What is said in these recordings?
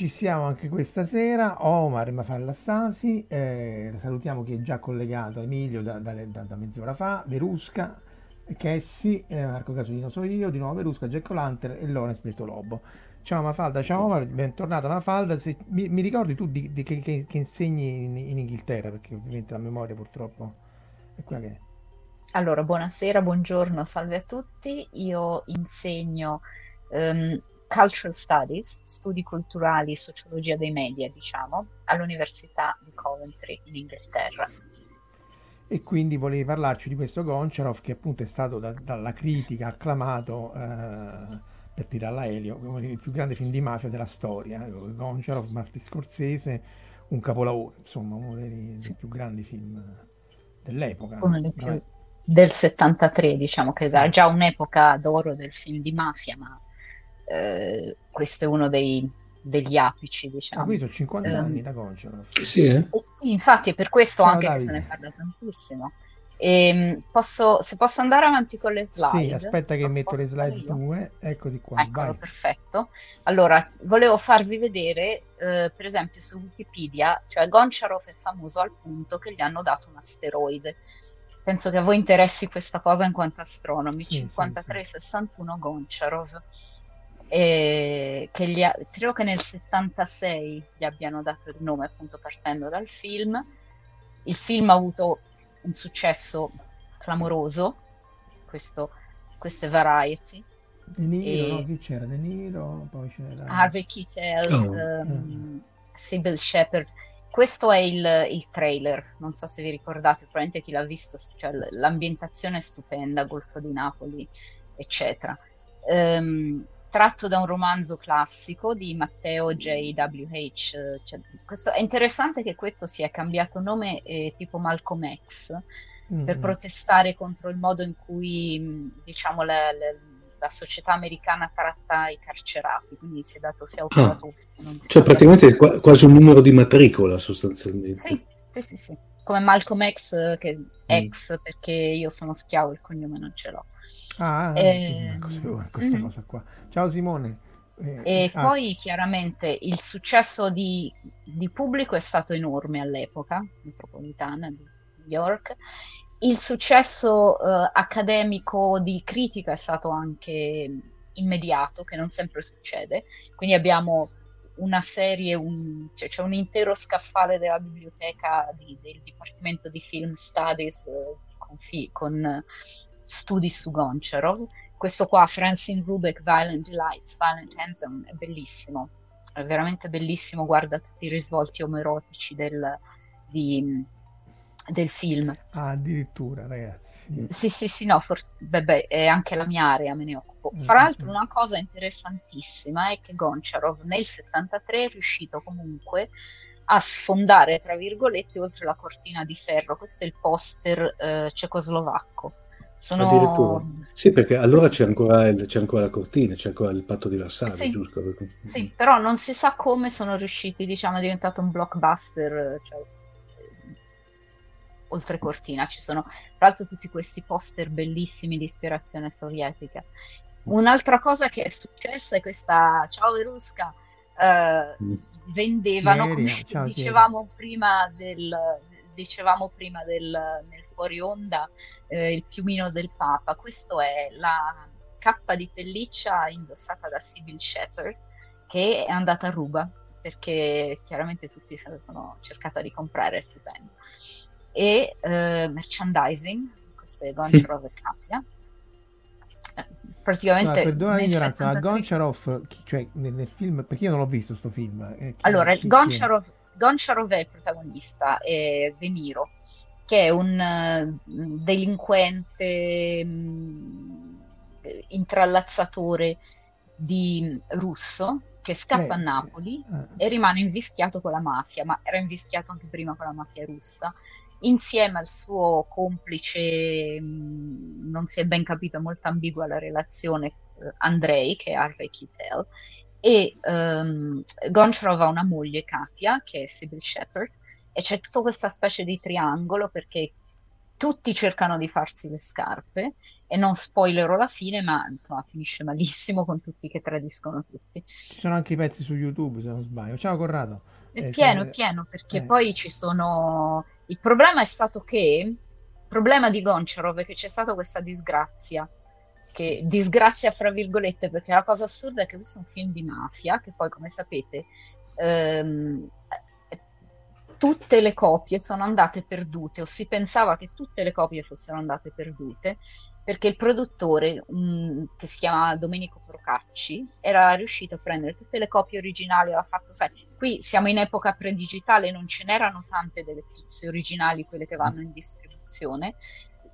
Ci siamo anche questa sera, Omar Mafalla Stasi, eh, salutiamo chi è già collegato, Emilio da, da, da, mezz'ora fa, Verusca, Chessi, eh, Marco Casolino so io, di nuovo Verusca, Jack Lanter e Lorenz Detto Lobo. Ciao Mafalda, ciao Omar, bentornata Mafalda, Se, mi, mi, ricordi tu di, di, che, che, insegni in, in, Inghilterra, perché ovviamente la memoria purtroppo è quella che è. Allora, buonasera, buongiorno, salve a tutti, io insegno um, Cultural Studies, studi culturali e sociologia dei media, diciamo, all'Università di Coventry in Inghilterra. E quindi volevi parlarci di questo Goncharov che appunto è stato da, dalla critica acclamato eh, per tirare all'aereo come il più grande film di mafia della storia. Goncharov, Martin Scorsese, un capolavoro, insomma uno dei, sì. dei più grandi film dell'epoca. Uno dei più del 73, diciamo che era già un'epoca d'oro del film di mafia, ma eh, questo è uno dei, degli apici, diciamo. Ah, qui sono 50 eh, anni da Concerov. Sì, eh? sì, infatti è per questo Ciao, anche Davide. che se ne parla tantissimo. E, ehm, posso, se posso andare avanti con le slide? Sì, aspetta che metto le slide tue, eccoti qua. Eccolo, vai. perfetto. Allora, volevo farvi vedere, eh, per esempio su Wikipedia, cioè Goncharov è famoso al punto che gli hanno dato un asteroide. Penso che a voi interessi questa cosa in quanto astronomi. Sì, 5361 sì, sì. Goncharov che gli ha, credo che nel 76 gli abbiano dato il nome appunto partendo dal film il film ha avuto un successo clamoroso questo, questo è Variety De Niro, e... no? chi c'era? De Niro poi c'era Harvey Keitel oh. um, Sybil Shepard questo è il, il, trailer, non so se vi ricordate, probabilmente chi l'ha visto, cioè, l'ambientazione è stupenda, Golfo di Napoli, eccetera. Um, tratto da un romanzo classico di Matteo J.W.H. Cioè, questo, è interessante che questo sia cambiato nome eh, tipo Malcolm X mm. per protestare contro il modo in cui diciamo, la, la, la società americana tratta i carcerati, quindi si è dato, si è occupato... Ah, cioè praticamente è quasi un numero di matricola sostanzialmente. Sì, sì, sì, sì. come Malcolm X, che ex mm. perché io sono schiavo, il cognome non ce l'ho. Ah, eh, questa mm. cosa qua. Ciao Simone. Eh, e ah. poi chiaramente il successo di, di, pubblico è stato enorme all'epoca, metropolitana di New York. Il successo eh, accademico di critica è stato anche immediato, che non sempre succede. Quindi abbiamo una serie, un, cioè c'è un intero scaffale della biblioteca di, del Dipartimento di Film Studies eh, con, fi, con studi su Goncharov questo qua, Francine Rubek, Violent Delights, Violent Handsome, è bellissimo, è veramente bellissimo, guarda tutti i risvolti omerotici del, di, del film. Ah, addirittura, ragazzi. Sì, sì, sì, no, for- beh, beh, è anche la mia area, me ne occupo. Fra l'altro una cosa interessantissima è che Goncharov nel 73 è riuscito comunque a sfondare, tra virgolette, oltre la cortina di ferro. Questo è il poster eh, cecoslovacco sono... Sì, perché allora c'è ancora, c'è ancora, la cortina, c'è ancora il patto di Varsavia, sì, giusto? Sì, però non si sa come sono riusciti, diciamo, è diventato un blockbuster, cioè, eh, oltre cortina. Ci sono, tra l'altro, tutti questi poster bellissimi di ispirazione sovietica. Un'altra cosa che è successa è questa, ciao Verusca, uh, mm. vendevano, come ciao, dicevamo prima del, dicevamo prima del, nel fuori onda, eh, il piumino del Papa. Questo è la cappa di pelliccia indossata da Sybil Shepherd che è andata a ruba perché chiaramente tutti se la sono cercata di comprare, è stupendo. E eh, merchandising, queste Goncharov e Katia. Praticamente. No, perdona l'ignoranza, 73... ma Goncharov, cioè nel, nel, film, perché io non l'ho visto sto film. Eh, allora, chi, Goncharov, È il protagonista, è De Niro, che è un uh, delinquente um, intrallazzatore di russo che scappa eh, a Napoli eh. e rimane invischiato con la mafia, ma era invischiato anche prima con la mafia russa, insieme al suo complice, mh, non si è ben capito, molto ambigua la relazione, eh, Andrei, che è Harvey Keitel, e um, Goncharov ha una moglie, Katia, che è Sybil Shepard, e c'è tutta questa specie di triangolo perché tutti cercano di farsi le scarpe e non spoilerò la fine, ma insomma finisce malissimo con tutti che tradiscono tutti. Ci sono anche i pezzi su YouTube se non sbaglio. Ciao Corrado. È eh, pieno, è pieno, perché eh. poi ci sono... Il problema è stato che, il problema di Goncharov è che c'è stata questa disgrazia che disgrazia fra virgolette, perché la cosa assurda è che questo è un film di mafia, che poi come sapete ehm, tutte le copie sono andate perdute, o si pensava che tutte le copie fossero andate perdute, perché il produttore, um, che si chiama Domenico Procacci, era riuscito a prendere tutte le copie originali, aveva fatto, sai, qui siamo in epoca pre-digitale, non ce n'erano tante delle pizze originali, quelle che vanno in distribuzione,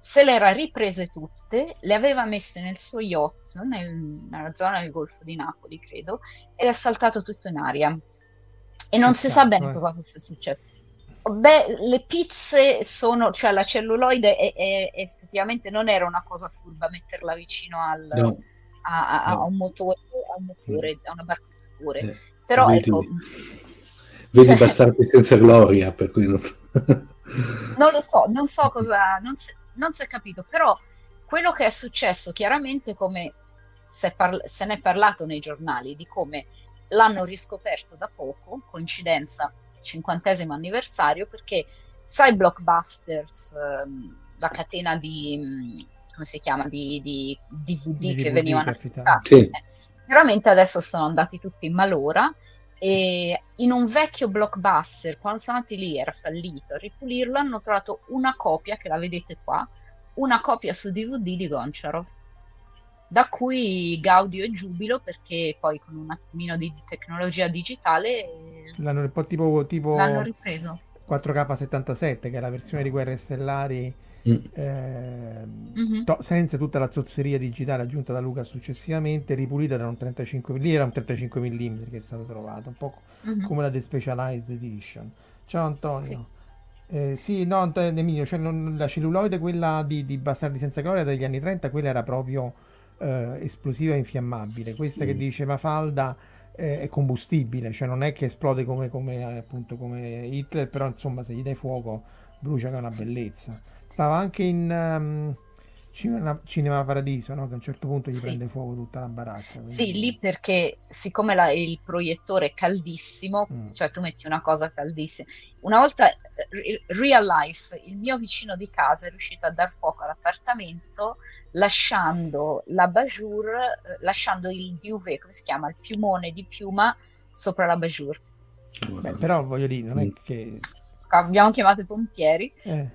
se le era riprese tutte, le aveva messe nel suo yacht nel, nella zona del Golfo di Napoli, credo, ed è saltato tutto in aria. E non si sa bene eh. cosa fosse successo. Beh, le pizze sono, cioè la celluloide è, è, effettivamente non era una cosa furba metterla vicino al, no. a, a, no. a, un motore, a, un motore, a una barcatura. Eh, Però vedi, ecco... Vedi cioè, bastardi senza gloria, per cui non... non lo so, non so cosa... Non si, non si è capito, però quello che è successo chiaramente come parla- se ne è parlato nei giornali di come l'hanno riscoperto da poco, coincidenza, cinquantesimo anniversario, perché sai Blockbusters, ehm, la catena di, mm, come si chiama, di, di DVD di che DVD venivano affittati, sì. eh, chiaramente adesso sono andati tutti in malora e in un vecchio blockbuster, quando sono andati lì era fallito, a ripulirlo hanno trovato una copia, che la vedete qua, una copia su DVD di Goncharov, da cui gaudio e giubilo perché poi con un attimino di tecnologia digitale l'hanno tipo, tipo l'hanno ripreso. 4K77 che è la versione di Guerre Stellari Mm. Eh, mm-hmm. to- senza tutta la zozzeria digitale aggiunta da Luca successivamente, ripulita da un 35 mm, lì era un 35 mm che è stato trovato, un po' mm-hmm. come la The Specialized Edition. Ciao Antonio. Sì. Eh, sì, no, Emilio, cioè non, la celluloide, quella di, di Bastardi senza gloria degli anni 30, quella era proprio eh, esplosiva e infiammabile. Questa Mm. che dice Mafalda eh, è combustibile, cioè non è che esplode come, come, eh, appunto, come Hitler, però insomma se gli dai fuoco brucia che è una Sì. bellezza. Stava anche in ehm, Cinema, Cinema Paradiso, no? che a un certo punto gli Sì. prende fuoco tutta la baracca. Sì, quindi- lì perché siccome la- il proiettore è caldissimo, Mm. cioè tu metti una cosa caldissima. Una volta, eh, re- real life, il mio vicino di casa è riuscito a dar fuoco all'appartamento lasciando la bajour, eh, lasciando il duvet, come si chiama, il piumone di piuma sopra la bajour. Beh, però voglio dire, non è Mm. che... Abbiamo chiamato i pompieri, eh,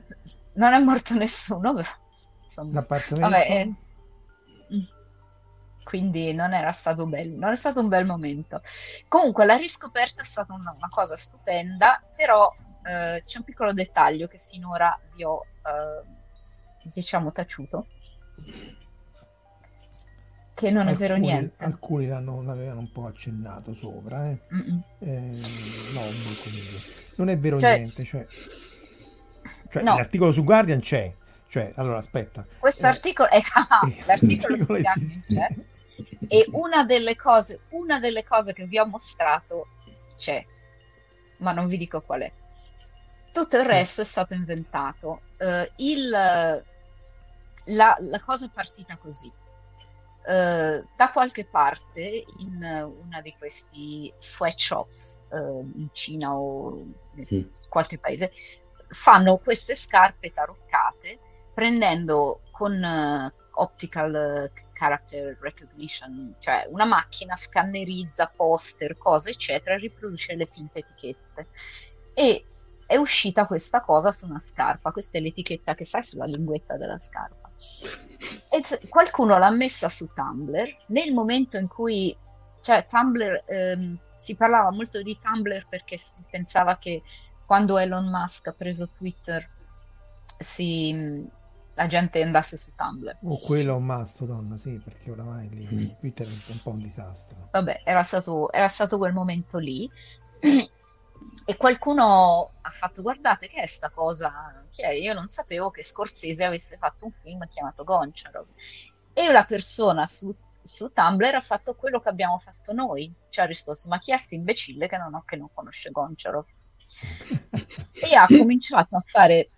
non è morto nessuno, però insomma. Vabbè, eh, mm. quindi non era stato bello, non è stato un bel momento. Comunque la riscoperta è stata una, una cosa stupenda, però eh, c'è un piccolo dettaglio che finora vi ho, eh, diciamo, taciuto, che non è vero alcuni- niente. Alcuni l'hanno, l'avevano un po' accennato sopra, eh. Eh, no, non è vero Cioè- niente. Cioè, cioè, No. l'articolo su Guardian c'è. Cioè, allora aspetta. Questo Eh, articolo, è, eh, l'articolo su Guardian c'è. E una delle cose, una delle cose che vi ho mostrato c'è, ma non vi dico qual è. Tutto il resto è stato inventato. Eh, il, la, la cosa è partita così. Eh, da qualche parte in eh, una di questi sweatshops eh, in Cina o in qualche paese fanno queste scarpe taroccate prendendo con eh, optical eh, character recognition, cioè una macchina scannerizza poster, cose eccetera, e riproduce le finte etichette. E è uscita questa cosa su una scarpa, questa è l'etichetta che sai sulla linguetta della scarpa. E qualcuno l'ha messa su Tumblr nel momento in cui, cioè Tumblr, ehm, si parlava molto di Tumblr perché si pensava che quando Elon Musk ha preso Twitter si, la gente andasse su Tumblr. O quello o Mastodon, sì, perché oramai lì Mm. Twitter è un po' un disastro. Vabbè, era stato, era stato quel momento lì. E qualcuno ha fatto, guardate che è sta cosa, che è? Io non sapevo che Scorsese avesse fatto un film chiamato Goncharov. E la persona su, su Tumblr ha fatto quello che abbiamo fatto noi. Ci ha risposto, ma chi è sto imbecille che non, ho- che non conosce Goncharov? E ha cominciato a fare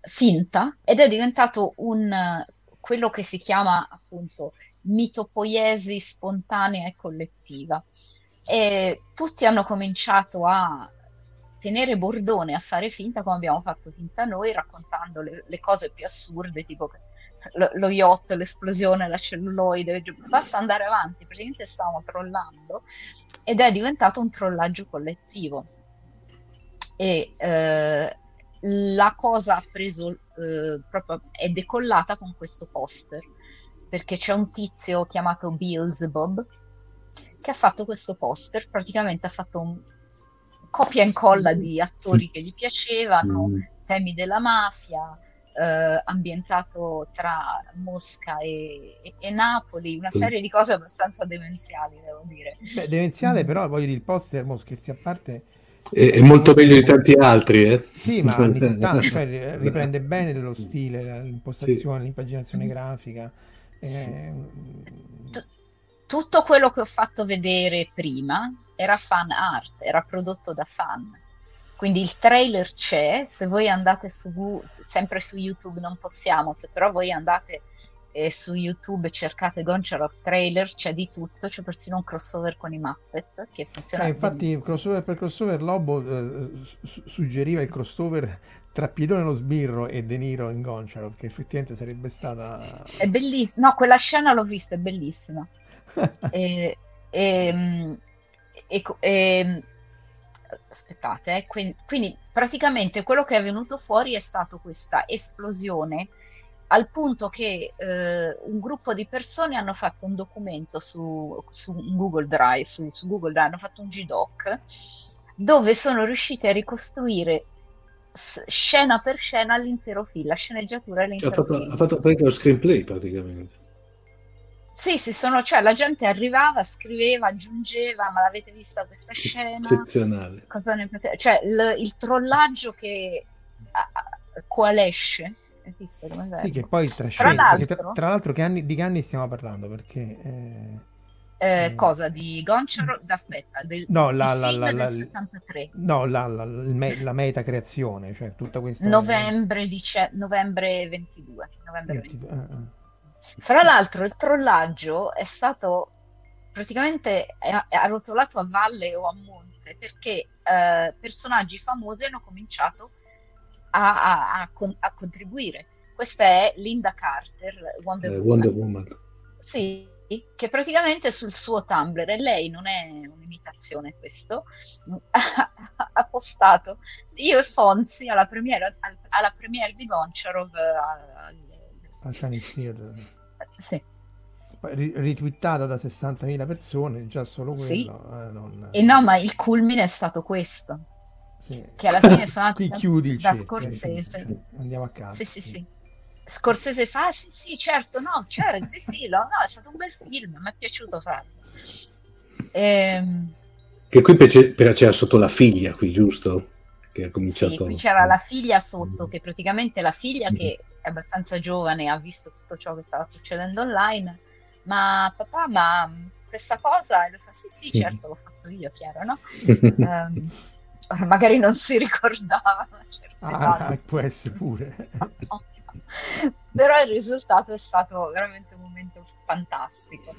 finta ed è diventato un, quello che si chiama appunto mitopoiesi spontanea e collettiva. E tutti hanno cominciato a tenere bordone, a fare finta come abbiamo fatto finta noi, raccontando le, le cose più assurde, tipo lo, lo yacht, l'esplosione, la celluloide, gi- basta andare avanti, praticamente stavamo trollando ed è diventato un trollaggio collettivo. E eh, la cosa ha preso eh, proprio è decollata con questo poster perché c'è un tizio chiamato Beelzebub che ha fatto questo poster, praticamente ha fatto un copia e incolla di attori che gli piacevano, Mm. temi della mafia, eh, ambientato tra Mosca e, e- e Napoli, una serie di cose abbastanza demenziali, devo dire. Beh, demenziale, Mm. però voglio dire, il poster, mo scherzi a parte, È, è molto meglio di tanti altri, eh? sì, ma anni 70, cioè, riprende bene lo stile, l'impostazione, l'impaginazione Mm. grafica. eh, T- tutto quello che ho fatto vedere prima era fan art, era prodotto da fan. Quindi il trailer c'è, se voi andate su Gu- sempre su YouTube non possiamo, se però voi andate eh, su YouTube cercate Goncharov trailer, c'è di tutto, c'è persino un crossover con i Muppet che funziona eh, infatti, crossover per crossover, Lobo eh, su- suggeriva il crossover tra Piedone lo sbirro e De Niro in Goncharov, che effettivamente sarebbe stata... È bellissimo, no, quella scena l'ho vista, è bellissima. E, e, e- aspettate, eh, quindi, quindi praticamente quello che è venuto fuori è stato questa esplosione al punto che eh, un gruppo di persone hanno fatto un documento su, su Google Drive, su, su Google Drive, hanno fatto un GDoc dove sono riusciti a ricostruire scena per scena l'intero film, la sceneggiatura e Ha l'intero fatto, film. ha fatto lo screenplay praticamente. Sì, sì, sono, cioè la gente arrivava, scriveva, aggiungeva, ma l'avete vista questa scena? Eccezionale. Cosa ne pensate? Cioè il, il trollaggio che a- coalesce esiste come verbo. Sì, che poi trascende. Tra l'altro, tra l'altro che anni, di che anni stiamo parlando? Perché... eh, eh, eh, cosa di Goncharov? Aspetta, del, no, la, la, la, del 73, no, la, me- la meta creazione, cioè tutta questa... novembre, dice- novembre 22. Novembre 22, 22. eh, eh. Fra l'altro, il trollaggio è stato praticamente arrotolato a valle o a monte perché eh, personaggi famosi hanno cominciato a, a- a a contribuire. Questa è Linda Carter, Wonder Eh, Woman. Wonder Woman. Sì, che praticamente sul suo Tumblr, e lei non è un'imitazione questo, ha postato io e Fonzi alla premiere, al- alla premiere di Goncharov. eh, Al Chinese Theatre. sì. Poi ri- Ritwittata da 60.000 persone, già solo Sì. quello. eh, non- E no, ma il culmine è stato questo, sì. che alla fine sono Qui andata chiudi da cerchio, Scorsese. sì, Andiamo a casa. Sì, sì, sì. Scorsese fa, sì, sì, certo, no, cioè, sì, sì, no, no, è stato un bel film, mi è piaciuto farlo. Ehm, Che qui c'era sotto la figlia, qui, giusto? Che ha Sì, cominciato... qui c'era la figlia sotto, che praticamente la figlia che è abbastanza giovane ha visto tutto ciò che stava succedendo online, ma papà, ma questa cosa? E lui fa sì, sì, certo, l'ho fatto io, chiaro, no? Ora magari non si ricordava certa età. Ah, può essere pure. Però il risultato è stato veramente un momento fantastico.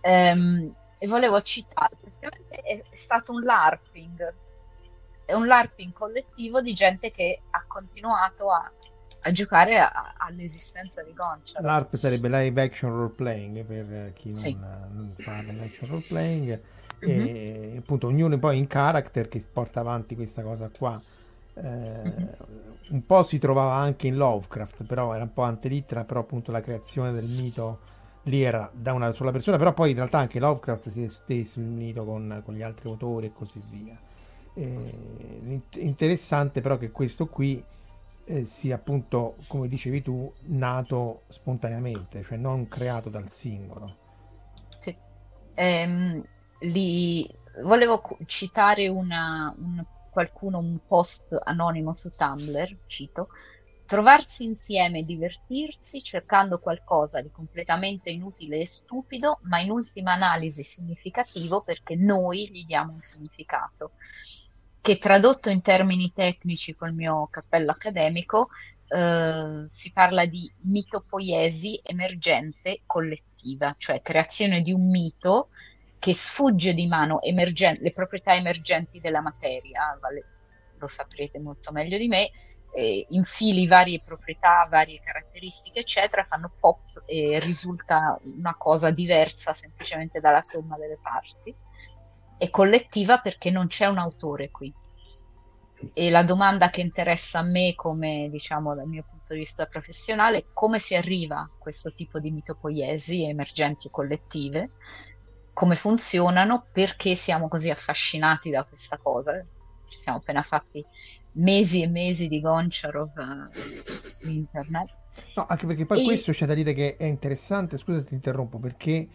Ehm, e volevo citare, praticamente è, stato un LARPing, è un LARPing collettivo di gente che ha continuato a, a giocare a- all'esistenza di Goncia. L'ARP sarebbe live action role playing per chi non, Sì. non fa live action role playing. Mhm. E appunto ognuno poi in character che porta avanti questa cosa qua. Eh, Mhm. Un po' si trovava anche in Lovecraft, però era un po' antelittera, però appunto la creazione del mito lì era da una sola persona, però poi in realtà anche Lovecraft si è stesso il mito con, con gli altri autori e così via. Eh, interessante però che questo qui eh, sia appunto, come dicevi tu, nato spontaneamente, cioè non creato dal singolo. Sì. Ehm, li- volevo citare una- un, qualcuno, un post anonimo su Tumblr, cito, trovarsi insieme e divertirsi cercando qualcosa di completamente inutile e stupido, ma in ultima analisi significativo perché noi gli diamo un significato, che tradotto in termini tecnici col mio cappello accademico eh, si parla di mitopoiesi emergente collettiva, cioè creazione di un mito che sfugge di mano emergen- le proprietà emergenti della materia, lo saprete molto meglio di me, eh, infili varie proprietà, varie caratteristiche, eccetera, fanno pop e risulta una cosa diversa semplicemente dalla somma delle parti. È collettiva perché non c'è un autore qui. E la domanda che interessa a me, come diciamo dal mio punto di vista professionale, è come si arriva a questo tipo di mitopoiesi emergenti collettive, come funzionano, perché siamo così affascinati da questa cosa. Ci siamo appena fatti mesi e mesi di Goncharov eh, su internet. No, anche perché poi E- questo c'è da dire che è interessante, scusa ti interrompo, perché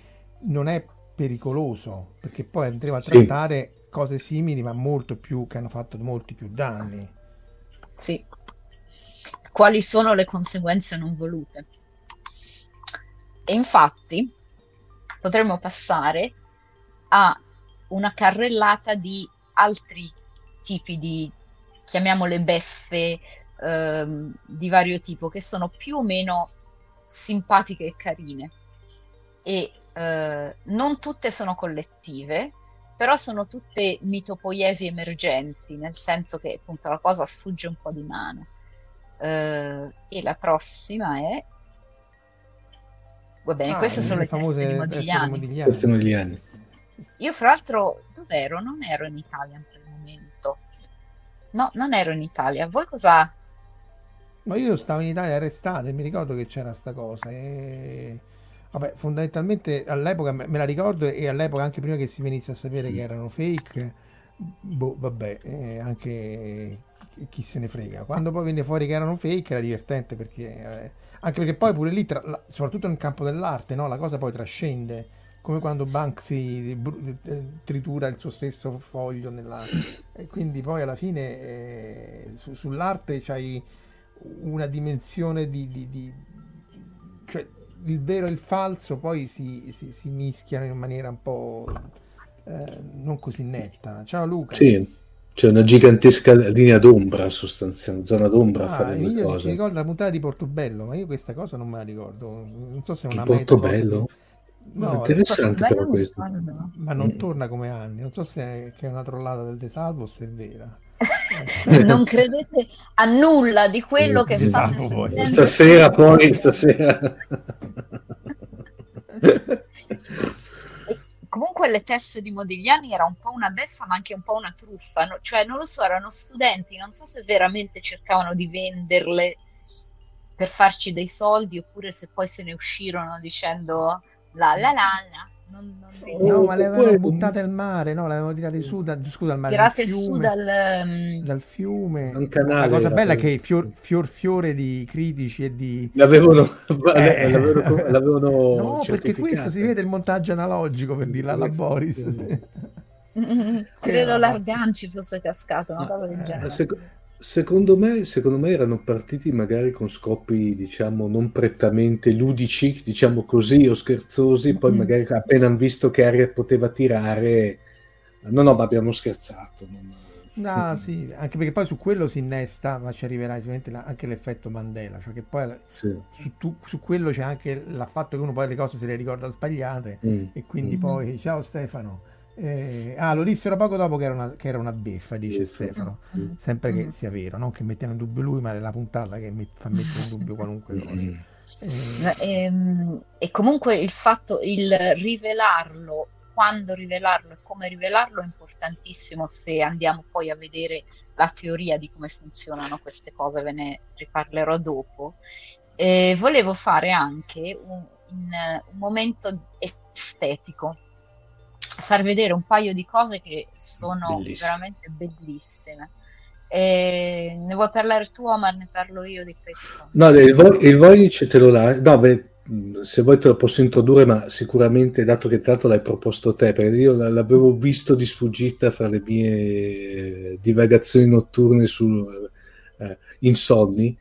non è pericoloso, perché poi andremo a Sì. trattare cose simili, ma molto più, che hanno fatto molti più danni. Sì. Quali sono le conseguenze non volute? E infatti potremmo passare a una carrellata di altri tipi di, chiamiamole beffe, ehm, di vario tipo, che sono più o meno simpatiche e carine. E eh, non tutte sono collettive, però sono tutte mitopoiesi emergenti, nel senso che appunto la cosa sfugge un po' di mano. Eh, e la prossima è... Va bene, Ah, queste sono le famose teste di teste Modigliani. Modigliani. Gli anni. Io fra l'altro, dov'ero? Non ero in Italia in quel momento. No, non ero in Italia. Voi cosa... Ma io stavo in Italia arrestato e mi ricordo che c'era sta cosa. E... Vabbè, fondamentalmente all'epoca me la ricordo e all'epoca anche prima che si venisse a sapere che erano fake, boh, vabbè, eh, anche chi se ne frega. Quando poi venne fuori che erano fake era divertente perché, eh, anche perché poi pure lì, tra- la- soprattutto nel campo dell'arte, no, la cosa poi trascende, come quando Banksy eh, tritura il suo stesso foglio nella... e quindi poi alla fine eh, su- sull'arte c'hai una dimensione di, di, di, cioè il vero e il falso poi si, si, si mischiano in maniera un po' eh, non così netta. Ciao Luca. Sì, c'è una gigantesca linea d'ombra sostanzialmente, zona d'ombra ah, a fare le cose. Mi ricordo la puntata di Portobello, ma io questa cosa non me la ricordo. Non so se è una Portobello? No, interessante però questo. Ma non torna come anni. Non so se è, una trollata del De Salvo o se è vera. non credete a nulla di quello che state sentendo. Stasera poi, stasera. comunque le teste di Modigliani era un po' una beffa ma anche un po' una truffa, no? cioè non lo so, erano studenti, non so se veramente cercavano di venderle per farci dei soldi oppure se poi se ne uscirono dicendo la la la la non, non no, ma le avevano buttate al mare, no? Le avevano tirate su, da, scusa, al mare. Tirate fiume, su dal, um... dal fiume. Un canale, La cosa bella è che fior, fior, fiore di critici e di... L'avevano... Eh, l'avevano, l'avevano no, perché questo si vede il montaggio analogico, per dirla alla Boris. Credo l'Arganci fosse cascato, una cosa del genere. Secondo me, secondo me, erano partiti magari con scopi, diciamo, non prettamente ludici, diciamo così, o scherzosi, poi mm. magari appena hanno visto che aria poteva tirare, no, no, ma abbiamo scherzato. Non... No, sì, anche perché poi su quello si innesta, ma ci arriverà sicuramente la, anche l'effetto Mandela, cioè che poi sì. su, tu, su, quello c'è anche il fatto che uno poi le cose se le ricorda sbagliate mm. e quindi mm. poi, ciao Stefano, eh, ah, lo dissero poco dopo che era una, che era una beffa, dice beffa. Stefano. Mm. Sempre che mm. sia vero, non che mettiamo in dubbio lui, ma è la puntata che met- fa mettere in dubbio qualunque cosa. Mm. Eh... E, ehm, e, comunque il fatto, il rivelarlo, quando rivelarlo e come rivelarlo è importantissimo se andiamo poi a vedere la teoria di come funzionano queste cose, ve ne riparlerò dopo. E volevo fare anche un, in, un momento estetico far vedere un paio di cose che sono Bellissimo. veramente bellissime. E ne vuoi parlare tu, Omar? Ne parlo io di questo. No, il, Vo- il Voynich te lo lascio. No, beh, se vuoi te lo posso introdurre, ma sicuramente, dato che tanto l'hai proposto te, perché io l'avevo visto di sfuggita fra le mie divagazioni notturne su eh, insonni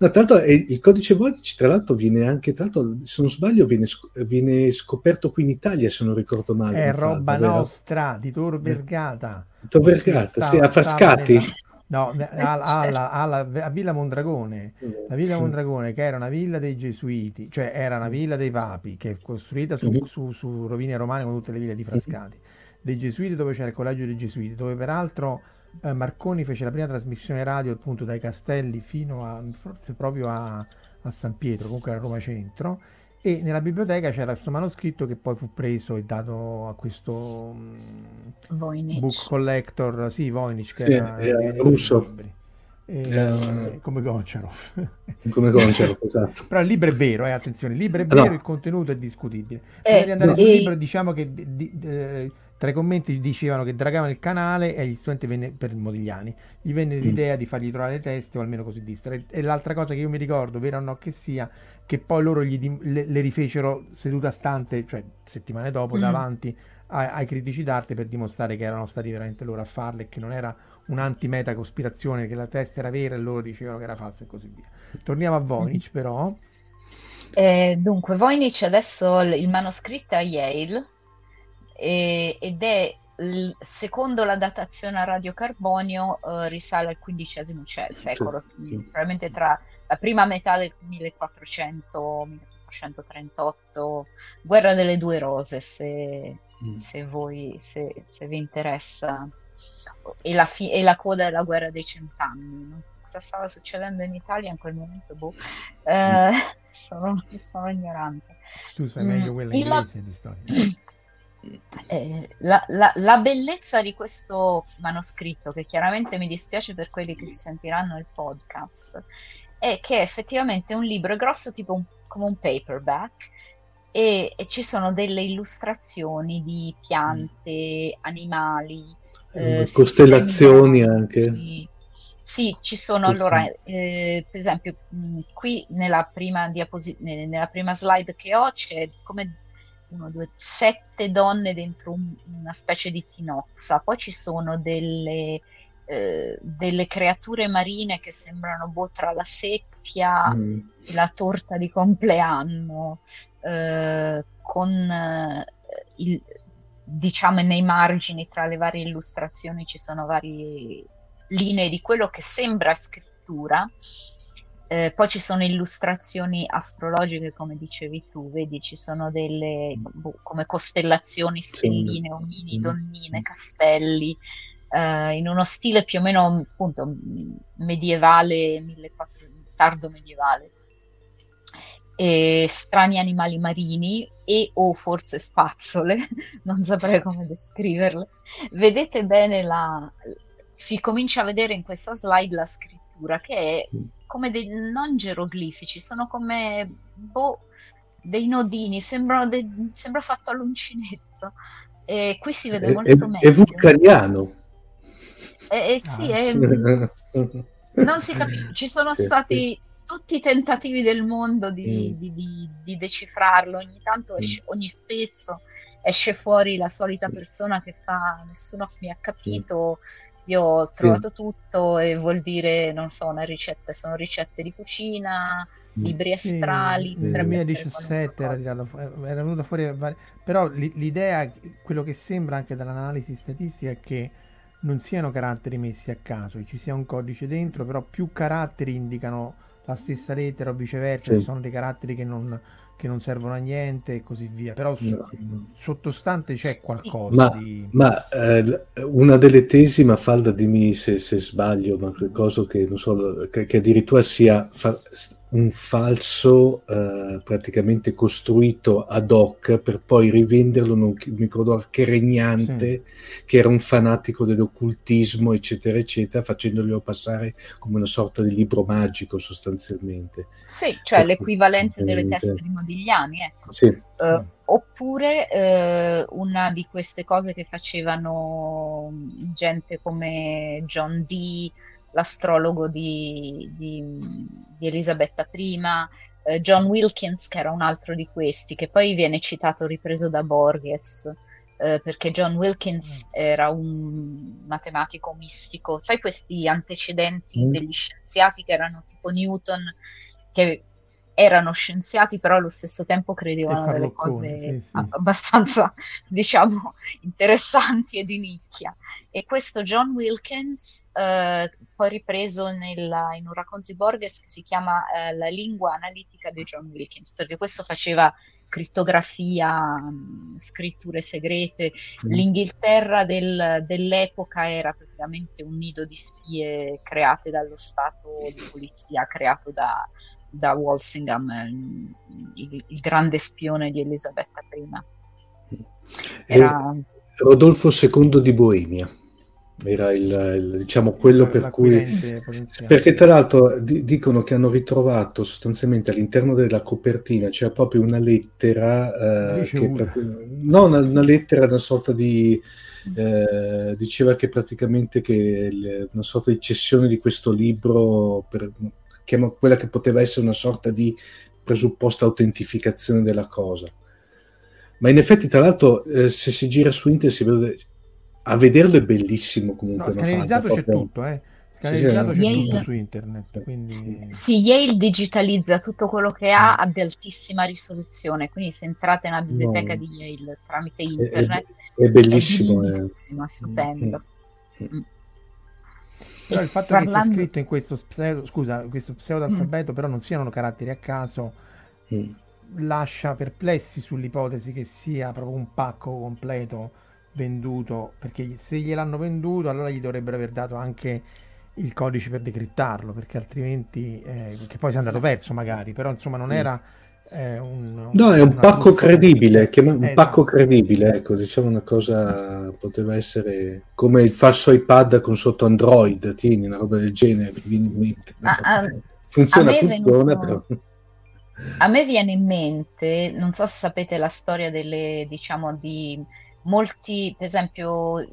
No, tra l'altro il codice Voynich, tra l'altro, viene anche, tra l'altro, se non sbaglio, viene, viene scoperto qui in Italia, se non ricordo male. È roba fallo, nostra, di Tor Vergata. Tor Vergata, sì, a Frascati. Nella... No, alla, alla, alla, a Villa Mondragone, la Villa Mondragone che era una villa dei Gesuiti, cioè era una villa dei Papi, che è costruita su, uh-huh. su, su rovine romane come tutte le ville di Frascati, dei Gesuiti dove c'era il collegio dei Gesuiti, dove peraltro eh, Marconi fece la prima trasmissione radio appunto dai Castelli fino a forse proprio a, a San Pietro, comunque a Roma Centro e nella biblioteca c'era questo manoscritto che poi fu preso e dato a questo um, book collector, sì, Voynich, che sì, era, era russo. E, eh, come Goncharov come Goncharov esatto però il libro è vero eh, attenzione il libro è vero no. il contenuto è discutibile prima eh, di andare no. sul libro diciamo che di, di, eh, tra i commenti dicevano che dragavano il canale e agli studenti venne, per Modigliani gli venne mm. l'idea di fargli trovare le teste o almeno così distere. E l'altra cosa che io mi ricordo, vera o no che sia, che poi loro gli, le, le, rifecero seduta stante, cioè settimane dopo, mm. davanti ai, ai critici d'arte per dimostrare che erano stati veramente loro a farle e che non era un'antimeta cospirazione, che la testa era vera e loro dicevano che era falsa e così via. Torniamo a Voynich mm. però. Eh, dunque, Voynich adesso il manoscritto è a Yale e, ed è secondo la datazione a radiocarbonio eh, risale al XV secolo, sì, sì. probabilmente tra la prima metà del 1400-1438, guerra delle due rose, se, mm. se voi se, se, vi interessa, e la, fi- e la, coda della guerra dei cent'anni. Cosa stava succedendo in Italia in quel momento? Boh. Eh, mm. sono, sono, ignorante. Tu sai meglio mm. quella inglese di storia. Eh, la, la, la, bellezza di questo manoscritto, che chiaramente mi dispiace per quelli che si sentiranno il podcast, è che effettivamente è un libro grosso tipo un, come un paperback e, e, ci sono delle illustrazioni di piante, animali, eh, costellazioni anche. Sì, ci sono allora, eh, per esempio, mh, qui nella prima, diaposi- nella prima slide che ho c'è come uno, due, sette donne dentro un, una specie di tinozza, poi ci sono delle, eh, delle creature marine che sembrano boh, tra la seppia mm. e la torta di compleanno, eh, con eh, il, diciamo nei margini tra le varie illustrazioni ci sono varie linee di quello che sembra scrittura. Eh, poi ci sono illustrazioni astrologiche, come dicevi tu, vedi, ci sono delle boh, come costellazioni, stelline, omini, mm. donnine, castelli, eh, in uno stile più o meno appunto medievale, 1400, tardo medievale. E strani animali marini e o forse spazzole, non saprei come descriverle. Vedete bene la... si comincia a vedere in questa slide la scrittura che è come dei non geroglifici, sono come boh, dei nodini, sembrano de... sembra fatto all'uncinetto. E qui si vede molto è, meglio. È vulcaniano. Eh, eh sì, ah. è, non si capisce. Ci sono stati tutti i tentativi del mondo di, mm. di, di, di decifrarlo. Ogni tanto, mm. esce, ogni spesso esce fuori la solita persona che fa nessuno mi ha capito. Io ho trovato tutto e vuol dire, non so, una ricetta, sono ricette di cucina, mm. libri astrali. Sì, nel 2017 era, tirato, era venuto fuori, però l'idea, quello che sembra anche dall'analisi statistica è che non siano caratteri messi a caso, ci sia un codice dentro, però più caratteri indicano la stessa lettera o viceversa, sì. sono dei caratteri che non, che non, servono a niente e così via. Però no. sottostante c'è qualcosa ma, di... ma eh, una delle tesi, ma Falda dimmi se, se sbaglio, ma qualcosa che, non so, che, che addirittura sia fa, un falso eh, praticamente costruito ad hoc per poi rivenderlo in un microdollar regnante sì. che era un fanatico dell'occultismo eccetera eccetera facendolo passare come una sorta di libro magico sostanzialmente sì cioè l'equivalente delle teste di Modigliani ecco sì. uh, oppure uh, una di queste cose che facevano gente come John Dee l'astrologo di, di, di Elisabetta I, eh, John Wilkins, che era un altro di questi, che poi viene citato, ripreso da Borges, eh, perché John Wilkins mm. era un matematico mistico. Sai questi antecedenti mm. degli scienziati che erano tipo Newton, che erano scienziati, però allo stesso tempo credevano delle cose sì, sì. abbastanza, diciamo, interessanti e di nicchia. E questo John Wilkins, eh, poi ripreso nella, in un racconto di Borges che si chiama eh, La lingua analitica di John Wilkins, perché questo faceva crittografia, scritture segrete. Mm. L'Inghilterra del, dell'epoca era praticamente un nido di spie create dallo Stato di polizia, creato da, da Walsingham, il, il, grande spione di Elisabetta I. Era... Rodolfo II di Boemia. Era il, il, diciamo quello per cui perché tra l'altro di, dicono che hanno ritrovato sostanzialmente all'interno della copertina c'era proprio una lettera eh, che, no una, una, lettera una sorta di eh, diceva che praticamente che le, una sorta di cessione di questo libro per, che, quella che poteva essere una sorta di presupposta autentificazione della cosa. Ma in effetti, tra l'altro, eh, se si gira su internet, si vede, a vederlo è bellissimo comunque. No, scanalizzato c'è proprio... tutto, eh. Scanalizzato sì, c'è Yale... tutto su internet. Quindi... Sì, Yale digitalizza tutto quello che ha ad altissima risoluzione, quindi se entrate nella biblioteca no. di Yale tramite internet è, è, è bellissimo, è bellissimo, è stupendo. Mm. Mm. Però il fatto parlando... che sia scritto in questo pseudo, scusa, questo pseudoalfabeto, mm. però non siano caratteri a caso, mm. lascia perplessi sull'ipotesi che sia proprio un pacco completo venduto, perché se gliel'hanno venduto allora gli dovrebbero aver dato anche il codice per decrittarlo, perché altrimenti, eh, che poi si è andato perso magari, però insomma non mm. era è un, no, è un pacco credibile, chiama, un esatto. pacco credibile, ecco, diciamo una cosa poteva essere come il falso iPad con sotto Android, tieni una roba del genere. Ah, ah, funziona, funziona, venuto... però. A me viene in mente, non so se sapete la storia delle, diciamo, di molti, per esempio,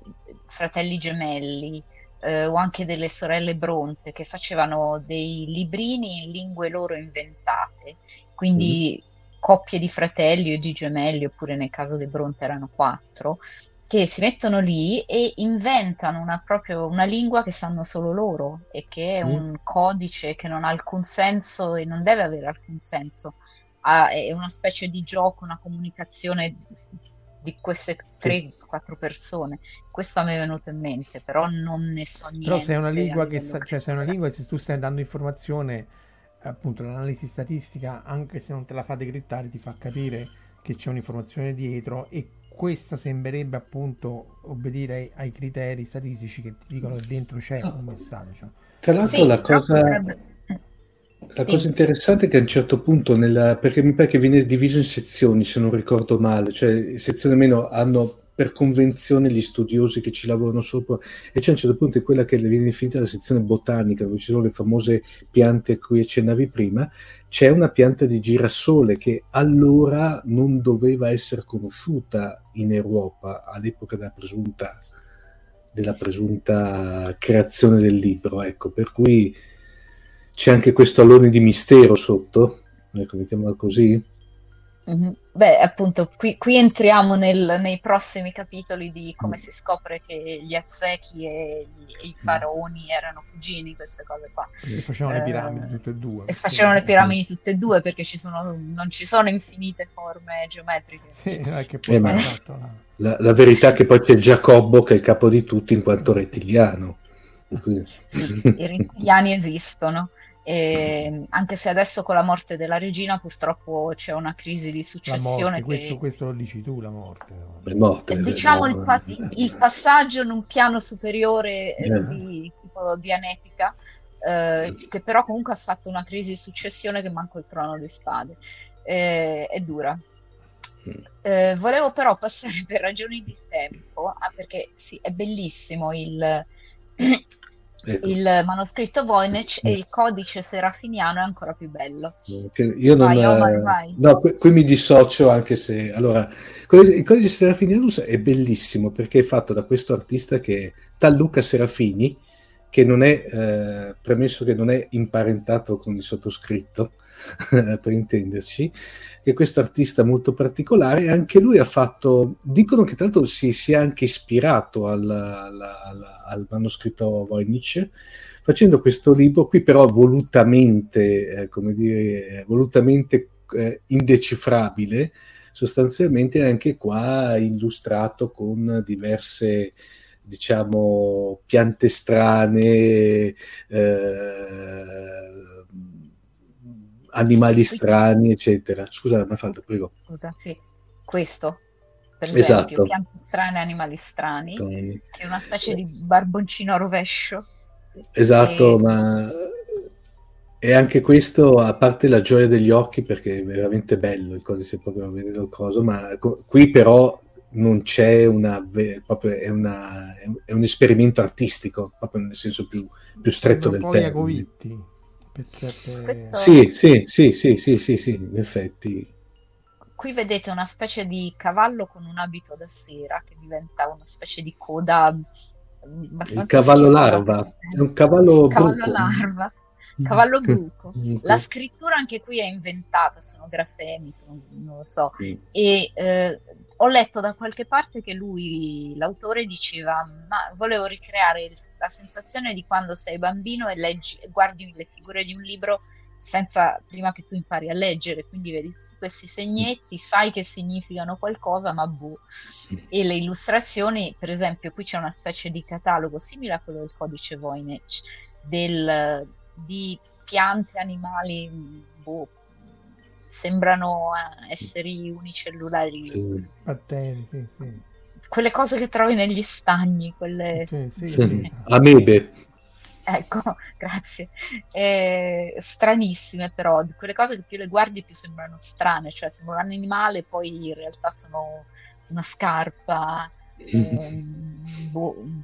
fratelli gemelli, eh, o anche delle sorelle Bronte che facevano dei librini in lingue loro inventate, quindi mm. coppie di fratelli o di gemelli, oppure nel caso dei Bronte erano quattro, che si mettono lì e inventano una, proprio una lingua che sanno solo loro e che è Mm. un codice che non ha alcun senso e non deve avere alcun senso. Ha- è una specie di gioco, una comunicazione di queste tre, quattro persone. Questo a me è venuto in mente, però non ne so niente. Però se è una lingua che sa- cioè se è una lingua se tu stai dando informazione, appunto l'analisi statistica, anche se non te la fa decrittare, ti fa capire che c'è un'informazione dietro e questa sembrerebbe appunto obbedire ai, ai criteri statistici che ti dicono che dentro c'è Ah. un messaggio. Tra l'altro Sì, la cosa, potrebbe- la Sì. cosa interessante è che a un certo punto, nella- perché mi pare che viene diviso in sezioni, se non ricordo male, cioè sezioni almeno hanno per convenzione gli studiosi che ci lavorano sopra e c'è a un certo punto quella che viene definita la sezione botanica, dove ci sono le famose piante a cui accennavi prima, c'è una pianta di girasole che allora non doveva essere conosciuta in Europa all'epoca della presunta, della presunta creazione del libro, ecco, per cui c'è anche questo alone di mistero sotto, ecco, mettiamola così. Mhm. Beh, appunto, qui, qui entriamo nel- nei prossimi capitoli di come si scopre che gli Aztechi e, e i faraoni erano cugini, queste cose qua. E facevano le Eh, piramidi tutte e due. E facevano le piramidi tutte e due perché ci sono, non ci sono infinite forme geometriche. Sì, che poi Eh, ma- fatto la- La, la verità è che poi c'è Giacobbo che è il capo di tutti in quanto rettiliano. Cui- Sì, i rettiliani esistono. E anche se adesso con la morte della regina purtroppo c'è una crisi di la successione morte, questo, che questo lo dici tu, la morte. no? è morta. Eh, eh, diciamo il, pa- il passaggio in un piano superiore eh, Eh. di tipo dianetica, eh, che però comunque ha fatto una crisi di successione che manco il trono di spade. Eh, è dura. Mm. Eh, volevo però passare per ragioni di tempo, ah, perché sì, è bellissimo il, Ecco, il manoscritto Voynich e il codice serafiniano è ancora più bello. io non, Vai, Omar, eh, vai. no, qui, qui mi dissocio anche se allora il codice Serafinianus è bellissimo perché è fatto da questo artista che è tal Luca Serafini che non è eh, premesso che non è imparentato con il sottoscritto per intenderci che questo artista molto particolare anche lui ha fatto dicono che tra l'altro si sia anche ispirato al, al- al- al manoscritto Voynich facendo questo libro qui però volutamente eh, come dire volutamente eh, indecifrabile sostanzialmente anche qua illustrato con diverse diciamo piante strane eh, animali strani eccetera scusa Mafalda prego Scusa, sì, questo, per esempio, Esatto. piante strane, animali strani, Tony. che è una specie di barboncino a rovescio. Esatto, E- ma e anche questo, a parte la gioia degli occhi, perché è veramente bello il codice proprio a vedere il coso, ma co- qui però non c'è una, ve- proprio è, una- è un- esperimento artistico, proprio nel senso più, più stretto del termine. Iacovitti, per certe- Questo- Sì, sì, sì, sì, sì, sì, sì, in effetti. Qui vedete una specie di cavallo con un abito da sera che diventa una specie di coda mm, Il cavallo schifosa. larva, è un cavallo Cavallo larva, cavallo bruco. Mm, La scrittura anche qui è inventata, sono grafemi, sono- non lo so. sì. E eh, ho letto da qualche parte che lui, l'autore, diceva: Ma volevo ricreare la sensazione di quando sei bambino e leggi, guardi le figure di un libro senza prima che tu impari a leggere, quindi vedi tutti questi segnetti, sai che significano qualcosa, ma boh. E le illustrazioni, per esempio, qui c'è una specie di catalogo simile a quello del codice Voynich del, di piante, animali, boh, sembrano eh, esseri unicellulari, Sì. batteri, sì, sì. quelle cose che trovi negli stagni, quelle... Sì, sì, Sì. sì. Amebe. Ecco, grazie. Eh, stranissime però, quelle cose che più le guardi più sembrano strane, cioè sembrano un animale, poi in realtà sono una scarpa, ehm, boh, un-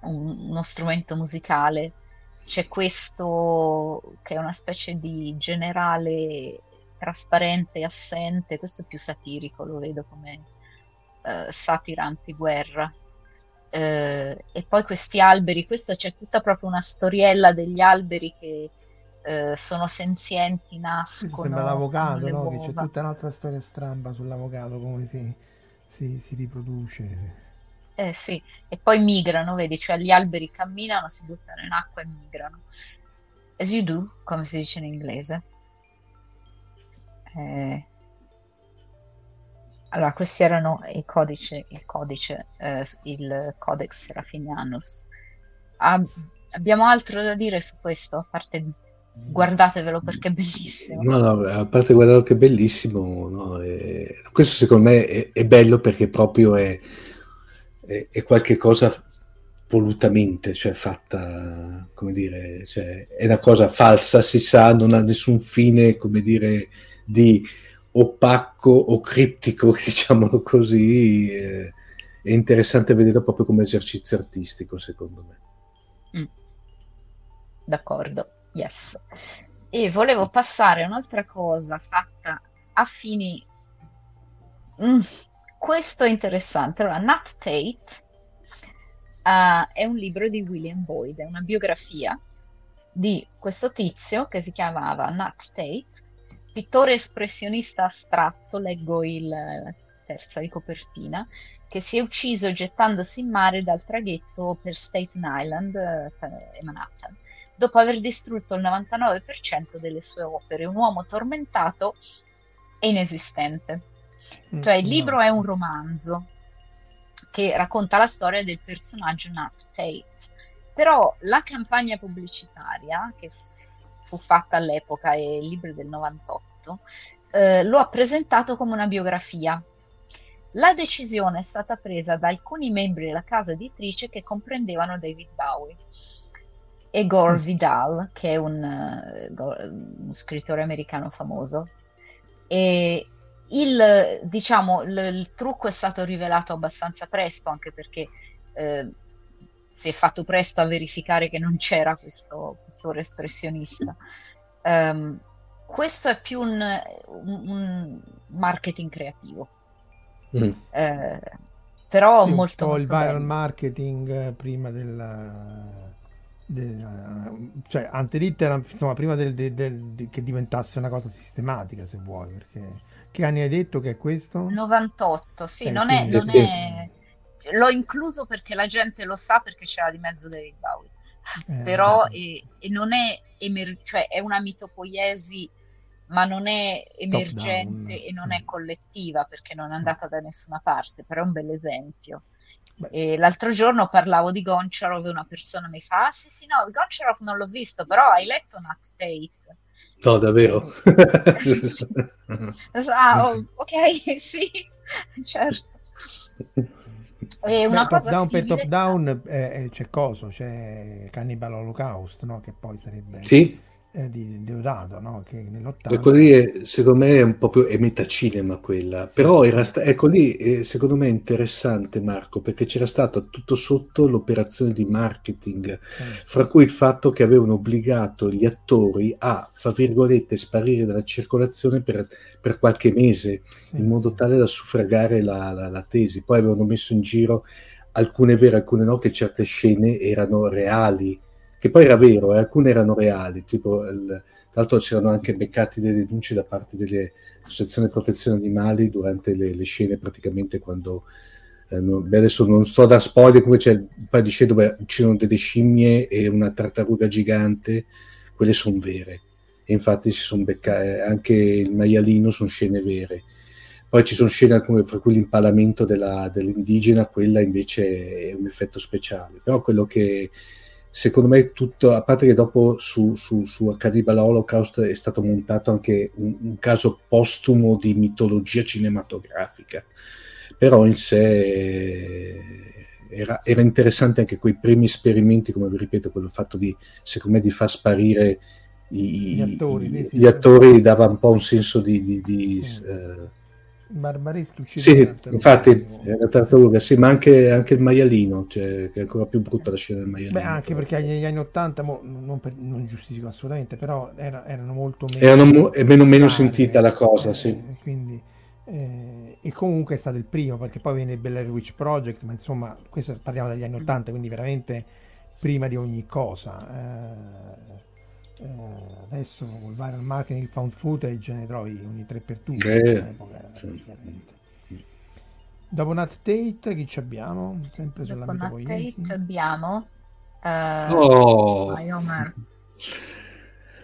uno strumento musicale. C'è questo che è una specie di generale trasparente e assente, questo è più satirico, lo vedo come eh, satira antiguerra. Eh, e poi questi alberi, questa c'è tutta proprio una storiella degli alberi che eh, sono senzienti, nascono, sembra l'avvocato, le no? Che c'è tutta un'altra storia stramba sull'avvocato, come si, si, si riproduce. Eh sì, e poi migrano, vedi, cioè gli alberi camminano, si buttano in acqua e migrano. As you do, come si dice in inglese. Eh, allora, questi erano i codici, il codice, eh, il Codex Serafinianus. Ah, abbiamo altro da dire su questo, a parte guardatevelo perché è bellissimo. No, no, a parte guardarlo che è bellissimo, no, è... questo secondo me è, è, bello perché proprio è, è, è qualche cosa volutamente, cioè fatta, come dire, cioè, è una cosa falsa, si sa, non ha nessun fine, come dire, di opaco o criptico, diciamolo così, eh, è interessante vedere proprio come esercizio artistico, secondo me. Mm. D'accordo, yes. E volevo passare a un'altra cosa fatta a fini... Mm, questo è interessante. Allora, Nat Tate uh, è un libro di William Boyd, è una biografia di questo tizio che si chiamava Nat Tate pittore espressionista astratto, leggo il, la terza di copertina, che si è ucciso gettandosi in mare dal traghetto per Staten Island eh, e Manhattan, dopo aver distrutto il 99% delle sue opere, un uomo tormentato e inesistente. Mm, cioè il libro no. è un romanzo che racconta la storia del personaggio Nat Tate, però la campagna pubblicitaria che fu fatta all'epoca, è il libro del 98, eh, lo ha presentato come una biografia. La decisione è stata presa da alcuni membri della casa editrice che comprendevano David Bowie e Gore mm. Vidal, che è un, uh, un scrittore americano famoso. E il, diciamo, l- il, trucco è stato rivelato abbastanza presto, anche perché eh, si è fatto presto a verificare che non c'era questo pittore espressionista. Um, questo è più un, un, un marketing creativo. Mm. Eh, però sì, molto, molto il viral bello. marketing eh, prima del del, cioè antelitteram insomma prima del, del, del, che diventasse una cosa sistematica se vuoi perché che anni hai detto che è questo? 98 sì eh, non, è, non è, l'ho incluso perché la gente lo sa perché c'era di mezzo David Bowie eh, però e, e non è, emer- cioè è una mitopoiesi ma non è emergente e non è collettiva perché non è andata da nessuna parte, però è un bel esempio. E l'altro giorno parlavo di Goncharov e una persona mi fa: Ah, sì, sì, no, Goncharov non l'ho visto, però hai letto Nat Tate? No, davvero? ah, oh, ok, sì, certo. E una Beh, cosa top down per top down eh, c'è coso, c'è Cannibal Holocaust, no? che poi sarebbe sì. Eh, di Deodato, no? che nell'80... Ecco lì, è, secondo me, è un po' più è metacinema quella, però era sta- ecco lì, è, secondo me è interessante Marco, perché c'era stata tutto sotto l'operazione di marketing, mm. fra cui il fatto che avevano obbligato gli attori a, fra virgolette, sparire dalla circolazione per per qualche mese, in modo tale da suffragare la, la, la tesi. Poi avevano messo in giro alcune vere, alcune no, che certe scene erano reali, che poi era vero, eh, alcune erano reali, tipo, il, tra l'altro c'erano anche beccati delle denunce da parte delle associazioni di protezione animali durante le, le scene, praticamente quando... Eh, non, beh, adesso non sto da spoiler, come c'è un paio di scene dove c'erano delle scimmie e una tartaruga gigante, quelle sono vere. E infatti si sono beccate anche il maialino sono scene vere. Poi ci sono scene come fra cui l'impalamento della, dell'indigena quella invece è un effetto speciale. Però quello che secondo me tutto a parte che dopo su, su, su Cannibal Holocaust è stato montato anche un, un caso postumo di mitologia cinematografica però in sé era, era, interessante anche quei primi esperimenti, come vi ripeto, quello fatto di, secondo me, di far sparire i, gli, attori, i, gli attori dava un po' un senso di, di, di sì. uh, barbaresco sì, infatti è la tartaruga sì, ma anche, anche, il maialino cioè, che è ancora più brutta la scena del maialino. Beh, anche perché negli anni 80 mo, non, per, non, giustifico assolutamente però era, erano molto meno erano è meno, meno sentita la cosa eh, sì. quindi eh, e comunque è stato il primo perché poi viene il Blair Witch Project ma insomma questo parliamo degli anni 80 quindi veramente prima di ogni cosa eh, eh, adesso col viral marketing, il found footage ne trovi ogni 3 per 2 eh, sì. Dopo Nat Tate, chi ci abbiamo? Sempre Dopo Nat. Tate abbiamo... eh, Oh.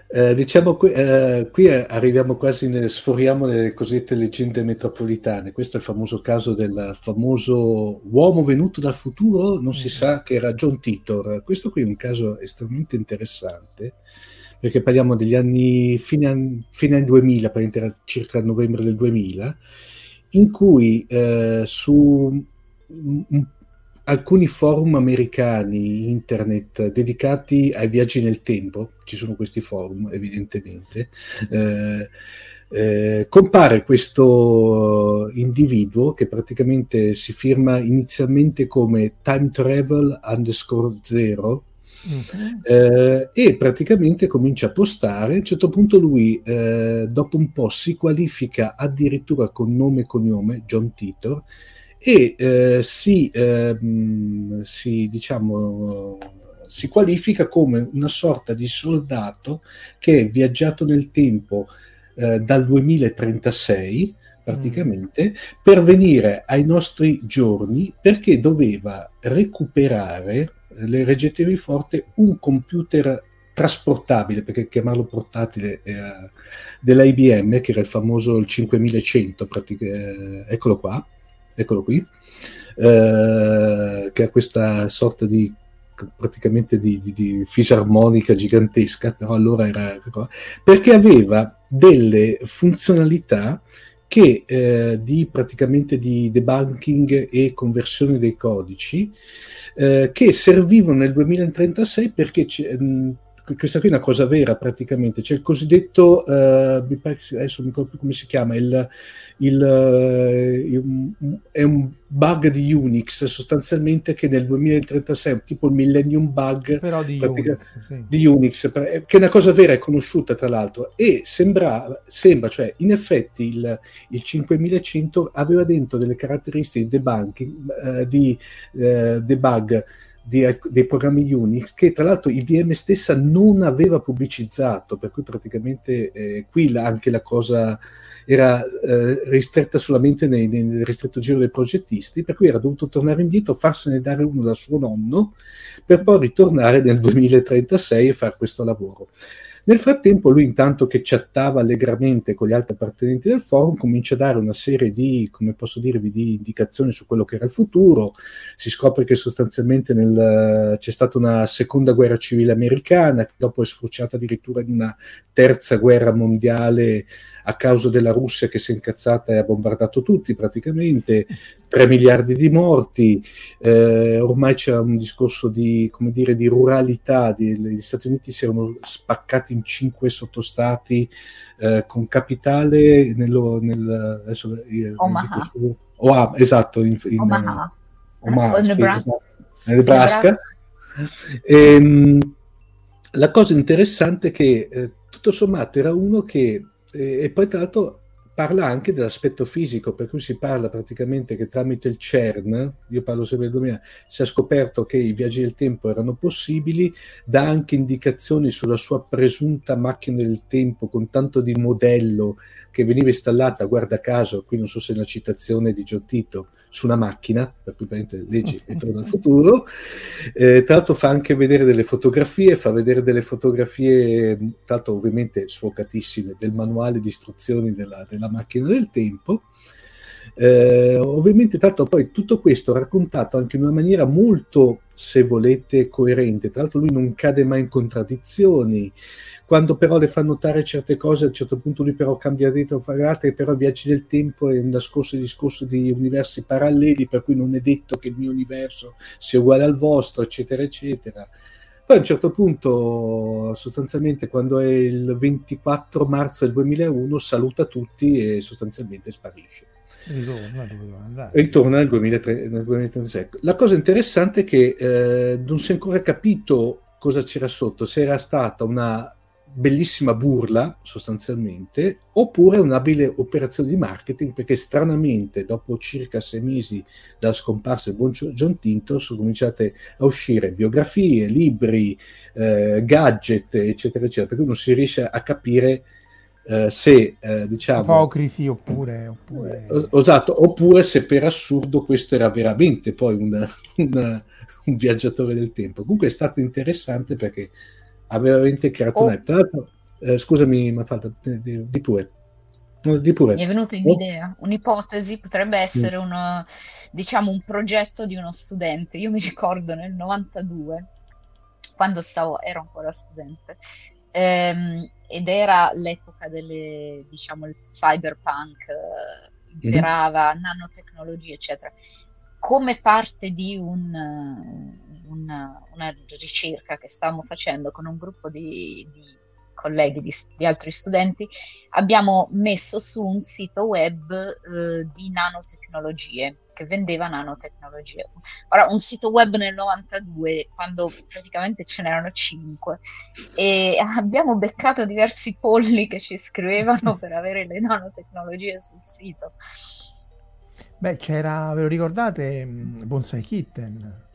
Eh, diciamo qui, eh, qui arriviamo quasi, nelle, sforiamo nelle cosiddette leggende metropolitane. Questo è il famoso caso del famoso uomo venuto dal futuro, non si sa che era John Titor. Questo qui è un caso estremamente interessante perché parliamo degli anni fine, an- fine anni 2000, praticamente era circa novembre del 2000, in cui eh, su un- un- alcuni forum americani internet dedicati ai viaggi nel tempo, ci sono questi forum evidentemente, eh, eh, compare questo individuo che praticamente si firma inizialmente come time travel underscore zero Mhm. eh, e praticamente comincia a postare. A un certo punto lui, eh, dopo un po', si qualifica addirittura con nome e cognome, John Titor, e eh, si, ehm, si, diciamo, si qualifica come una sorta di soldato che è viaggiato nel tempo eh, dal 2036 praticamente per venire ai nostri giorni perché doveva recuperare le reggetevi forte un computer trasportabile perché chiamarlo portatile era dell'IBM che era il famoso il 5100 pratic- eh, eccolo qua eccolo qui eh, che ha questa sorta di praticamente di, di, di fisarmonica gigantesca però allora era perché aveva delle funzionalità che eh, di praticamente di debunking e conversione dei codici eh, che servivano nel 2036 perché c'è, mh, questa qui è una cosa vera praticamente. C'è il cosiddetto eh, mi adesso non ricordo più come si chiama il, il, il, è un bug di Unix sostanzialmente che nel 2036 tipo il millennium bug di Unix, sì. di Unix che è una cosa vera e conosciuta tra l'altro. E sembra, sembra cioè in effetti il, il 5100 aveva dentro delle caratteristiche di debunking eh, di eh, debug di, dei programmi Unix che tra l'altro IBM stessa non aveva pubblicizzato per cui praticamente eh, qui la, anche la cosa era eh, ristretta solamente nei, nel ristretto giro dei progettisti per cui era dovuto tornare indietro farsene dare uno da suo nonno per poi ritornare nel 2036 e fare questo lavoro nel frattempo lui intanto che chattava allegramente con gli altri appartenenti del forum comincia a dare una serie di, come posso dirvi, di indicazioni su quello che era il futuro, si scopre che sostanzialmente nel, c'è stata una seconda guerra civile americana che dopo è sfruciata addirittura in una terza guerra mondiale a causa della Russia che si è incazzata e ha bombardato tutti praticamente, 3 miliardi di morti, eh, ormai c'era un discorso di, come dire, di ruralità, di, gli Stati Uniti si erano spaccati in cinque sottostati eh, con capitale nello, nel, adesso, eh, Omaha. Dico, oh, esatto, in, in Omaha. Omaha, sì, Nebraska. Nebraska. E, ehm, la cosa interessante è che eh, tutto sommato era uno che e, e poi tra l'altro parla anche dell'aspetto fisico, per cui si parla praticamente che tramite il CERN, io parlo sempre del 2000, si è scoperto che i viaggi del tempo erano possibili, dà anche indicazioni sulla sua presunta macchina del tempo con tanto di modello che veniva installata, guarda caso, qui non so se è una citazione di John Tito, su una macchina, per cui leggi e torna al futuro, eh, tra l'altro fa anche vedere delle fotografie, fa vedere delle fotografie, tra l'altro ovviamente sfocatissime, del manuale di istruzioni della, della macchina del tempo. Eh, ovviamente, tra l'altro, poi tutto questo raccontato anche in una maniera molto, se volete, coerente. Tra l'altro, lui non cade mai in contraddizioni. Quando però le fa notare certe cose, a un certo punto lui però cambia dentro, fa guardate, però viaggi del tempo è un nascosto discorso di universi paralleli, per cui non è detto che il mio universo sia uguale al vostro, eccetera, eccetera. Poi a un certo punto, sostanzialmente, quando è il 24 marzo del 2001, saluta tutti e sostanzialmente sparisce. Ritorna. Ritorna nel, 2003, nel 2036. La cosa interessante è che eh, non si è ancora capito cosa c'era sotto, se era stata una bellissima burla sostanzialmente oppure un'abile operazione di marketing perché stranamente dopo circa sei mesi dalla scomparsa del buon John Tinto sono cominciate a uscire biografie, libri, eh, gadget eccetera eccetera per cui non si riesce a capire eh, se eh, diciamo apocrifi oppure, oppure... Eh, esatto, oppure se per assurdo questo era veramente poi una, una, un viaggiatore del tempo. Comunque è stato interessante perché aveva veramente creato oh. un Tra l'altro, eh, scusami, Mafalda, di, di pure. Di pure. Mi è venuta un'idea, oh. un'ipotesi, potrebbe essere mm. una, diciamo, un progetto di uno studente. Io mi ricordo nel 92, quando stavo, ero ancora studente, ehm, ed era l'epoca delle, diciamo, il cyberpunk, eh, imperava, mm. nanotecnologie, eccetera. Come parte di un, un, una ricerca che stavamo facendo con un gruppo di, di colleghi di, di, altri studenti, abbiamo messo su un sito web eh, di nanotecnologie che vendeva nanotecnologie. Ora, un sito web nel 92, quando praticamente ce n'erano 5, e abbiamo beccato diversi polli che ci scrivevano per avere le nanotecnologie sul sito. Beh, c'era, ve lo ricordate, mm, Bonsai Kitten?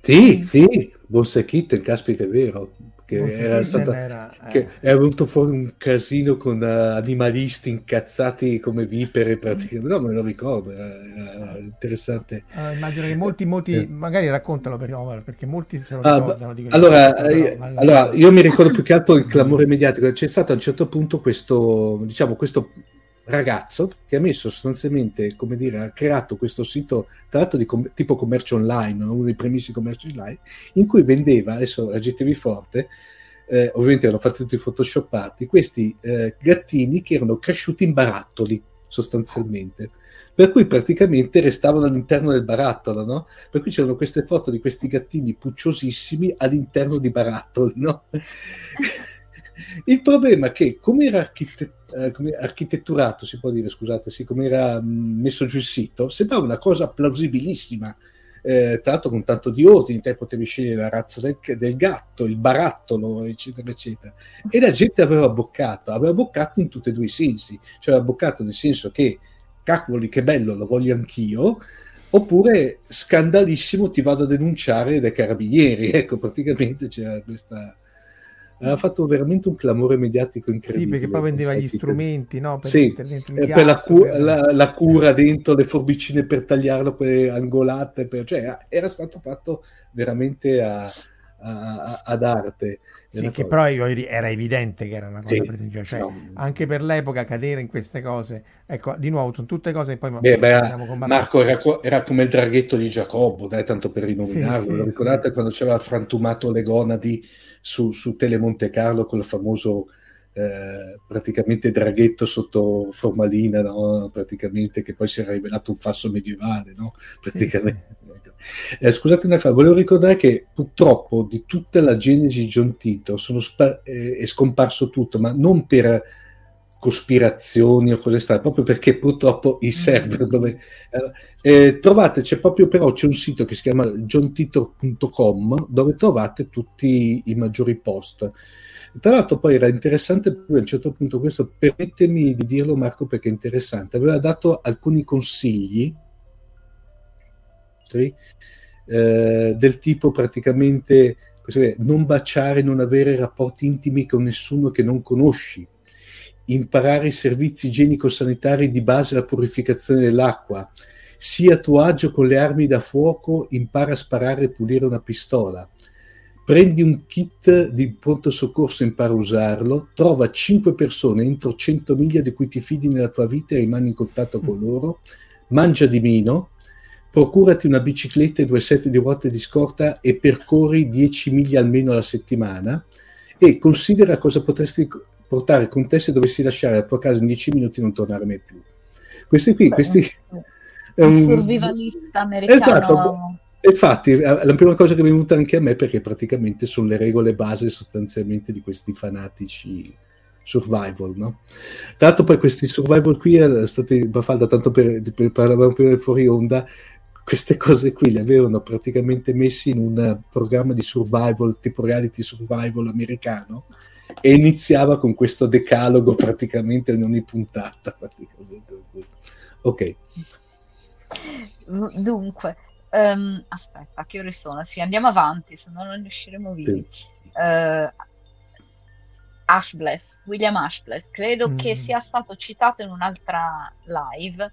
Sì, sì, Bonsai Kitten, caspita, è vero che era, stata, era, eh. che è venuto fuori un casino con uh, animalisti incazzati come vipere praticamente no me lo ricordo era, interessante uh, immagino che molti, molti eh. magari raccontalo per Omar perché molti se lo ah, ricordano uh, allora, eh, allora io mi ricordo più che altro il clamore mediatico c'è stato a un certo punto questo diciamo questo ragazzo che ha messo sostanzialmente, come dire, ha creato questo sito tra l'altro di com- tipo commercio online, uno dei primissimi commerci online, in cui vendeva, adesso agitevi forte, eh, ovviamente erano fatti tutti photoshoppati, questi eh, gattini che erano cresciuti in barattoli sostanzialmente. Per cui praticamente restavano all'interno del barattolo, no? Per cui c'erano queste foto di questi gattini pucciosissimi all'interno di barattoli, no? Il problema è che come era architet- eh, architetturato, si può dire, scusate, sì, come era mm, messo giù il sito, sembrava una cosa plausibilissima. Eh, tra l'altro con tanto di ordini, te potevi scegliere la razza del, del, gatto, il barattolo, eccetera, eccetera. E la gente aveva boccato, aveva boccato in tutti e due i sensi, cioè aveva boccato nel senso che, cacoli, che bello, lo voglio anch'io, oppure scandalissimo, ti vado a denunciare dai carabinieri. Ecco, praticamente c'era questa ha fatto veramente un clamore mediatico incredibile. Sì, perché poi vendeva gli strumenti, no? Per, sì, per, per la, cu- per... La, la, cura dentro, le forbicine per tagliarlo, quelle angolate, per... cioè era stato fatto veramente a, a, a, ad arte. Sì, che però era evidente che era una cosa sì, presa cioè, no. anche per l'epoca cadere in queste cose, ecco, di nuovo, sono tutte cose che poi beh, beh, Marco era, era, come il draghetto di Giacobbo, dai, tanto per rinominarlo, sì, lo ricordate quando c'era frantumato le gonadi su, su Tele Monte Carlo, quel famoso eh, praticamente draghetto sotto formalina, no? praticamente, che poi si era rivelato un falso medievale, no? praticamente. Eh, scusate una cosa, volevo ricordare che purtroppo di tutta la genesi John Tito spar- eh, è scomparso tutto, ma non per cospirazioni o cose strane, proprio perché purtroppo i server mm. dove eh, trovate, c'è proprio però c'è un sito che si chiama johntitor.com dove trovate tutti i maggiori post. Tra l'altro poi era interessante a un certo punto questo, permettimi di dirlo Marco perché è interessante, aveva dato alcuni consigli eh, del tipo praticamente non baciare, non avere rapporti intimi con nessuno che non conosci, imparare i servizi igienico-sanitari di base alla purificazione dell'acqua, sia a tuo agio con le armi da fuoco, impara a sparare e pulire una pistola. Prendi un kit di pronto soccorso e impara a usarlo. Trova 5 persone entro 100 miglia di cui ti fidi nella tua vita e rimani in contatto con loro. Mangia di meno. Procurati una bicicletta e due set di ruote di scorta e percorri 10 miglia almeno alla settimana. E considera cosa potresti portare con te se dovessi lasciare la tua casa in dieci minuti e non tornare mai più. Questi qui, Beh, questi... Un survivalista americano. Esatto. Infatti, eh, la prima cosa che è venuta anche a me perché praticamente sono le regole base sostanzialmente di questi fanatici survival, no? Tra l'altro poi questi survival qui erano stati, Bafalda, tanto per, per parlavamo prima fuori onda, queste cose qui le avevano praticamente messi in un programma di survival, tipo reality survival americano, e iniziava con questo decalogo praticamente in ogni puntata. Ok. Dunque, um, aspetta, che ore sono? Sì, andiamo avanti, se no non ne usciremo vivi. Sì. Uh, Ashbless, William Ashbless, credo Mm. che sia stato citato in un'altra live.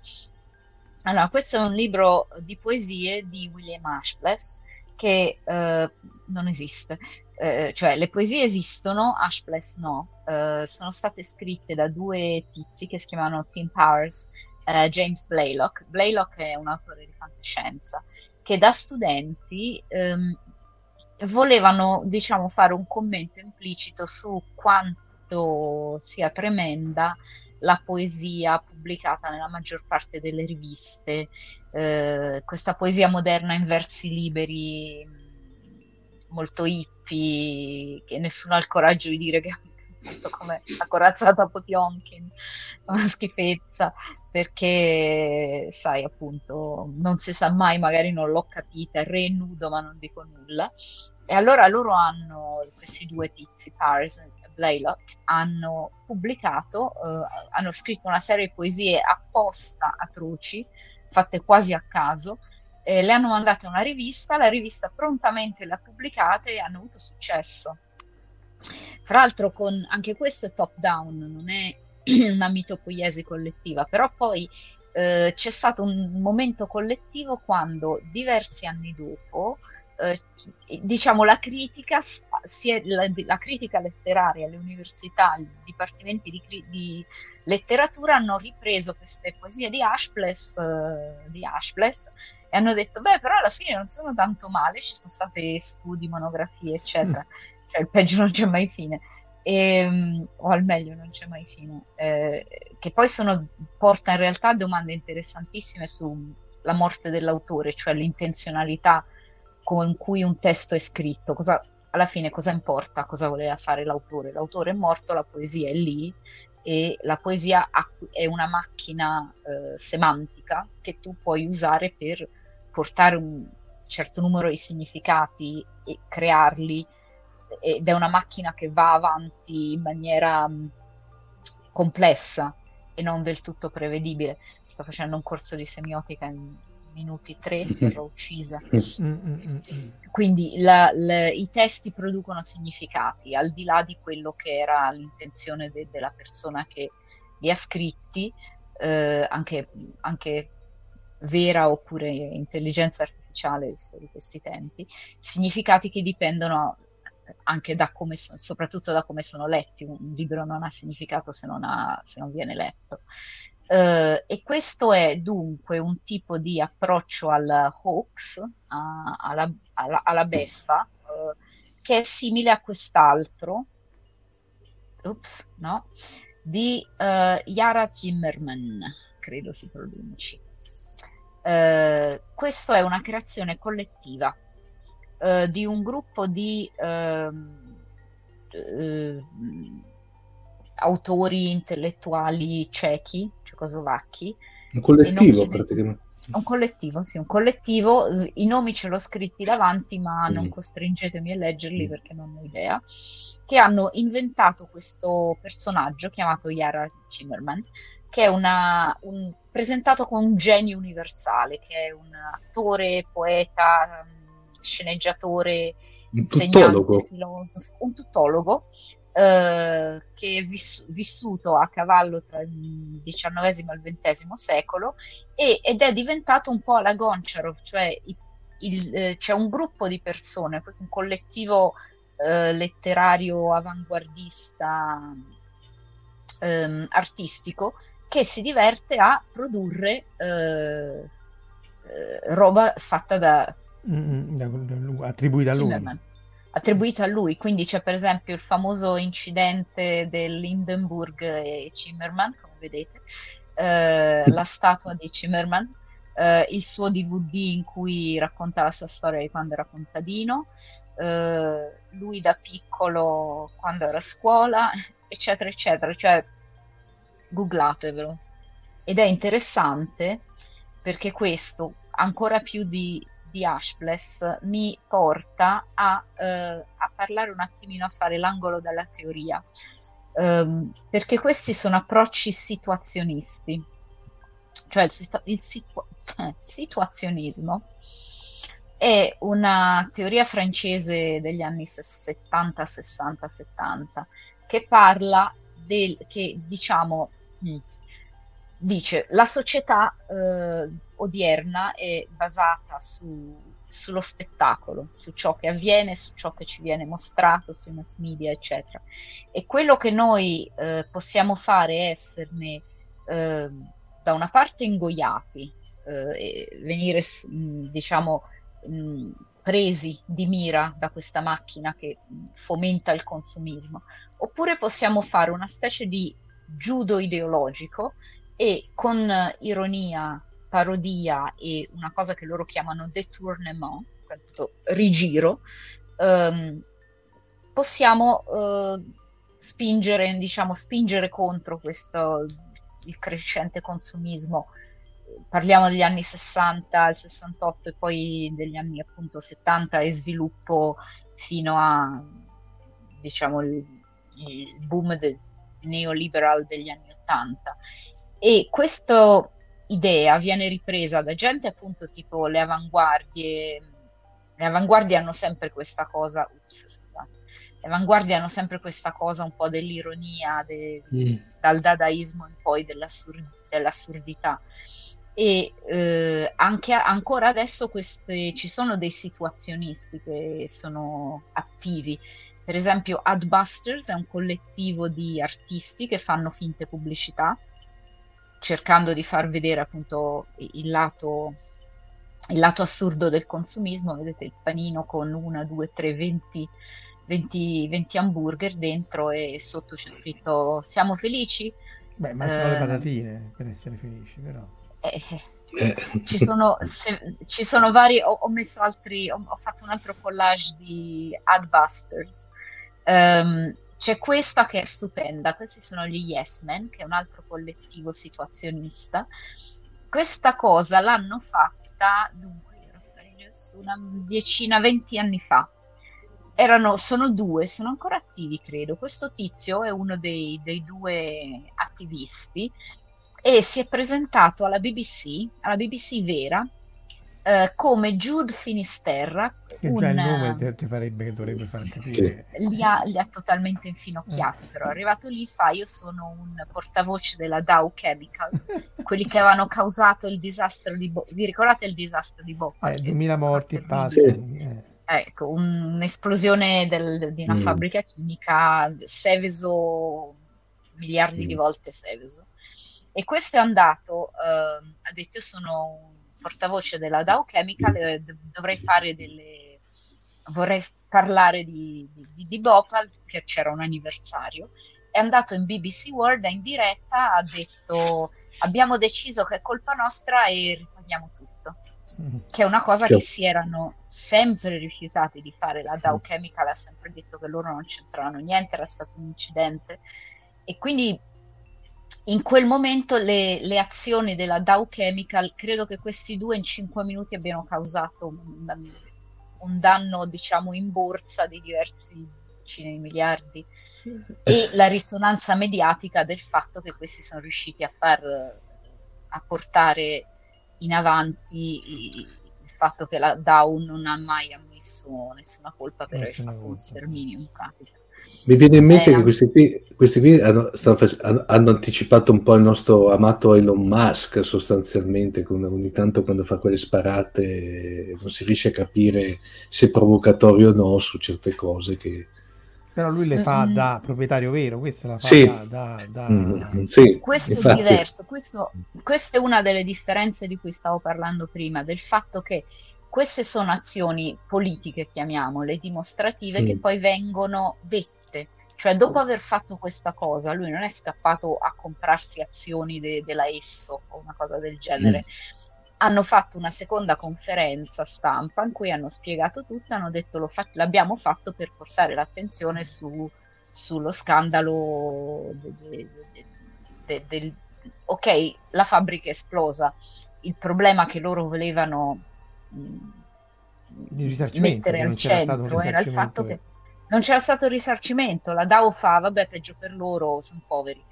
Allora, questo è un libro di poesie di William Ashbless che eh, non esiste. Eh, cioè, le poesie esistono, Ashbless no. Eh, sono state scritte da due tizi che si chiamano Tim Powers e James Blaylock. Blaylock è un autore di fantascienza che da studenti ehm, volevano, diciamo, fare un commento implicito su quanto sia tremenda la poesia pubblicata nella maggior parte delle riviste, eh, questa poesia moderna in versi liberi, molto hippie, che nessuno ha il coraggio di dire che è appunto come la corazzata Potionkin, una schifezza, perché sai appunto non si sa mai, magari non l'ho capita, il re è nudo ma non dico nulla. E allora loro hanno, questi due tizi, Pars e Blaylock, hanno pubblicato, eh, hanno scritto una serie di poesie apposta atroci, fatte quasi a caso, eh, le hanno mandate una rivista, la rivista prontamente le ha pubblicate e hanno avuto successo. Fra l'altro con, anche questo è top down, non è una mitopoiesi collettiva, però poi eh, c'è stato un momento collettivo quando diversi anni dopo eh, diciamo la critica, è, la, la, critica letteraria alle università, i dipartimenti di, di, letteratura hanno ripreso queste poesie di Ashbless, eh, di Ashbless e hanno detto beh però alla fine non sono tanto male, ci sono stati studi, monografie eccetera, mm. cioè il peggio non c'è mai fine. E, o al meglio non c'è mai fine, eh, che poi sono, porta in realtà a domande interessantissime sulla morte dell'autore, cioè l'intenzionalità con cui un testo è scritto. Cosa, alla fine cosa importa? Cosa voleva fare l'autore? L'autore è morto, la poesia è lì e la poesia è una macchina eh, semantica che tu puoi usare per portare un certo numero di significati e crearli ed è una macchina che va avanti in maniera mh, complessa e non del tutto prevedibile. Sto facendo un corso di semiotica in minuti tre verrò uccisa. Quindi la, la, i testi producono significati al di là di quello che era l'intenzione de, della persona che li ha scritti, eh, anche, anche, vera oppure intelligenza artificiale di questi tempi, significati che dipendono anche da come, soprattutto da come sono letti. Un libro non ha significato se non, ha, se non viene letto. Uh, e questo è dunque un tipo di approccio al hoax, a, alla, alla, alla, beffa, uh, che è simile a quest'altro, ups, no, di uh, Yara Zimmerman, credo si pronunci. questo è una creazione collettiva di un gruppo di ehm, autori intellettuali cechi, cecoslovacchi. Un collettivo praticamente. Un collettivo, sì, un collettivo. I nomi ce l'ho scritti davanti, ma mm. non costringetemi a leggerli mm. perché non ho idea. Che hanno inventato questo personaggio chiamato Yara Zimmerman, che è una, un, presentato come un genio universale, che è un attore, poeta, sceneggiatore, un tuttologo. filosofo, un tuttologo Uh, che è viss- vissuto a cavallo tra il XIX e il XX secolo e- ed è diventato un po' la Goncharov, cioè il, il, eh, c'è un gruppo di persone, un collettivo eh, letterario avanguardista ehm, artistico che si diverte a produrre eh, roba fatta da mm, attribuita a Zimmerman attribuito a lui, quindi c'è per esempio il famoso incidente dell'Hindenburg e Zimmerman, come vedete, eh, la statua di Zimmerman, eh, il suo DVD in cui racconta la sua storia di quando era contadino, eh, lui da piccolo quando era a scuola, eccetera, eccetera, cioè googlatevelo. Ed è interessante perché questo, ancora più di di Ashbless mi porta a, eh, a, parlare un attimino, a fare l'angolo della teoria, um, perché questi sono approcci situazionisti, cioè il, situ- il situ- situazionismo è una teoria francese degli anni 70, 60, 70 che parla del che diciamo mh, dice la società eh, odierna è basata su, sullo spettacolo, su ciò che avviene, su ciò che ci viene mostrato sui mass media, eccetera. E quello che noi eh, possiamo fare è esserne eh, da una parte ingoiati, eh, venire, diciamo, mh, presi di mira da questa macchina che fomenta il consumismo, oppure possiamo fare una specie di judo ideologico e con ironia, parodia e una cosa che loro chiamano détournement, rigiro, ehm, possiamo eh, spingere, diciamo, spingere contro questo il crescente consumismo. Parliamo degli anni 60 al 68 e poi degli anni appunto 70 e sviluppo fino a diciamo il, il boom del neoliberal degli anni 80 e questa idea viene ripresa da gente appunto tipo le avanguardie, le avanguardie hanno sempre questa cosa, ups, scusate, le avanguardie hanno sempre questa cosa un po' dell'ironia, de, mm. dal dadaismo in poi dell'assur- dell'assurdità. E eh, anche ancora adesso queste, ci sono dei situazionisti che sono attivi. Per esempio, Adbusters è un collettivo di artisti che fanno finte pubblicità cercando di far vedere appunto il lato, il lato assurdo del consumismo, vedete il panino con una, due, tre, venti 20, 20 hamburger dentro e sotto c'è scritto siamo felici? Beh, mancano eh, le patatine per essere felici, però. Eh, eh. Ci, sono, se, ci sono vari, ho, ho messo altri, ho, ho, fatto un altro collage di Adbusters. Um, c'è questa che è stupenda, questi sono gli Yes Men, che è un altro collettivo situazionista. Questa cosa l'hanno fatta, dunque, una decina, venti anni fa. Erano, sono due, sono ancora attivi, credo. Questo tizio è uno dei, dei due attivisti e si è presentato alla BBC, alla BBC vera, eh, come Jude Finisterra. Che un, già il nome ti, ti farebbe che dovrebbe far capire. Li ha, li ha totalmente infinocchiati, eh. però arrivato lì fa io sono un portavoce della Dow Chemical, quelli che avevano causato il disastro di Bhopal. Vi ricordate il disastro di Bhopal? Eh, 2000 morti, passa. Eh. Ecco, un'esplosione del, di una mm. fabbrica chimica, Seveso, miliardi mm. di volte Seveso. E questo è andato, eh, ha detto io sono un portavoce della Dow Chemical, eh, dovrei fare delle... vorrei parlare di, di, di Bhopal, che c'era un anniversario. È andato in BBC World in diretta, ha detto abbiamo deciso che è colpa nostra e ripaghiamo tutto. Mm-hmm. Che è una cosa che si erano sempre rifiutati di fare. La Dow mm. Chemical ha sempre detto che loro non c'entravano niente, era stato un incidente. E quindi in quel momento le, le, azioni della Dow Chemical, credo che questi due in cinque minuti abbiano causato un, un danno, diciamo, in borsa di diversi decine di miliardi. E la risonanza mediatica del fatto che questi sono riusciti a far a portare in avanti il fatto che la Dow non ha mai ammesso nessuna colpa per aver fatto uno sterminio in pratica. Mi viene in mente eh, che questi qui, questi qui hanno, fac- hanno, anticipato un po' il nostro amato Elon Musk sostanzialmente, con, ogni tanto quando fa quelle sparate non si riesce a capire se è provocatorio o no su certe cose che... Però lui le fa da proprietario vero, questa la fa sì. da... da, da... Mm, sì, questo infatti. è diverso, questo, questa è una delle differenze di cui stavo parlando prima, del fatto che queste sono azioni politiche, chiamiamole, dimostrative, mm. che poi vengono dette cioè, dopo aver fatto questa cosa, lui non è scappato a comprarsi azioni de- della Esso o una cosa del genere. Mm. Hanno fatto una seconda conferenza stampa in cui hanno spiegato tutto, hanno detto fa- l'abbiamo fatto per portare l'attenzione su, sullo scandalo de- de- del... Ok, la fabbrica è esplosa, il problema che loro volevano mh, mettere al centro era il fatto che non c'era stato il risarcimento, la DAO fa, vabbè, peggio per loro, sono poveri.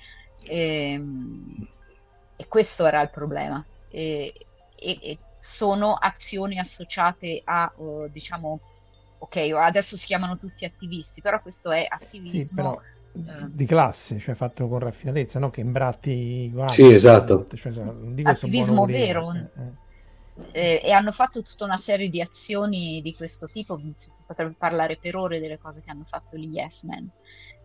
E, ehm, e, questo era il problema. E, e, e sono azioni associate a, uh, diciamo, ok, adesso si chiamano tutti attivisti, però questo è attivismo. Sì, di classe, cioè fatto con raffinatezza, non che imbratti guardi, Sì, esatto. cioè, non dico Attivismo vero. eh, eh. Eh, e hanno fatto tutta una serie di azioni di questo tipo, si potrebbe parlare per ore delle cose che hanno fatto gli Yes Men,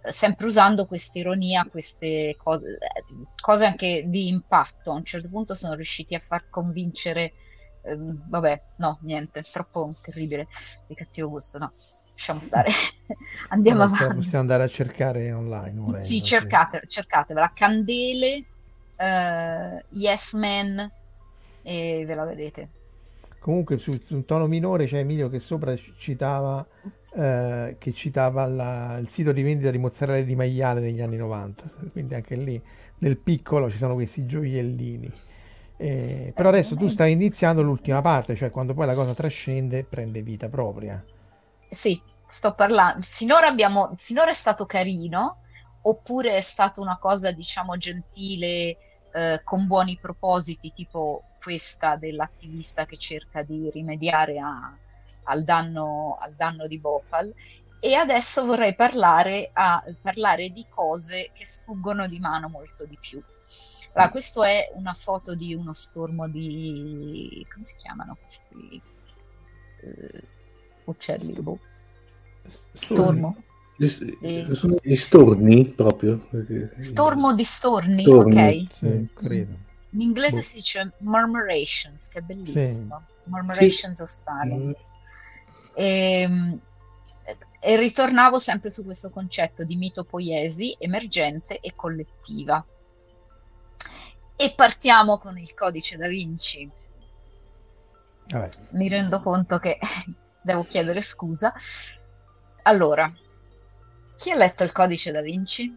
Eh, sempre usando questa ironia, queste cose, eh, cose anche di impatto. A un certo punto sono riusciti a far convincere, ehm, vabbè, no, niente, troppo terribile, di cattivo gusto, no, lasciamo stare, andiamo Vabbè, avanti. Possiamo andare a cercare online. volendo, Sì, cercate, cercatevela. Candele, eh, Yes Man e ve la vedete. Comunque su, su un tono minore c'è Emilio che sopra ci- citava, eh, che citava la- il sito di vendita di mozzarella di maiale degli anni 90, quindi anche lì nel piccolo ci sono questi gioiellini. Eh, però adesso tu stai iniziando l'ultima parte, cioè quando poi la cosa trascende prende vita propria. Sì, sto parlando. Finora abbiamo, finora è stato carino, oppure è stata una cosa, diciamo, gentile, eh, con buoni propositi, tipo questa dell'attivista che cerca di rimediare a- al danno, al danno di Bhopal. E adesso vorrei parlare, a- parlare di cose che sfuggono di mano molto di più. Allora, questo è una foto di uno stormo di... come si chiamano questi eh, uccelli? Boh. Stormo. Gli, sono gli storni proprio. Stormo di storni, Storni. ok. Sì, credo. In inglese Boh. si dice murmurations, che è bellissimo. Murmurations of silence. E, e ritornavo sempre su questo concetto di mitopoiesi emergente e collettiva. E partiamo con il codice da Vinci. Vabbè, Mi rendo conto che devo chiedere scusa. Allora, chi ha letto il codice da Vinci?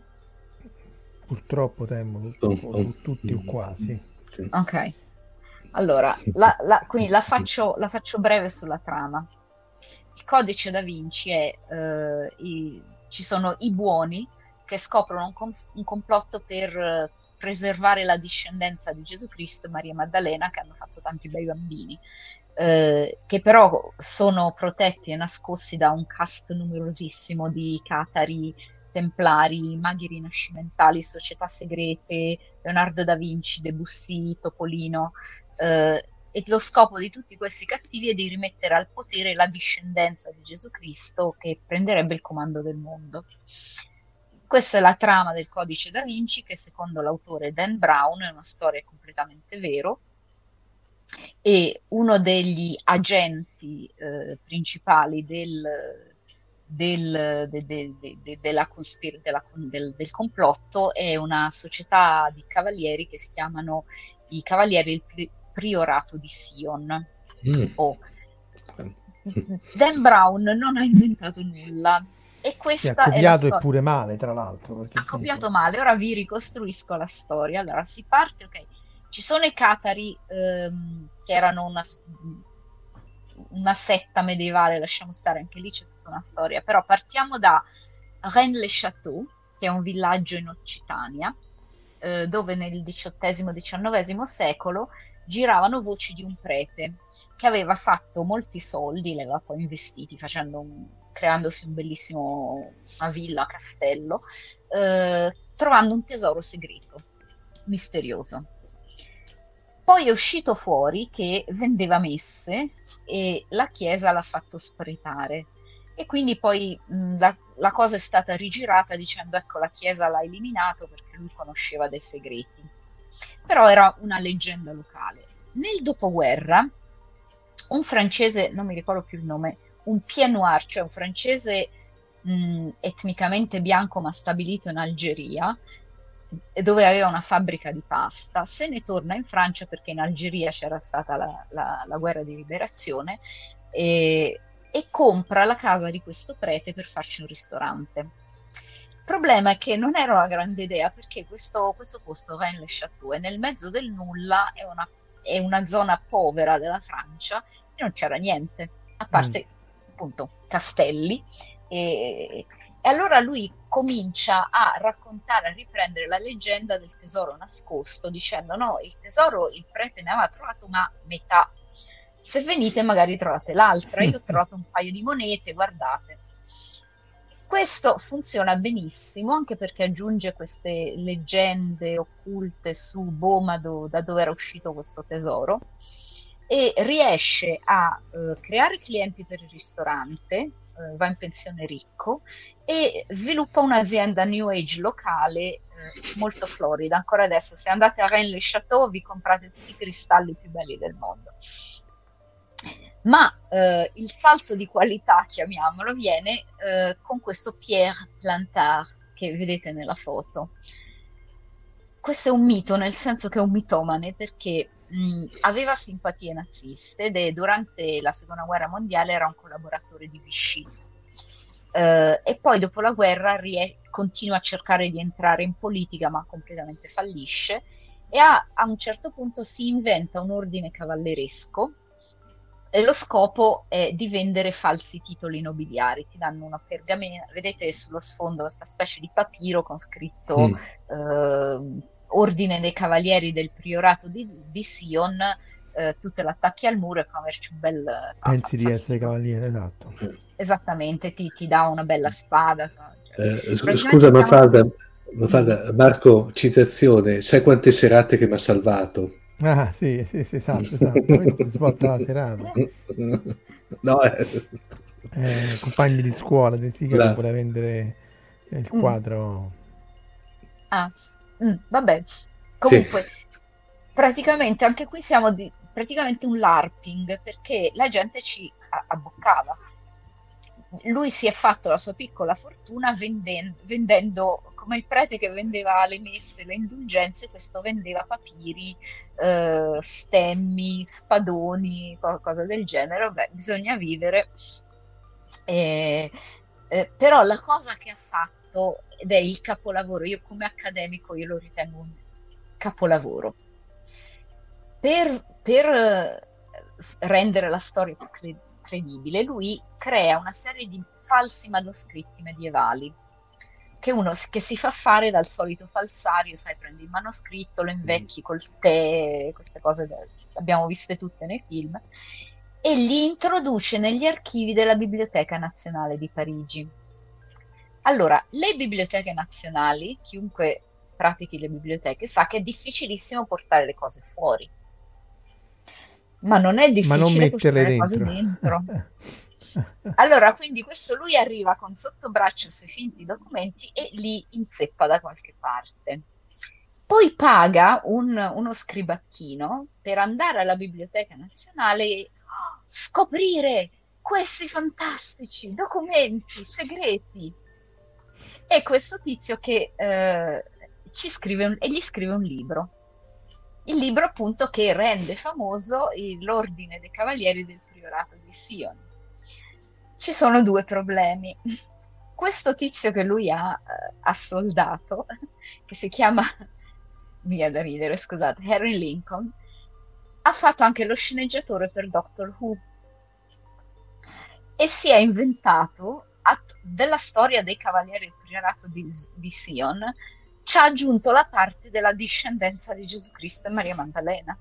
Purtroppo temo oh. tutti o quasi. Sì. Ok, allora, la, la- quindi la faccio, la faccio breve sulla trama. Il codice da Vinci è, eh, i- ci sono i buoni che scoprono un, com- un complotto per eh, preservare la discendenza di Gesù Cristo e Maria Maddalena, che hanno fatto tanti bei bambini, eh, che però sono protetti e nascosti da un cast numerosissimo di catari, templari, maghi rinascimentali, società segrete, Leonardo da Vinci, Debussy, Topolino. eh, e lo scopo di tutti questi cattivi è di rimettere al potere la discendenza di Gesù Cristo che prenderebbe il comando del mondo. Questa è la trama del codice da Vinci che secondo l'autore Dan Brown è una storia completamente vero e uno degli agenti eh, principali del, del, de- de- de- de- della conspir- della- del, del complotto è una società di cavalieri che si chiamano i Cavalieri del Pri- Priorato di Sion. Mm. Oh. Dan Brown non ha inventato nulla e questa è la copiato pure male, tra l'altro. Ha copiato male, ora vi ricostruisco la storia. Allora, si parte, ok, ci sono i Catari ehm, che erano una, una setta medievale, lasciamo stare, anche lì c'è tutta una storia, però partiamo da Rennes-le-Château, che è un villaggio in Occitania, eh, dove nel XVIII-XIX secolo giravano voci di un prete che aveva fatto molti soldi, li aveva poi investiti un- creandosi un bellissimo una villa, castello, eh, trovando un tesoro segreto, misterioso. Poi è uscito fuori che vendeva messe e la chiesa l'ha fatto spretare. E quindi poi mh, la, la cosa è stata rigirata dicendo ecco la chiesa l'ha eliminato perché lui conosceva dei segreti. Però era una leggenda locale. Nel dopoguerra un francese, non mi ricordo più il nome, un pied noir, cioè un francese mh, etnicamente bianco ma stabilito in Algeria, dove aveva una fabbrica di pasta, se ne torna in Francia perché in Algeria c'era stata la, la- la guerra di liberazione e, e compra la casa di questo prete per farci un ristorante. Il problema è che non era una grande idea perché questo, questo posto, Rennes-le-Château, è nel mezzo del nulla, è una, è una zona povera della Francia e non c'era niente, a parte appunto castelli. E, e allora lui comincia a raccontare, a riprendere la leggenda del tesoro nascosto, dicendo no, il tesoro il prete ne aveva trovato ma metà. Se venite magari trovate l'altra, io ho trovato un paio di monete, guardate. Questo funziona benissimo anche perché aggiunge queste leggende occulte su Bomado, da dove era uscito questo tesoro, e riesce a eh, creare clienti per il ristorante, eh, va in pensione ricco e sviluppa un'azienda New Age locale eh, molto florida. Ancora adesso, se andate a Rennes-le-Château vi comprate tutti i cristalli più belli del mondo ma eh, il salto di qualità, chiamiamolo, viene eh, con questo Pierre Plantard che vedete nella foto. Questo è un mito, nel senso che è un mitomane perché mh, aveva simpatie naziste ed durante la seconda guerra mondiale era un collaboratore di Vichy. Uh, e poi dopo la guerra rie- continua a cercare di entrare in politica ma completamente fallisce e a, a un certo punto si inventa un ordine cavalleresco lo scopo è di vendere falsi titoli nobiliari. Ti danno una pergamena, vedete sullo sfondo questa specie di papiro con scritto mm. eh, Ordine dei Cavalieri del Priorato di, di Sion. Eh, tu te l'attacchi al muro e come averci un bel pensi di essere cavaliere esatto esattamente ti, ti dà una bella spada cioè, eh, scusa ma Farda, Marco citazione sai quante serate che mi ha salvato Ah, sì, sì, sì, esatto, esatto. Questo svolta la serata. No, eh. Eh, compagni di scuola del Siga la... che vuole vendere il mm. quadro. Mm. Ah, mm, vabbè. Comunque, sì. praticamente anche qui siamo di praticamente un LARPing perché la gente ci abboccava lui si è fatto la sua piccola fortuna vendendo, vendendo come il prete che vendeva le messe, le indulgenze, questo vendeva papiri, eh, stemmi, spadoni, qualcosa del genere. Vabbè, bisogna vivere. Eh, eh, però la cosa che ha fatto, ed è il capolavoro, io come accademico io lo ritengo un capolavoro, per, per eh, rendere la storia più credibile lui crea una serie di falsi manoscritti medievali che uno che si fa fare dal solito falsario, sai, prendi il manoscritto, lo invecchi mm. col tè, queste cose le abbiamo viste tutte nei film, e li introduce negli archivi della Biblioteca Nazionale di Parigi. Allora, le biblioteche nazionali, chiunque pratichi le biblioteche sa che è difficilissimo portare le cose fuori ma non è difficile ma non metterle dentro. dentro. allora, quindi questo lui arriva con sotto braccio i suoi finti documenti e li inzeppa da qualche parte. Poi paga un, uno scribacchino per andare alla Biblioteca Nazionale e scoprire questi fantastici documenti segreti. E questo tizio che eh, ci scrive un, e gli scrive un libro il libro appunto che rende famoso l'ordine dei cavalieri del priorato di Sion. Ci sono due problemi. Questo tizio che lui ha, eh, ha soldato, che si chiama, mi viene da ridere, scusate, Harry Lincoln, ha fatto anche lo sceneggiatore per Doctor Who e si è inventato att- della storia dei cavalieri del priorato di, di Sion ci ha aggiunto la parte della discendenza di Gesù Cristo e Maria Maddalena,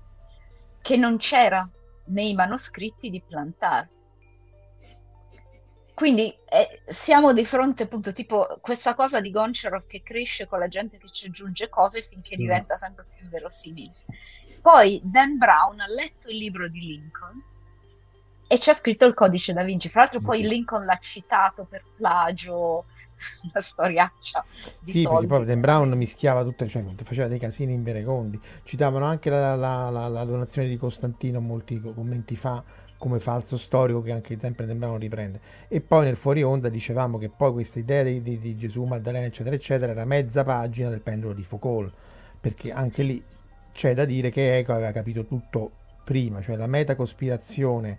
che non c'era nei manoscritti di Plantar. Quindi eh, siamo di fronte appunto tipo questa cosa di Goncharov che cresce con la gente che ci aggiunge cose finché mm. diventa sempre più verosimile. Poi Dan Brown ha letto il libro di Lincoln e c'è scritto il codice da Vinci. Fra l'altro, poi sì. Lincoln l'ha citato per plagio, una storiaccia di sì, soldi. Poi Dan Brown mischiava tutte, cioè faceva dei casini inverecondi. Citavano anche la, la, la, la, donazione di Costantino molti commenti fa come falso storico che anche sempre Brown riprende. E poi nel fuori onda dicevamo che poi questa idea di, di, di Gesù, Maddalena, eccetera, eccetera, era mezza pagina del pendolo di Foucault. Perché anche lì c'è da dire che Eco aveva capito tutto prima, cioè la metacospirazione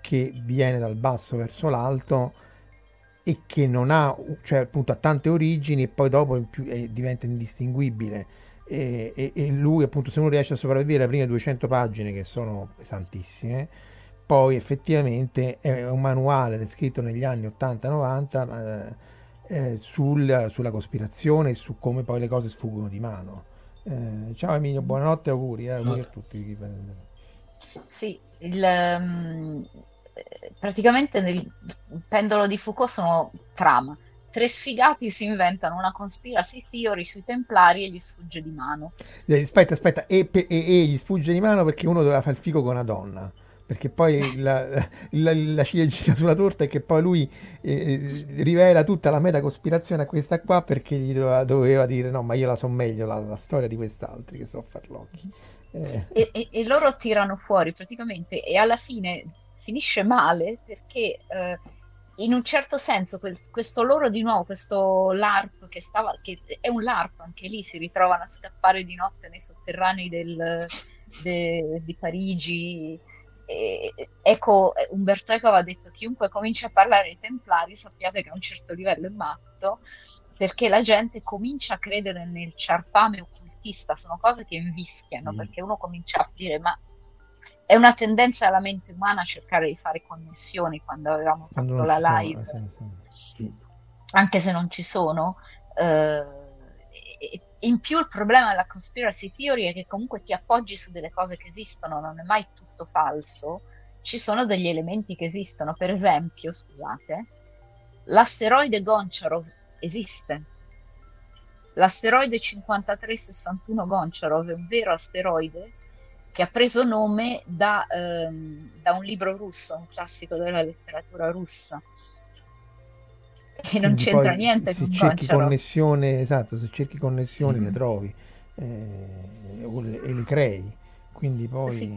che viene dal basso verso l'alto e che non ha, cioè appunto ha tante origini e poi dopo più, eh, diventa indistinguibile. E, e, e, lui appunto se non riesce a sopravvivere le prime 200 pagine che sono pesantissime poi effettivamente è un manuale scritto negli anni 80-90 eh, eh, sul, sulla cospirazione e su come poi le cose sfuggono di mano eh, ciao Emilio buonanotte auguri, eh, auguri a tutti sì il, um, praticamente nel pendolo di Foucault sono trama, tre sfigati si inventano una conspiracy theory sui templari e gli sfugge di mano. Eh, Aspetta, aspetta, e, e- e gli sfugge di mano perché uno doveva fare il figo con una donna. Perché poi la, la, la ciliegina sulla torta è che poi lui eh, rivela tutta la meta cospirazione a questa qua perché gli doveva, doveva dire no, ma io la so meglio la, la storia di quest'altri che so farlocchi. Eh, E, e- e loro tirano fuori praticamente e alla fine finisce male perché eh, in un certo senso quel- questo loro di nuovo, questo LARP che stava, che è un LARP anche lì, si ritrovano a scappare di notte nei sotterranei del- de- di Parigi. E- Eco, Umberto Eco aveva detto chiunque comincia a parlare dei Templari sappiate che a un certo livello è matto perché la gente comincia a credere nel ciarpame occultista, sono cose che invischiano Mm. perché uno comincia a dire ma è una tendenza della mente umana a cercare di fare connessioni quando avevamo fatto la live eh, anche se non ci sono. eh, in più il problema della conspiracy theory è che comunque ti appoggi su delle cose che esistono, non è mai tutto falso. Ci sono degli elementi che esistono, per esempio, scusate, l'asteroide Goncharov esiste. L'asteroide 5361 Goncharov è un vero asteroide che ha preso nome da, ehm, da un libro russo, un classico della letteratura russa. E non Quindi c'entra poi niente se con cerchi Goncharov. connessione, esatto, se cerchi connessioni le Mhm. trovi eh, le- e le crei. Quindi poi Sì.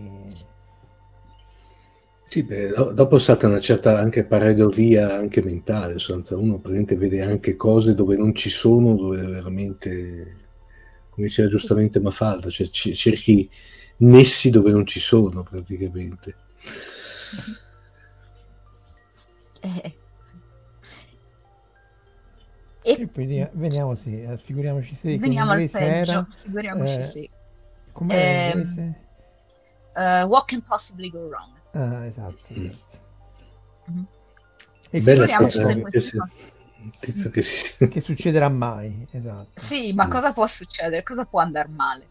Sì, beh, do- dopo è stata una certa anche pareidolia anche mentale, sostanza uno praticamente vede anche cose dove non ci sono, dove veramente, come diceva giustamente Mafalda, cioè ci- cerchi nessi dove non ci sono praticamente. Eh. E E poi di- veniamo, sì, eh, figuriamoci se veniamo al peggio, era, figuriamoci eh, sì. com'era in Ehm? Uh, what can possibly go wrong? Ah, esatto. Mm. Mhm. E Bella Figuriamoci se se- qua- tizio che si... che succederà mai, esatto. Sì, ma Mm. cosa può succedere? Cosa può andare male?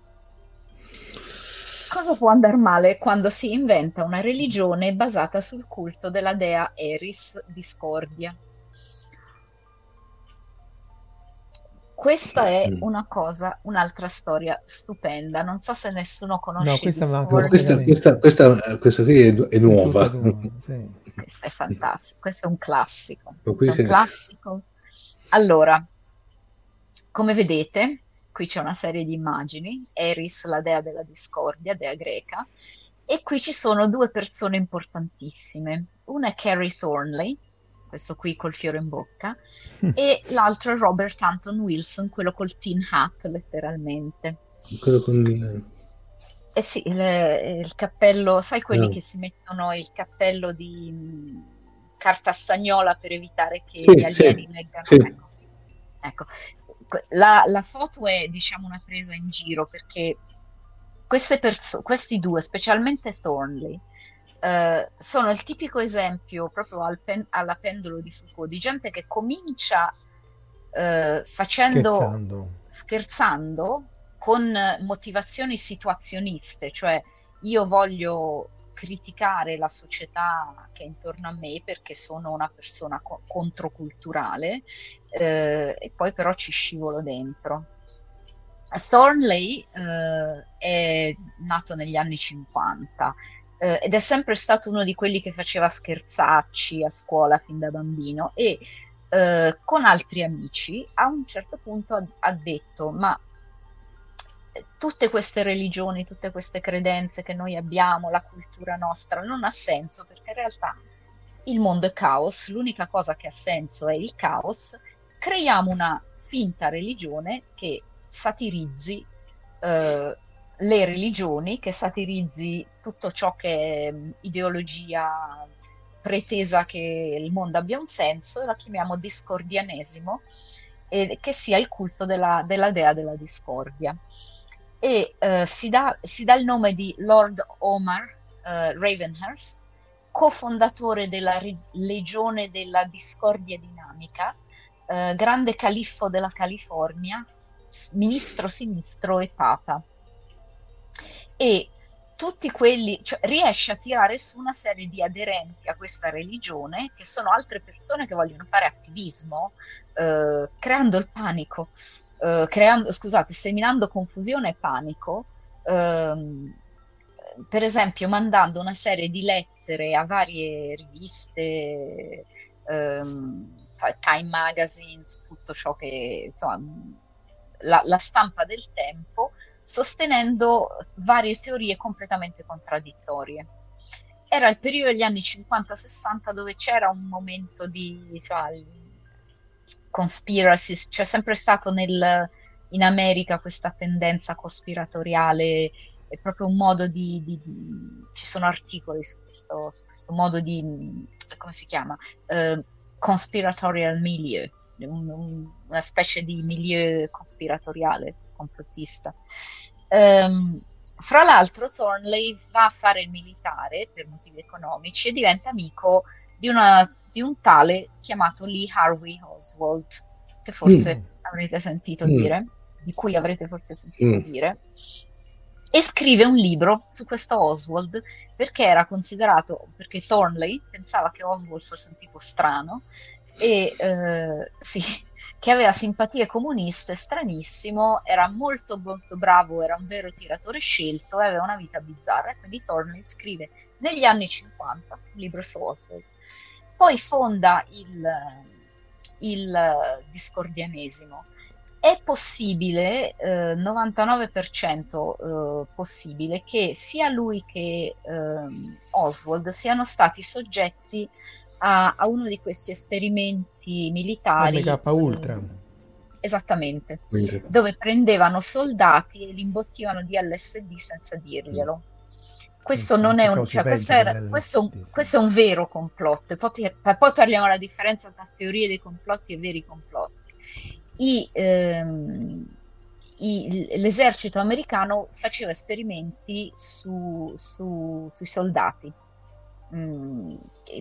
Cosa può andare male quando si inventa una religione basata sul culto della dea Eris Discordia? Questa è Mm. una cosa, un'altra storia stupenda. Non so se nessuno No, conosce questa manca Discordia. Questa, questa, questa, questa qui è, è nuova. Sì. Questo è fantastico, questo è un classico. Questo è un classico. Allora, come vedete, qui c'è una serie di immagini, Eris, la dea della discordia, dea greca, e qui ci sono due persone importantissime. Una è Carrie Thornley, questo qui col fiore in bocca, e l'altro è Robert Anton Wilson, quello col tin hat, letteralmente. Quello con il... Eh sì, il, il cappello, sai quelli Ah. che si mettono il cappello di mh, carta stagnola per evitare che Sì, gli alieni sì, leggano? sì. Ecco, ecco. La, la foto è diciamo una presa in giro perché queste perso- questi due, specialmente Thornley, eh, sono il tipico esempio proprio al pen- alla pendolo di Foucault di gente che comincia eh, facendo Scherzando. scherzando con motivazioni situazioniste, cioè io voglio criticare la società che è intorno a me perché sono una persona co- controculturale eh, e poi però ci scivolo dentro. Thornley eh, è nato negli anni 50 eh, ed è sempre stato uno di quelli che faceva scherzacci a scuola fin da bambino e eh, con altri amici a un certo punto ha, ha detto ma eh, tutte queste religioni, tutte queste credenze che noi abbiamo, la cultura nostra, non ha senso perché in realtà il mondo è caos, l'unica cosa che ha senso è il caos, creiamo una finta religione che satirizzi eh, le religioni, che satirizzi tutto ciò che è mh, ideologia pretesa che il mondo abbia un senso la chiamiamo discordianesimo e che sia il culto della, della dea della discordia. E eh, si, dà, si dà il nome di Lord Omar eh, Ravenhurst, cofondatore della ri- Legione della Discordia Dinamica, eh, grande califfo della California, ministro sinistro e papa. E tutti quelli, cioè, riesce a tirare su una serie di aderenti a questa religione che sono altre persone che vogliono fare attivismo, eh, creando il panico, eh, creando, scusate, seminando confusione e panico, ehm, per esempio mandando una serie di lettere a varie riviste, ehm, Time Magazines, tutto ciò che, insomma, la, la stampa del tempo, sostenendo varie teorie completamente contraddittorie. Era il periodo degli anni 50-60 dove c'era un momento di insomma, conspiracy, c'è sempre stato nel, in America questa tendenza cospiratoriale, è proprio un modo di, di, di ci sono articoli su questo, su questo, modo di, come si chiama, uh, conspiratorial milieu, un, un, una specie di milieu cospiratoriale, complottista. Um, fra l'altro Thornley va a fare il militare per motivi economici e diventa amico di, una, di un tale chiamato Lee Harvey Oswald, che forse mm. avrete sentito mm. dire, di cui avrete forse sentito mm. dire, e scrive un libro su questo Oswald perché era considerato, perché Thornley pensava che Oswald fosse un tipo strano e eh, sì, che aveva simpatie comuniste, stranissimo, era molto molto bravo, era un vero tiratore scelto e aveva una vita bizzarra. Quindi Thornley scrive negli anni 50 un libro su Oswald. Poi fonda il, il discordianesimo. È possibile, eh, 99% eh, possibile, che sia lui che eh, Oswald siano stati soggetti a, a uno di questi esperimenti militari. MK Ultra. Eh, esattamente, Quindi. dove prendevano soldati e li imbottivano di LSD senza dirglielo. Questo non è un, cioè, questo, era, questo, questo, è un vero complotto, e poi, poi parliamo della differenza tra teorie dei complotti e veri complotti. I, ehm, i, l'esercito americano faceva esperimenti su, su, sui soldati mh,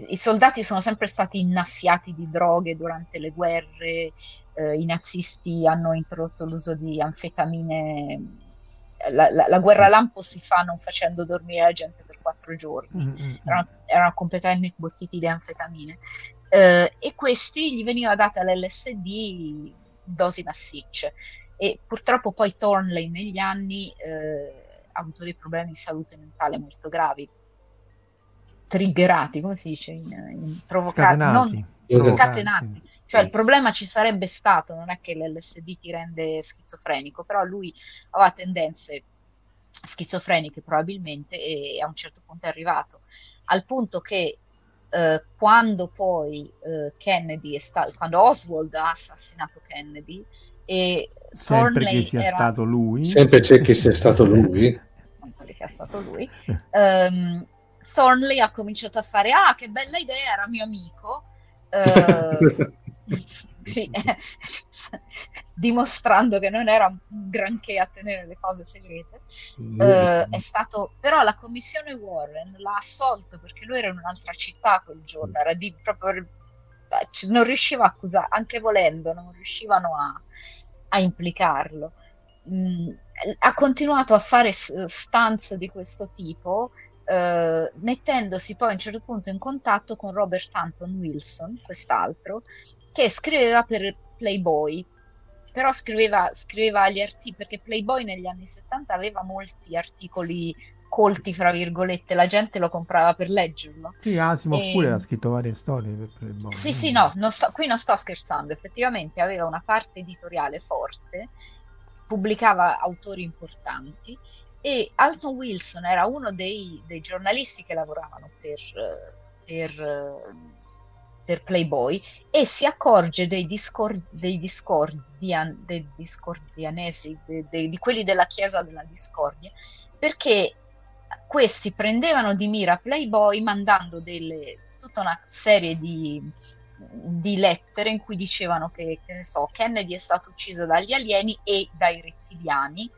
i soldati sono sempre stati innaffiati di droghe durante le guerre, eh, i nazisti hanno introdotto l'uso di anfetamine, la, la, la, guerra lampo si fa non facendo dormire la gente per quattro giorni, mm-hmm. erano, erano, completamente imbottiti di anfetamine. Eh, e questi gli veniva data l'LSD dosi massicce. E purtroppo poi Thornley negli anni eh, ha avuto dei problemi di salute mentale molto gravi triggerati, come si dice, in, in provocati, scatenati. non scatenati. Cioè il problema ci sarebbe stato, non è che l'LSD ti rende schizofrenico, però lui aveva tendenze schizofreniche probabilmente e a un certo punto è arrivato al punto che eh, quando poi eh, Kennedy è stato, quando Oswald ha assassinato Kennedy e sempre Thornley che sia era... stato lui. Sempre c'è che sia stato lui. Sempre che sia stato lui. Um, Thornley ha cominciato a fare, ah che bella idea, era mio amico. Uh, sì, dimostrando che non era un granché a tenere le cose segrete. Uh, è stato, però la commissione Warren l'ha assolto perché lui era in un'altra città quel giorno, era di, proprio, non riusciva a accusare, anche volendo, non riuscivano a, a implicarlo. Mm, ha continuato a fare stanze di questo tipo eh, mettendosi poi a un certo punto in contatto con Robert Anton Wilson, quest'altro, che scriveva per Playboy, però scriveva, scriveva gli articoli, perché Playboy negli anni 70 aveva molti articoli colti, fra virgolette, la gente lo comprava per leggerlo. Sì, Asimov e... pure ha scritto varie storie per Playboy. Sì, sì, no, non sto, qui non sto scherzando, effettivamente aveva una parte editoriale forte, pubblicava autori importanti e Alton Wilson era uno dei, dei giornalisti che lavoravano per, per, per, Playboy e si accorge dei, discord, dei, discordian, dei discordianesi, de, de, di quelli della Chiesa della Discordia, perché questi prendevano di mira Playboy mandando delle, tutta una serie di, di lettere in cui dicevano che, che so, Kennedy è stato ucciso dagli alieni e dai rettiliani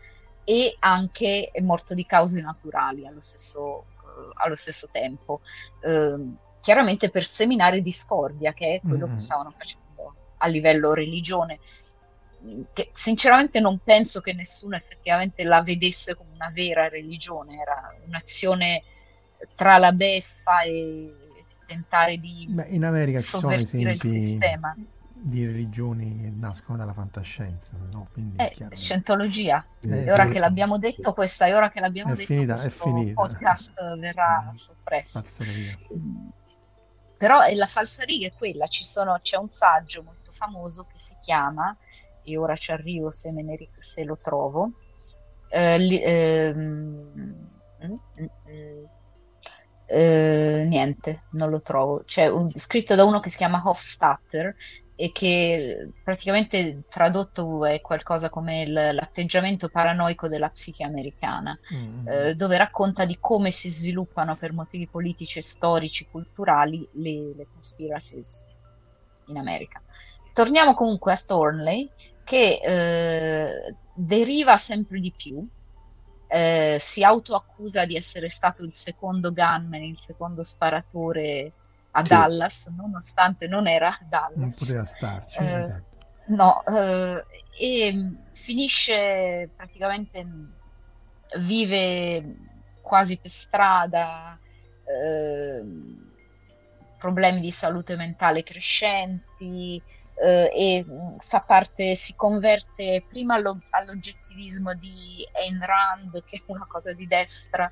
e anche è morto di cause naturali allo stesso, uh, allo stesso tempo. Uh, chiaramente per seminare discordia, che è quello mm. che stavano facendo a livello religione. che sinceramente non penso che nessuno effettivamente la vedesse come una vera religione, era un'azione tra la beffa e tentare di Beh, in America sovvertire il sistema. Di religioni che nascono dalla fantascienza, no? Quindi è È chiaro. scientologia. Eh, E ora che l'abbiamo detto questa, e ora che l'abbiamo È detto, finita, è questo podcast verrà Mm. soppresso. Via. Però è la falsariga è quella, ci sono- c'è un saggio molto famoso che si chiama, e ora ci arrivo se, me ne se lo trovo, eh, li- ehm, mm, mm, mm, eh, niente, non lo trovo. C'è un- scritto da uno che si chiama Hofstadter e che praticamente tradotto è qualcosa come il- l'atteggiamento paranoico della psiche americana Mm. eh, dove racconta di come si sviluppano per motivi politici, storici, culturali le, le conspiracies in America. Torniamo comunque a Thornley, che eh, deriva sempre di più, eh, si autoaccusa di essere stato il secondo gunman, il secondo sparatore a Sì. Dallas, nonostante non era a Non Dallas. poteva starci. Eh, esatto. No, eh, e mh, finisce praticamente, mh, vive quasi per strada, ehm, problemi di salute mentale crescenti eh, e mh, fa parte, si converte prima allo- all'oggettivismo di Ayn Rand, che è una cosa di destra,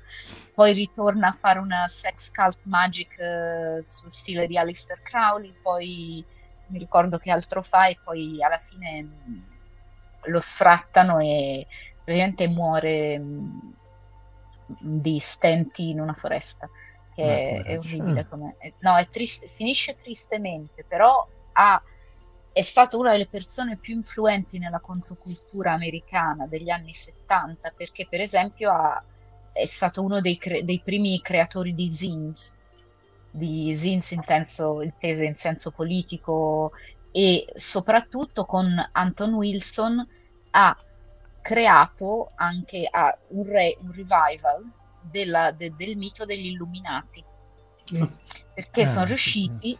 poi ritorna a fare una sex cult magic eh, sul stile di Aleister Crowley, poi mi ricordo che altro fa e poi alla fine mh, lo sfrattano e praticamente muore mh, di stenti in una foresta che è, è orribile Ah. come no è triste finisce tristemente però ha è stato una delle persone più influenti nella controcultura americana degli anni 70 perché per esempio ha- è stato uno dei, cre- dei primi creatori di zines di zines in senso, intese in senso politico e soprattutto con Anton Wilson ha creato anche ha un, re- un revival della- de- del mito degli Illuminati. Perché Ah, sono riusciti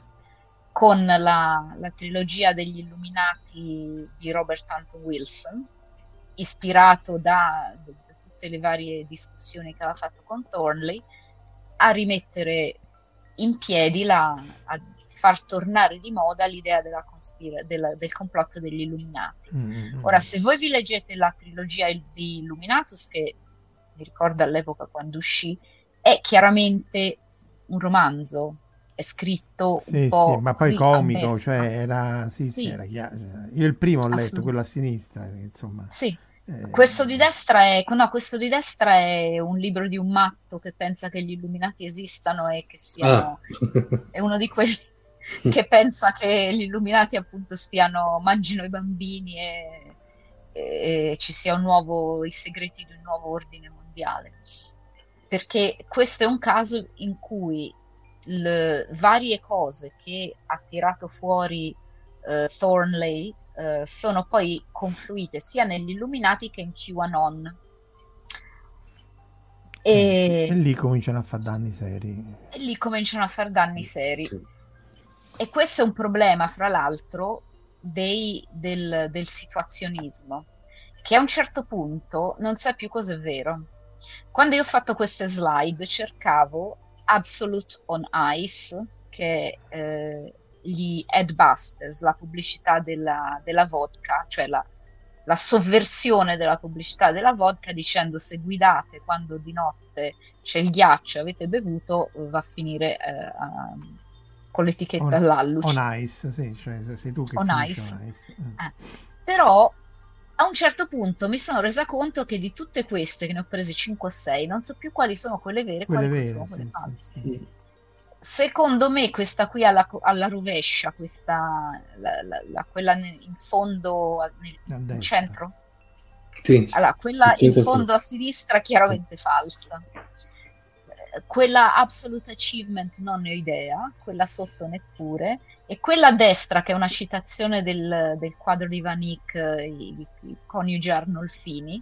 con la, la trilogia degli Illuminati di Robert Anton Wilson ispirato da, da tutte le varie discussioni che aveva fatto con Thornley a rimettere in piedi la, a far tornare di moda l'idea della conspira- della- del complotto degli Illuminati. Mm, mm, mm. Ora, se voi vi leggete la trilogia di Illuminatus, che mi ricordo all'epoca quando uscì, è chiaramente un romanzo, è scritto un Sì, po' sì, ma poi comico, cioè era, sì, sì, era chiaro. Io il primo ho letto, quello a sinistra, insomma. Sì, eh, questo di destra è, no, questo di destra è un libro di un matto che pensa che gli Illuminati esistano e che siano, Ah. è uno di quelli che pensa che gli Illuminati appunto stiano, mangino i bambini e, e ci sia un nuovo, i segreti di un nuovo ordine mondiale. Perché questo è un caso in cui le varie cose che ha tirato fuori eh, Thornley eh, sono poi confluite sia negli Illuminati che in QAnon. E, e lì cominciano a fare danni seri. e lì cominciano a fare danni seri. Sì. E questo è un problema, fra l'altro, dei- del, del situazionismo, che a un certo punto non sa più cosa è vero. Quando io ho fatto queste slide cercavo Absolute on Ice, che eh, gli Adbusters, la pubblicità della, della vodka, cioè la, la sovversione della pubblicità della vodka dicendo se guidate quando di notte c'è il ghiaccio e avete bevuto va a finire eh, a- con l'etichetta On- all'alluce. On ice, sì, cioè sei tu che On ice. on ice. Mm. Eh, Però a un certo punto mi sono resa conto che di tutte queste, che ne ho prese 5 o 6, non so più quali sono quelle vere e Quelle quali vere, sono quelle sì, false. sì. Secondo me questa qui alla, alla rovescia, questa, la- la- la- quella in fondo, al- nel, destra. centro, Sì. allora, quella in fondo a sinistra è chiaramente falsa. Eh, Quella Absolute Achievement non ne ho idea, quella sotto neppure, e quella a destra, che è una citazione del, del quadro di Van Eyck, eh, i, i- coniugi Arnolfini,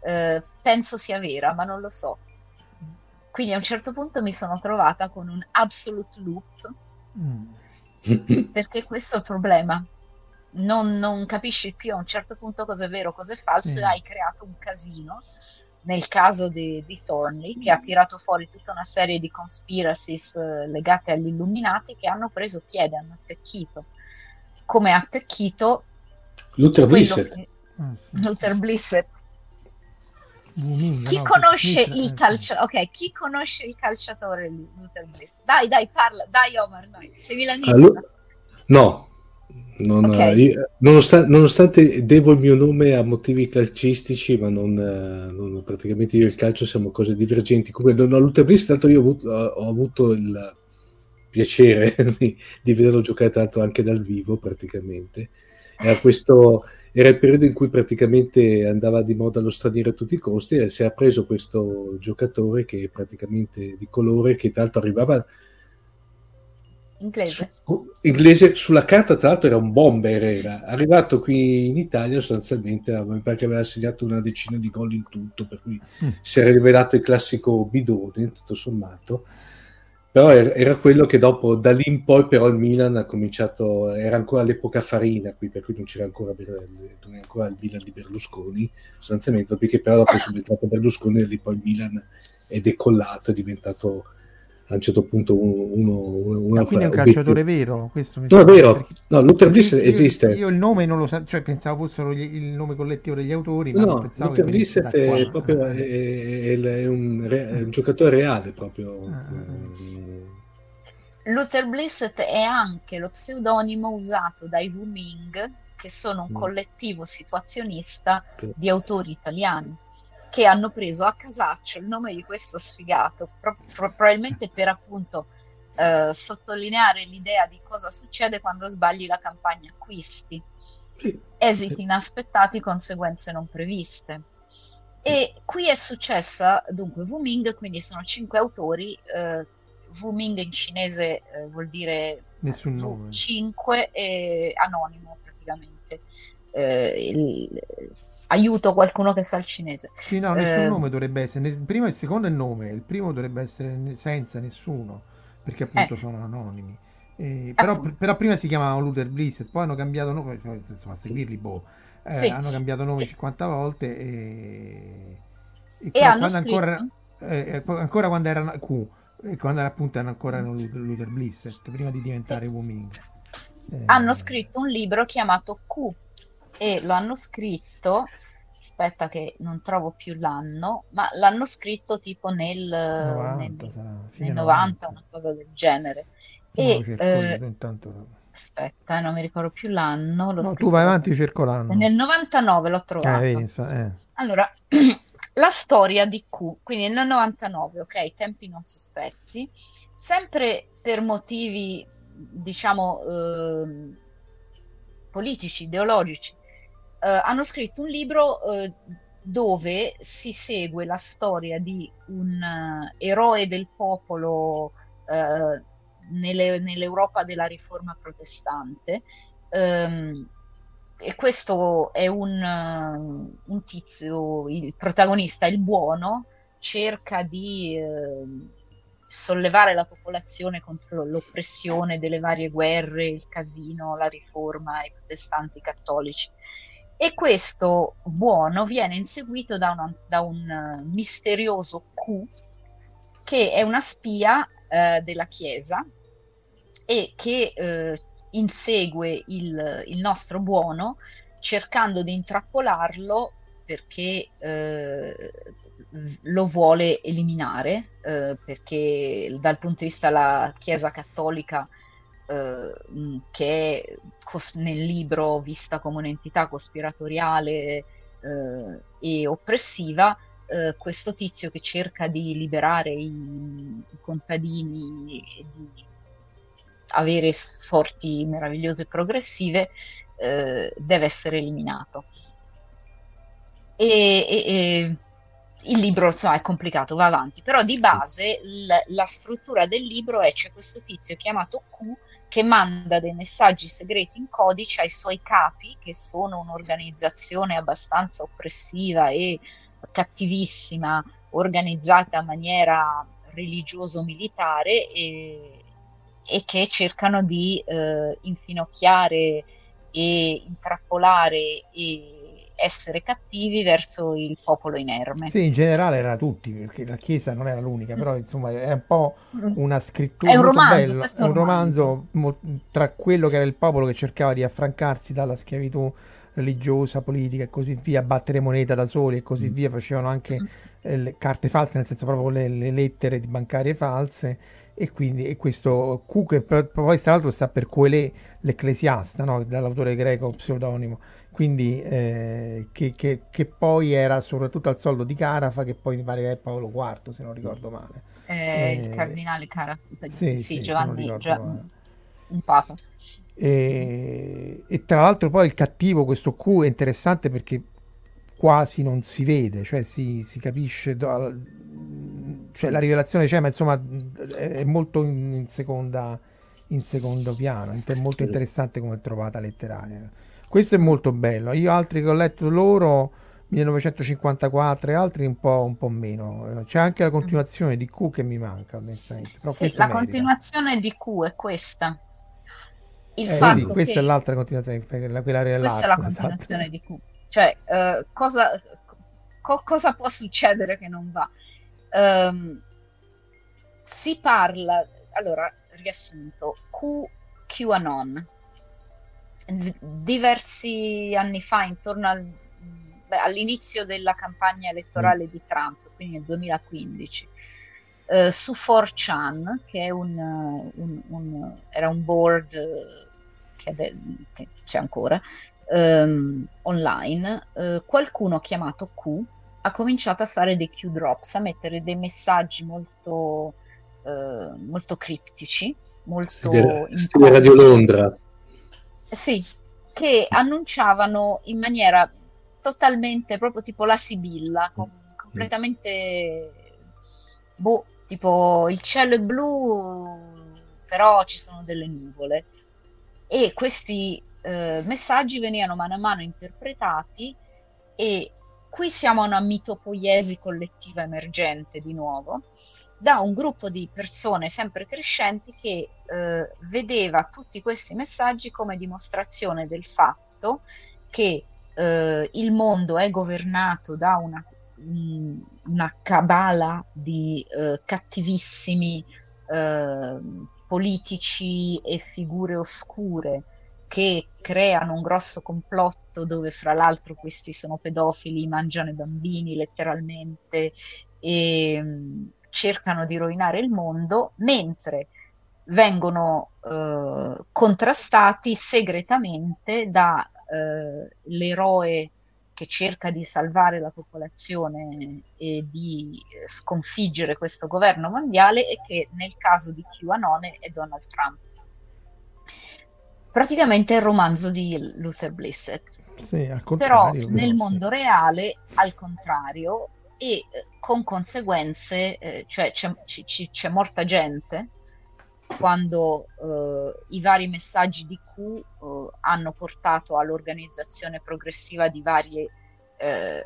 eh, penso sia vera, ma non lo so. Quindi a un certo punto mi sono trovata con un absolute loop, Mm. perché questo è il problema. non, non, capisci più a un certo punto cosa è vero, cosa è falso sì. e hai creato un casino nel caso di, di, Thornley che ha tirato fuori tutta una serie di conspiracies eh, legate agli illuminati che hanno preso piede, hanno attecchito come ha attecchito Luther Blissett che... Mm, Luther Blissett chi no, conosce il eh, calciatore? Ok, chi conosce il calciatore Luther Blissett? Dai, dai, parla, dai Omar, dai. sei milanista? Allora, no, non, okay. io, nonostante, nonostante, devo il mio nome a motivi calcistici, ma non, non, praticamente io e il calcio siamo cose divergenti. Comunque, no, Luther Blissett, tanto io ho avuto, ho avuto il piacere di, di, vederlo giocare tanto anche dal vivo praticamente. Era, questo, era il periodo in cui praticamente andava di moda lo straniero a tutti i costi e si è preso questo giocatore che è praticamente di colore, che l'altro arrivava inglese. Su, inglese sulla carta, tra l'altro, era un bomber. Era arrivato qui in Italia sostanzialmente perché aveva segnato una decina di gol in tutto, per cui mm. si era rivelato il classico bidone, tutto sommato però era quello che dopo da lì in poi però il Milan ha cominciato era ancora l'epoca Farina qui per cui non c'era ancora, non ancora il Milan di Berlusconi sostanzialmente perché però dopo è subentrato Berlusconi e lì poi il Milan è decollato è diventato a un certo punto uno, uno, uno quindi è un calciatore vero questo mi no è vero. perché... no Luther Bliss esiste. io il nome non lo so cioè pensavo fossero gli, il nome collettivo degli autori no Luther Bliss è, è, proprio, è, è, un, è, un, giocatore reale proprio. Ah. Luther Blissett è anche lo pseudonimo usato dai Wu Ming che sono un mm. collettivo situazionista di autori italiani che hanno preso a casaccio il nome di questo sfigato, pro- pro- probabilmente per appunto eh, sottolineare l'idea di cosa succede quando sbagli la campagna acquisti. Esiti inaspettati, conseguenze non previste. E qui è successa, dunque, Wu Ming, quindi sono cinque autori, eh, Wu Ming in cinese eh, vuol dire Nessun nome. 5 e anonimo praticamente. Eh, il, aiuto qualcuno che sa il cinese. Sì, no, nessun eh, nome dovrebbe essere. Il primo e il secondo è il nome, il primo dovrebbe essere senza nessuno, perché appunto eh. sono anonimi. Eh, però, però, prima si chiamavano Luther Bliss, poi hanno cambiato nome, cioè, insomma, seguirli, boh. Eh, sì. Hanno cambiato nome 50 volte e, e, e hanno scritto... ancora, eh, ancora quando erano Q, quando appunto erano ancora Luther, Luther Bliss, prima di diventare sì. Wuming. hanno scritto un libro chiamato Q e lo hanno scritto aspetta che non trovo più l'anno, ma l'hanno scritto tipo nel 90, nel, nel 90 una cosa del genere. E, eh, aspetta, eh, non mi ricordo più l'anno. No, tu vai avanti, cerco l'anno. Nel 99 l'ho trovato. Eh, eh. Allora, la storia di Q, quindi nel 99, ok, tempi non sospetti, sempre per motivi, diciamo, eh, politici, ideologici, hanno scritto un libro eh, dove si segue la storia di un uh, eroe del popolo nelle, nell'Europa della riforma protestante. Um, e questo è un, un, tizio, il protagonista, il buono, cerca di ehm, sollevare la popolazione contro l'oppressione delle varie guerre, il casino, la riforma, i protestanti cattolici e questo buono viene inseguito da, una, da un eh, misterioso Q che è una spia uh, della Chiesa e che uh, insegue il, il, nostro buono cercando di intrappolarlo perché uh, lo vuole eliminare, perché dal punto di vista della Chiesa cattolica eh, che cos- nel libro vista come un'entità cospiratoriale eh, e oppressiva, eh, questo tizio che cerca di liberare i, i contadini e di avere sorti meravigliose e progressive, eh, deve essere eliminato. E, e, e il libro insomma, è complicato, va avanti, però di base l- la struttura del libro è c'è questo tizio chiamato Q che manda dei messaggi segreti in codice ai suoi capi, che sono un'organizzazione abbastanza oppressiva e cattivissima, organizzata in maniera religioso-militare e, e che cercano di eh, infinocchiare e intrappolare e essere cattivi verso il popolo inerme. Sì, in generale era tutti, perché la Chiesa non era l'unica, però insomma è un po' Mm. una scrittura È un romanzo, bella, è un romanzo mo- tra quello che era il popolo che cercava di affrancarsi dalla schiavitù religiosa, politica e così via, battere moneta da soli e così via, facevano anche Mm. eh, le carte false, nel senso proprio le, le lettere di bancarie false e quindi e questo Q che poi tra l'altro sta per Coelè, l'ecclesiasta, no? dall'autore greco Sì. pseudonimo, quindi eh, che, che- che poi era soprattutto al soldo di Carafa, che poi mi pare che è Paolo IV, se non ricordo male. Eh, il Eh, cardinale Cara, Sì, sì, sì, Giovanni, Gio- un papa. E, e tra l'altro poi il cattivo, questo Q, è interessante perché quasi non si vede, cioè si, si capisce, do- cioè la rivelazione c'è, ma insomma è, molto in, in seconda, in secondo piano, è molto interessante come trovata letteraria. Questo è molto bello. Io altri che ho letto loro, 1954 e altri un po', un po' meno. Eh, C'è anche la continuazione di Q che mi manca, onestamente. Però Sì, la merita. continuazione di Q è questa. Il Eh, fatto vedi, questa che è l'altra continuazione, quella quella questa è la esatto. continuazione di Q. Cioè, eh, cosa, co- cosa può succedere che non va? Ehm, si parla, allora, riassunto, Q, QAnon. Diversi anni fa, intorno al, beh, all'inizio della campagna elettorale di Trump, quindi nel 2015, eh, su 4chan, che è un, un- un- era un board eh, che, ade- che c'è ancora, ehm, online, eh, qualcuno chiamato Q ha cominciato a fare dei Q-drops, a mettere dei messaggi molto, eh, molto criptici, molto Stile, stile Radio. Londra. Sì, che annunciavano in maniera totalmente proprio tipo la Sibilla, com- completamente boh, tipo il cielo è blu, però ci sono delle nuvole. E questi eh, messaggi venivano mano a mano interpretati e qui siamo a una mitopoiesi collettiva emergente di nuovo da un gruppo di persone sempre crescenti che eh, vedeva tutti questi messaggi come dimostrazione del fatto che eh, il mondo è governato da una, mh, una cabala di eh, cattivissimi eh, politici e figure oscure che creano un grosso complotto dove fra l'altro questi sono pedofili, mangiano i bambini letteralmente e mh, cercano di rovinare il mondo, mentre vengono eh, contrastati segretamente dall'eroe che cerca di salvare la popolazione e di eh, sconfiggere questo governo mondiale e che nel caso di QAnon è Donald Trump. Praticamente è il romanzo di Luther Blissett. Sì, Però nel mondo reale, al contrario, e eh, con conseguenze, eh, cioè c'è, ci- c'è morta gente quando eh, i vari messaggi di Q eh, hanno portato all'organizzazione progressiva di vari eh,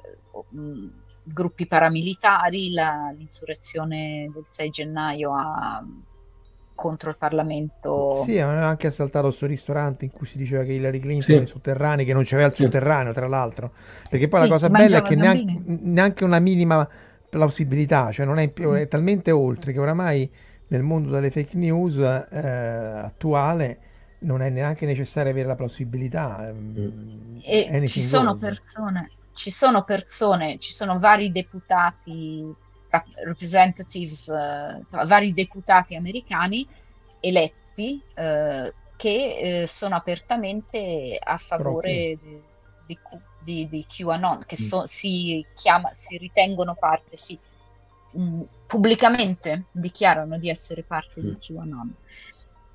mh, gruppi paramilitari, la- l'insurrezione del 6 gennaio a- contro il Parlamento. Sì, aveva anche assaltato questo ristorante in cui si diceva che Hillary Clinton Sì. nei sotterranei, che non c'aveva il sotterraneo, tra l'altro. Perché poi Sì, la cosa bella è che i neanche, neanche una minima plausibilità, cioè non è, più- è talmente oltre che oramai nel mondo delle fake news eh, attuale non è neanche necessario avere la plausibilità. ehm, E ci sono goes. persone, ci sono persone, ci sono vari deputati, representatives, eh, vari deputati americani eletti eh, che eh, sono apertamente a favore di, di di- di QAnon, che so- si, chiama, si ritengono parte, si mh, pubblicamente dichiarano di essere parte di Mm. QAnon.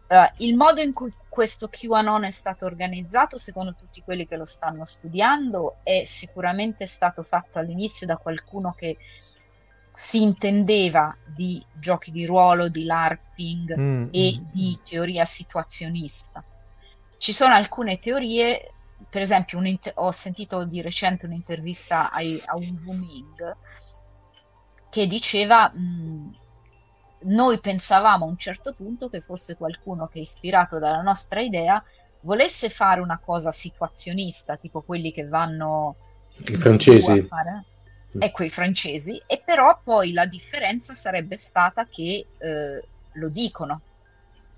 Eh, il modo in cui questo QAnon è stato organizzato, secondo tutti quelli che lo stanno studiando, è sicuramente stato fatto all'inizio da qualcuno che si intendeva di giochi di ruolo, di LARPing Mm, e mm, di teoria situazionista. Ci sono alcune teorie, per esempio un int- ho sentito di recente un'intervista ai- a un Wuming che diceva mh, noi pensavamo a un certo punto che fosse qualcuno che ispirato dalla nostra idea volesse fare una cosa situazionista, tipo quelli che vanno i francesi. Fare, mm. Ecco i francesi, e però poi la differenza sarebbe stata che eh, lo dicono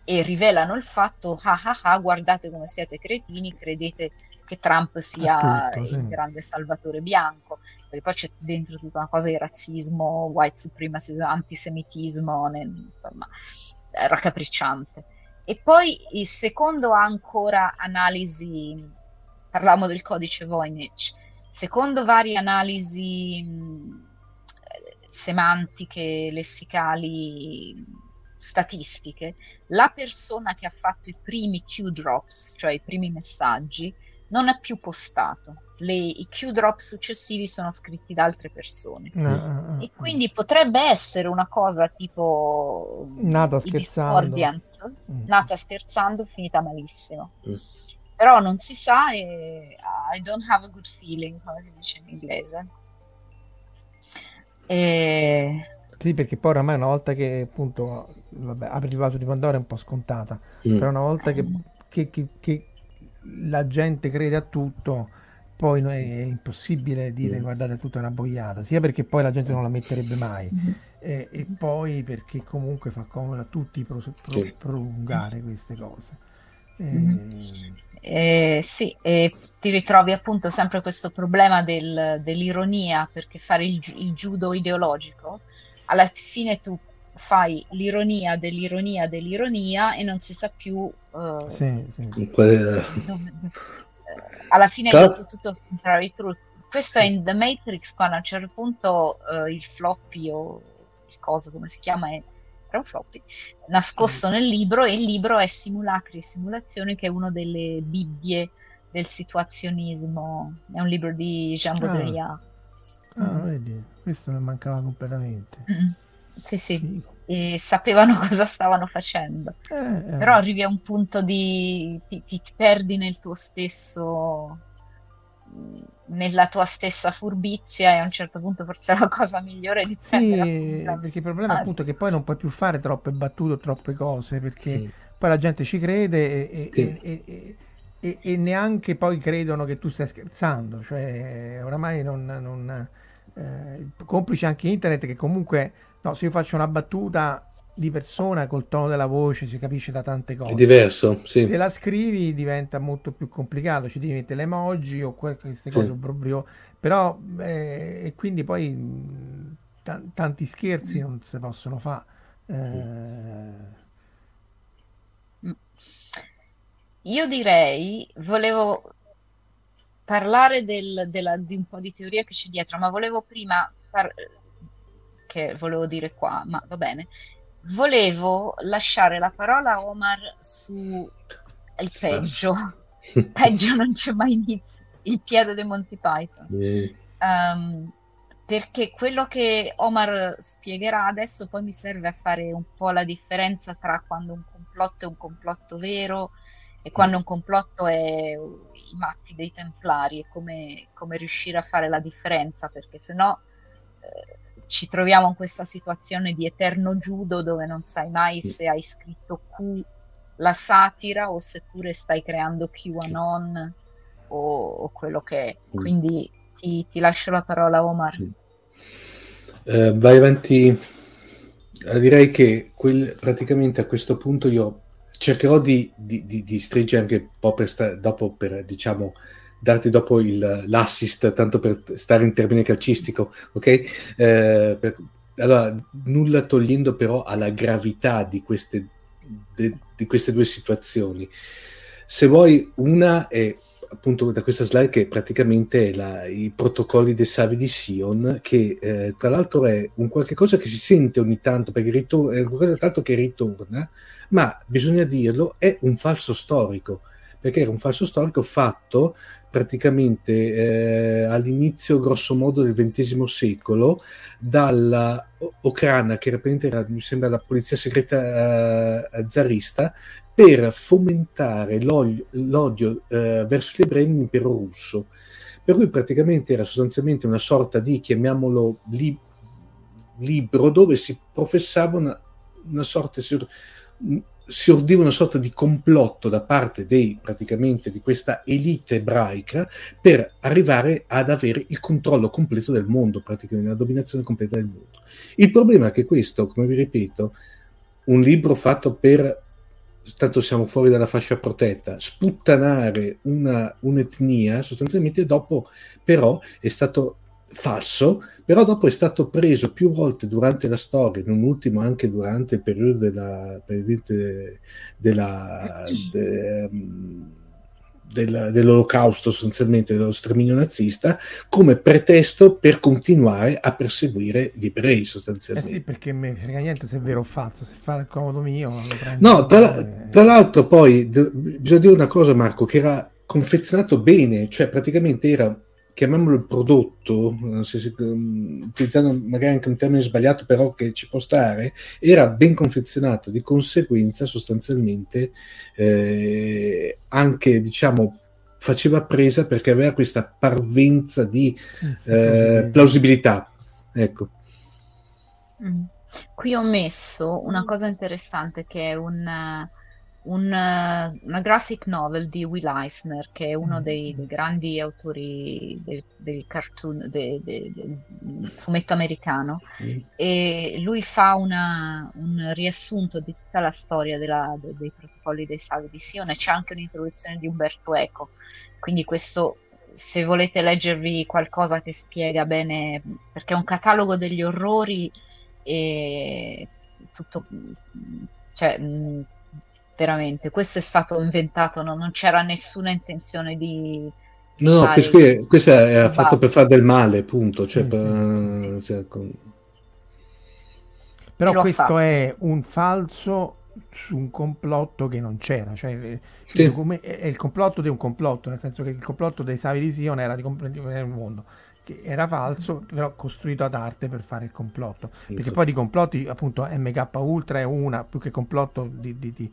e rivelano il fatto, ah ah ah, guardate come siete cretini, credete che Trump sia il sì. grande salvatore bianco, perché poi c'è dentro tutta una cosa di razzismo, white supremacy, antisemitismo, nel, insomma, raccapricciante. E poi il secondo ancora analisi, parlavamo del codice Voynich, secondo varie analisi mh, semantiche, lessicali, statistiche, la persona che ha fatto i primi Q-drops, cioè i primi messaggi, non è più postato. Le, I Q-drop successivi sono scritti da altre persone. No, e quindi potrebbe essere una cosa tipo nata scherzando, mm. nata scherzando, finita malissimo. Mm. Però non si sa e I don't have a good feeling, come si dice in inglese. E... Sì, perché poi oramai una volta che appunto vabbè, apri il vaso di Pandora è un po' scontata, mm. però una volta che, che, che, che la gente crede a tutto, poi è impossibile dire mm. guardate tutto è una boiata, sia perché poi la gente non la metterebbe mai mm. eh, e poi perché comunque fa comodo a tutti pro, pro, prolungare queste cose. Eh... Eh, sì, e ti ritrovi appunto sempre questo problema del, dell'ironia, perché fare il, il judo ideologico, alla fine tu fai l'ironia dell'ironia dell'ironia e non si sa più uh, sì, sì. Dove, dove, alla fine è tutto, tutto il contrario questo è in The Matrix quando a un certo punto uh, il floppy o il coso come si chiama è era un floppy nascosto mm. nel libro e il libro è Simulacri e Simulazioni che è una delle bibbie del situazionismo è un libro di Jean Baudrillard ah, ah vedi questo mi mancava completamente mm. Sì, sì, e sapevano cosa stavano facendo. Eh, eh. Però arrivi a un punto di... ti, ti perdi nel tuo stesso nella tua stessa furbizia e a un certo punto forse la cosa migliore è di prendere sì, perché il problema è appunto che poi non puoi più fare troppe battute o troppe cose perché sì. poi la gente ci crede e, sì. e, e, e, neanche poi credono che tu stai scherzando cioè oramai non, non eh, complice anche internet che comunque No, se io faccio una battuta di persona col tono della voce si capisce da tante cose. È diverso, sì. Se la scrivi diventa molto più complicato, ci devi mettere emoji o queste cose sì. proprio. Però, eh, e quindi poi t- tanti scherzi non si possono fare. Eh... Io direi, volevo parlare del, della, di un po' di teoria che c'è dietro, ma volevo prima par- che volevo dire qua, ma va bene. Volevo lasciare la parola a Omar su il peggio. peggio non c'è mai inizio. Il piede dei Monty Python. Um, perché quello che Omar spiegherà adesso poi mi serve a fare un po' la differenza tra quando un complotto è un complotto vero e quando un complotto è i matti dei templari e come, come riuscire a fare la differenza perché sennò eh, ci troviamo in questa situazione di eterno judo dove non sai mai se hai scritto Q la satira o seppure stai creando QAnon o, o quello che è. Mm. Quindi ti, ti, lascio la parola Omar. Uh, vai avanti. Uh, direi che quel, praticamente a questo punto io cercherò di, di, di, di stringere anche un po' per sta, dopo per diciamo darti dopo il, l'assist, tanto per stare in termine calcistico, ok? Eh, per, allora, nulla togliendo però alla gravità di queste, de, di queste due situazioni. Se vuoi, una è appunto da questa slide che praticamente è la, i protocolli dei Savi di Sion, che eh, tra l'altro è un qualche cosa che si sente ogni tanto, perché ritor- è qualcosa tanto che ritorna, ma bisogna dirlo, è un falso storico, perché era un falso storico fatto praticamente eh, all'inizio, grosso modo, del XX secolo, dalla Okrana, che era, mi sembra, la polizia segreta eh, zarista, per fomentare l'odio, eh, verso gli ebrei nell'impero russo. Per cui praticamente era sostanzialmente una sorta di, chiamiamolo, li, libro dove si professava una, una sorta, si ordiva una sorta di complotto da parte dei, praticamente, di questa elite ebraica per arrivare ad avere il controllo completo del mondo, praticamente la dominazione completa del mondo. Il problema è che questo, come vi ripeto, un libro fatto per, tanto siamo fuori dalla fascia protetta, sputtanare una, un'etnia, sostanzialmente dopo però è stato falso, però dopo è stato preso più volte durante la storia, non ultimo anche durante il periodo della, della, de, um, del, dell'olocausto, sostanzialmente dello sterminio nazista, come pretesto per continuare a perseguire gli ebrei, sostanzialmente. Eh sì, perché mi frega niente se è vero o falso, se fa il comodo mio... No, tra, tra l'altro poi, bisogna dire una cosa Marco, che era confezionato bene, cioè praticamente era chiamiamolo il prodotto, eh, se si, um, utilizzando magari anche un termine sbagliato, però che ci può stare, era ben confezionato, di conseguenza sostanzialmente eh, anche, diciamo, faceva presa perché aveva questa parvenza di eh, plausibilità. Ecco. Mm. Qui ho messo una cosa interessante che è un un, eh, una graphic novel di Will Eisner, che è uno dei, dei grandi autori del, del cartoon, de, de, del fumetto americano, mm. e lui fa una, un riassunto di tutta la storia della, de, dei protocolli dei salvi di Sione. C'è anche un'introduzione di Umberto Eco, quindi questo se volete leggervi qualcosa che spiega bene, perché è un catalogo degli orrori e tutto, cioè, veramente. Questo è stato inventato, no? non c'era nessuna intenzione di... No, no questo, questo è fatto per fare del male, punto. Cioè, per, sì. cioè, con... Però questo fatto. è un falso su un complotto che non c'era, cioè sì. è il complotto di un complotto, nel senso che il complotto dei Savi di Sion era di comprendere il mondo, che era falso, però costruito ad arte per fare il complotto, perché poi di complotti appunto MK Ultra è una, più che complotto di, di, di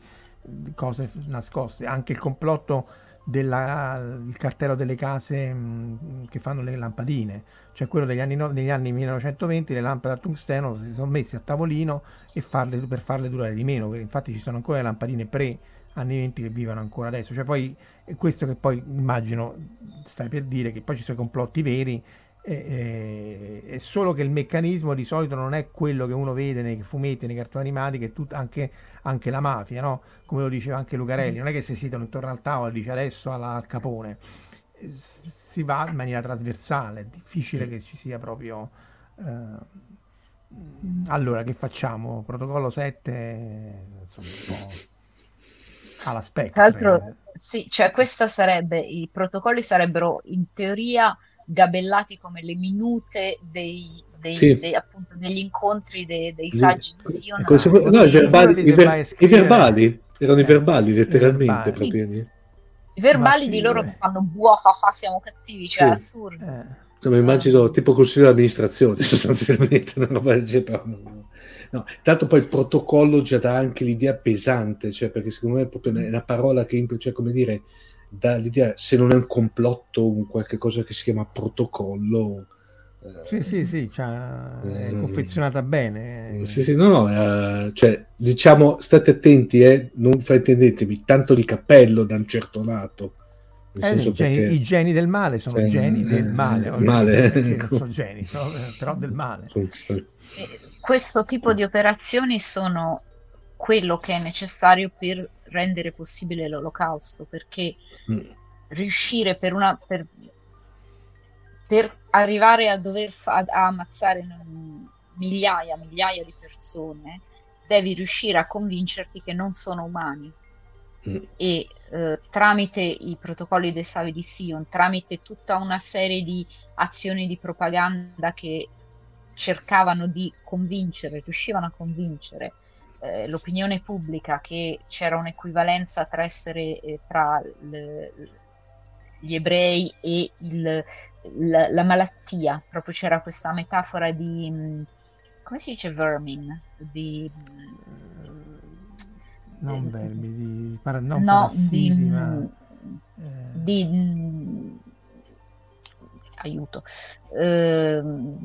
cose nascoste, anche il complotto del cartello delle case mh, che fanno le lampadine, cioè quello degli anni, negli anni 1920 le lampade a tungsteno si sono messe a tavolino farle, per farle durare di meno, infatti ci sono ancora le lampadine pre anni 20 che vivono ancora adesso, cioè poi è questo che poi immagino stai per dire che poi ci sono i complotti veri è, è, solo che il meccanismo di solito non è quello che uno vede nei fumetti, nei cartoni animati, che tut, anche, anche, la mafia, no? come lo diceva anche Lucarelli, non è che si siedono intorno al tavolo e dice adesso alla, al capone, si va in maniera trasversale, è difficile che ci sia proprio... Eh, allora, che facciamo? Protocollo 7, insomma, un po' alla specchia. Tra l'altro, sì, cioè questa sarebbe, i protocolli sarebbero in teoria gabellati come le minute dei, dei, sì. dei, appunto, degli incontri dei, dei saggi di Sion. No, i verbali, i, ver- i verbali, erano i verbali letteralmente. Sì. I verbali di loro che fanno buah, siamo cattivi, cioè sì. assurdo. Eh. Cioè, immagino eh. tipo consiglio di amministrazione sostanzialmente, una roba del genere. No, tanto poi il protocollo già dà anche l'idea pesante, cioè perché secondo me è proprio una parola che, cioè, come dire, dà l'idea, se non è un complotto, un qualche cosa che si chiama protocollo. Eh, sì, sì, sì, cioè, è eh, confezionata bene. Sì, sì, no, eh, cioè, diciamo, state attenti, eh, non fraintendetemi, tanto di cappello da un certo lato. Eh, i, geni, perché... I geni del male sono cioè, geni del eh, male, male. non sono geni, no? però del male. Questo tipo di operazioni sono quello che è necessario per rendere possibile l'olocausto, perché mm. riuscire per una... Per, per arrivare a dover fa- a ammazzare migliaia, migliaia di persone, devi riuscire a convincerti che non sono umani. Mm. E eh, tramite i protocolli dei Savi di Sion, tramite tutta una serie di azioni di propaganda che cercavano di convincere, riuscivano a convincere eh, l'opinione pubblica che c'era un'equivalenza tra essere eh, tra le, gli ebrei e il, la, la, malattia, proprio c'era questa metafora di mm, come si dice vermin? Di, non eh, vermi, di, para, non no, di, ma, mm, eh... di aiuto, eh,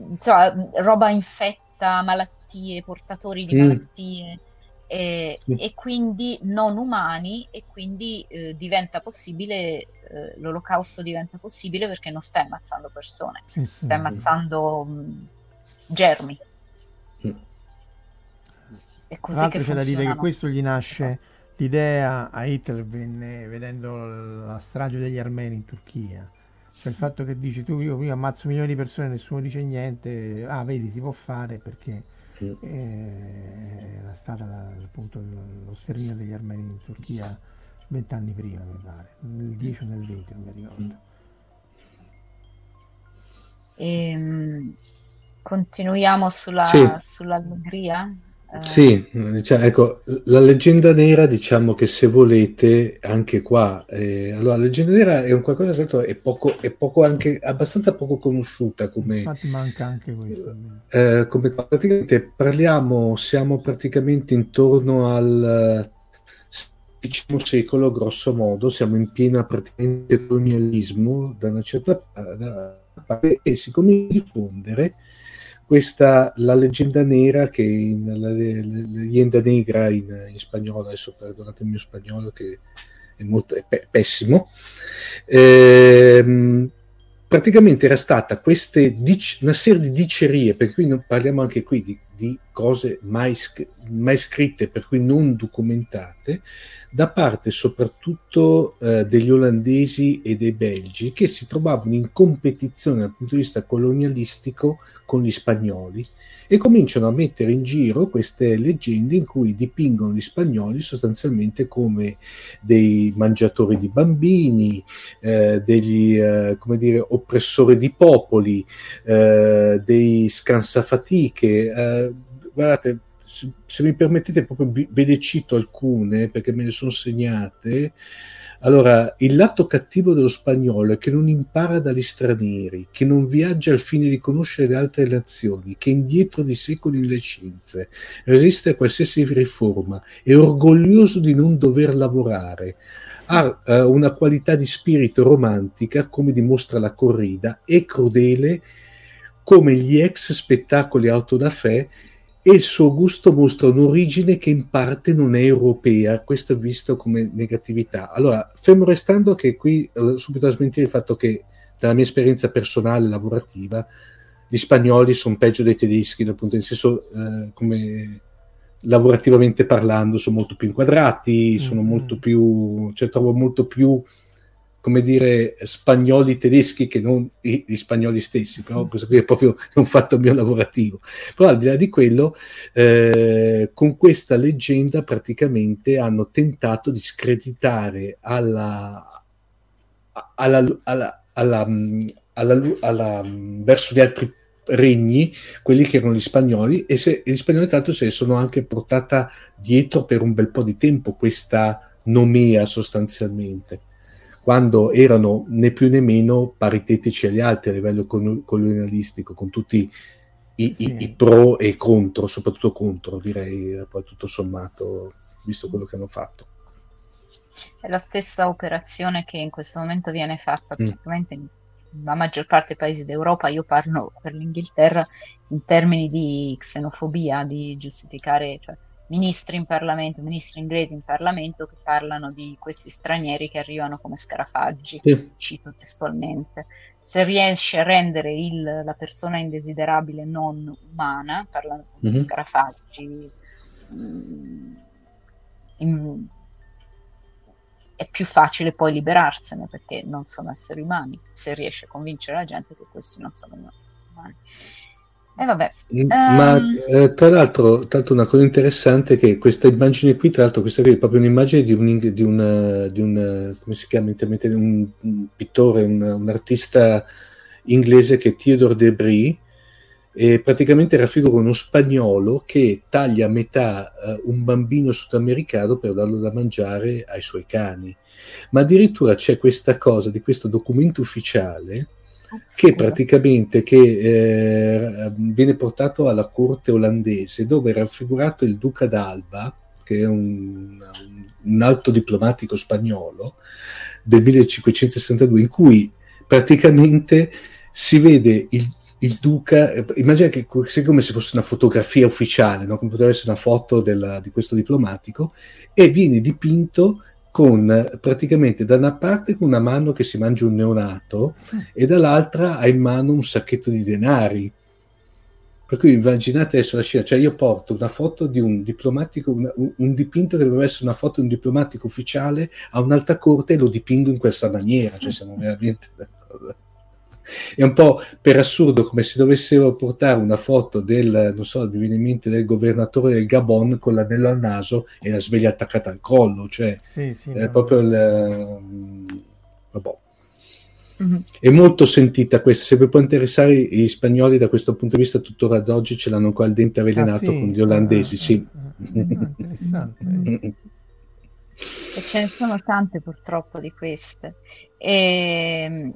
insomma, roba infetta, malattie, portatori di mm. malattie. E, sì. e, quindi non umani e quindi eh, diventa possibile, eh, l'olocausto diventa possibile perché non stai ammazzando persone, sì, stai ammazzando mh, germi. È così Tra che c'è da dire che questo gli nasce l'idea a Hitler venne, vedendo la strage degli armeni in Turchia. Cioè il fatto che dici tu io, io ammazzo milioni di persone e nessuno dice niente, ah vedi si può fare perché sì. eh, era stato appunto lo sterminio degli armeni in Turchia vent'anni prima mi pare, nel 10 o nel 20 non mi ricordo. E, ehm, continuiamo sulla, sì. sull'allegria? Sì, diciamo, ecco, la leggenda nera, diciamo che se volete, anche qua, eh, allora la leggenda nera è un qualcosa che è poco, è poco anche, abbastanza poco conosciuta come... Infatti manca anche questo. Eh, come praticamente parliamo, siamo praticamente intorno al XX secolo, grosso modo, siamo in piena praticamente colonialismo da una certa parte e si comincia a diffondere questa la leggenda nera che in, la, leggenda negra in, in, spagnolo adesso perdonate il mio spagnolo che è molto è pe- pessimo ehm, praticamente era stata queste dic- una serie di dicerie per cui parliamo anche qui di, di cose mai, mai, scritte per cui non documentate da parte soprattutto eh, degli olandesi e dei belgi che si trovavano in competizione dal punto di vista colonialistico con gli spagnoli e cominciano a mettere in giro queste leggende in cui dipingono gli spagnoli sostanzialmente come dei mangiatori di bambini, eh, degli eh, come dire, oppressori di popoli, eh, dei scansafatiche. Eh, guardate, se, mi permettete, proprio cito alcune perché me ne sono segnate. Allora, il lato cattivo dello spagnolo è che non impara dagli stranieri, che non viaggia al fine di conoscere le altre nazioni, che è indietro di secoli nelle scienze, resiste a qualsiasi riforma, è orgoglioso di non dover lavorare, ha uh, una qualità di spirito romantica, come dimostra la corrida, è crudele come gli ex spettacoli auto da fè e il suo gusto mostra un'origine che in parte non è europea, questo è visto come negatività. Allora, fermo restando che qui eh, subito a smentire il fatto che dalla mia esperienza personale lavorativa gli spagnoli sono peggio dei tedeschi dal punto di vista eh, come lavorativamente parlando sono molto più inquadrati, sono mm-hmm. molto più cioè trovo molto più come dire, spagnoli tedeschi che non gli spagnoli stessi, però mm. questo qui è proprio un fatto mio lavorativo. Però al di là di quello, eh, con questa leggenda praticamente hanno tentato di screditare alla, alla, alla, alla, verso gli altri regni, quelli che erano gli spagnoli, e, se, gli spagnoli l'altro se ne sono anche portata dietro per un bel po' di tempo questa nomea sostanzialmente quando erano né più né meno paritetici agli altri a livello colonialistico, con tutti i, i, i, pro e i contro, soprattutto contro, direi, poi tutto sommato, visto quello che hanno fatto. È la stessa operazione che in questo momento viene fatta mm. praticamente in la maggior parte dei paesi d'Europa, io parlo per l'Inghilterra in termini di xenofobia, di giustificare, cioè, ministri in Parlamento, ministri inglesi in Parlamento che parlano di questi stranieri che arrivano come scarafaggi, sì. cito testualmente. Se riesce a rendere il, la persona indesiderabile non umana, parlando di mm-hmm. scarafaggi, mm, in, è più facile poi liberarsene perché non sono esseri umani, se riesce a convincere la gente che questi non sono umani. E vabbè. Ma um... eh, tra, l'altro, tra, l'altro, una cosa interessante è che questa immagine qui, tra l'altro, questa qui è proprio un'immagine di un, di un, di un come si chiama un, un pittore, un, un, artista inglese che è Theodore Debris, e praticamente raffigura uno spagnolo che taglia a metà uh, un bambino sudamericano per darlo da mangiare ai suoi cani. Ma addirittura c'è questa cosa di questo documento ufficiale che praticamente che, eh, viene portato alla corte olandese dove è raffigurato il duca d'Alba che è un, un alto diplomatico spagnolo del 1562 in cui praticamente si vede il, il duca, eh, immagina che sia come se fosse una fotografia ufficiale, no? come potrebbe essere una foto della, di questo diplomatico, e viene dipinto con praticamente da una parte con una mano che si mangia un neonato mm. e dall'altra ha in mano un sacchetto di denari. Per cui immaginate adesso la scena, cioè io porto una foto di un diplomatico, un, un dipinto che dovrebbe essere una foto di un diplomatico ufficiale a un'alta corte e lo dipingo in questa maniera, cioè siamo veramente... È un po' per assurdo come se dovessero portare una foto del, non so, mi viene in mente del governatore del Gabon con l'anello al naso e la sveglia attaccata al collo, cioè sì, sì, è no. proprio il... Vabbè. Mm-hmm. È molto sentita questa, se vi può interessare gli spagnoli da questo punto di vista tuttora ad oggi ce l'hanno qua il dente avvelenato ah, sì? con gli olandesi, ah, sì. Ah, interessante. e ce ne sono tante purtroppo di queste. E, ehm,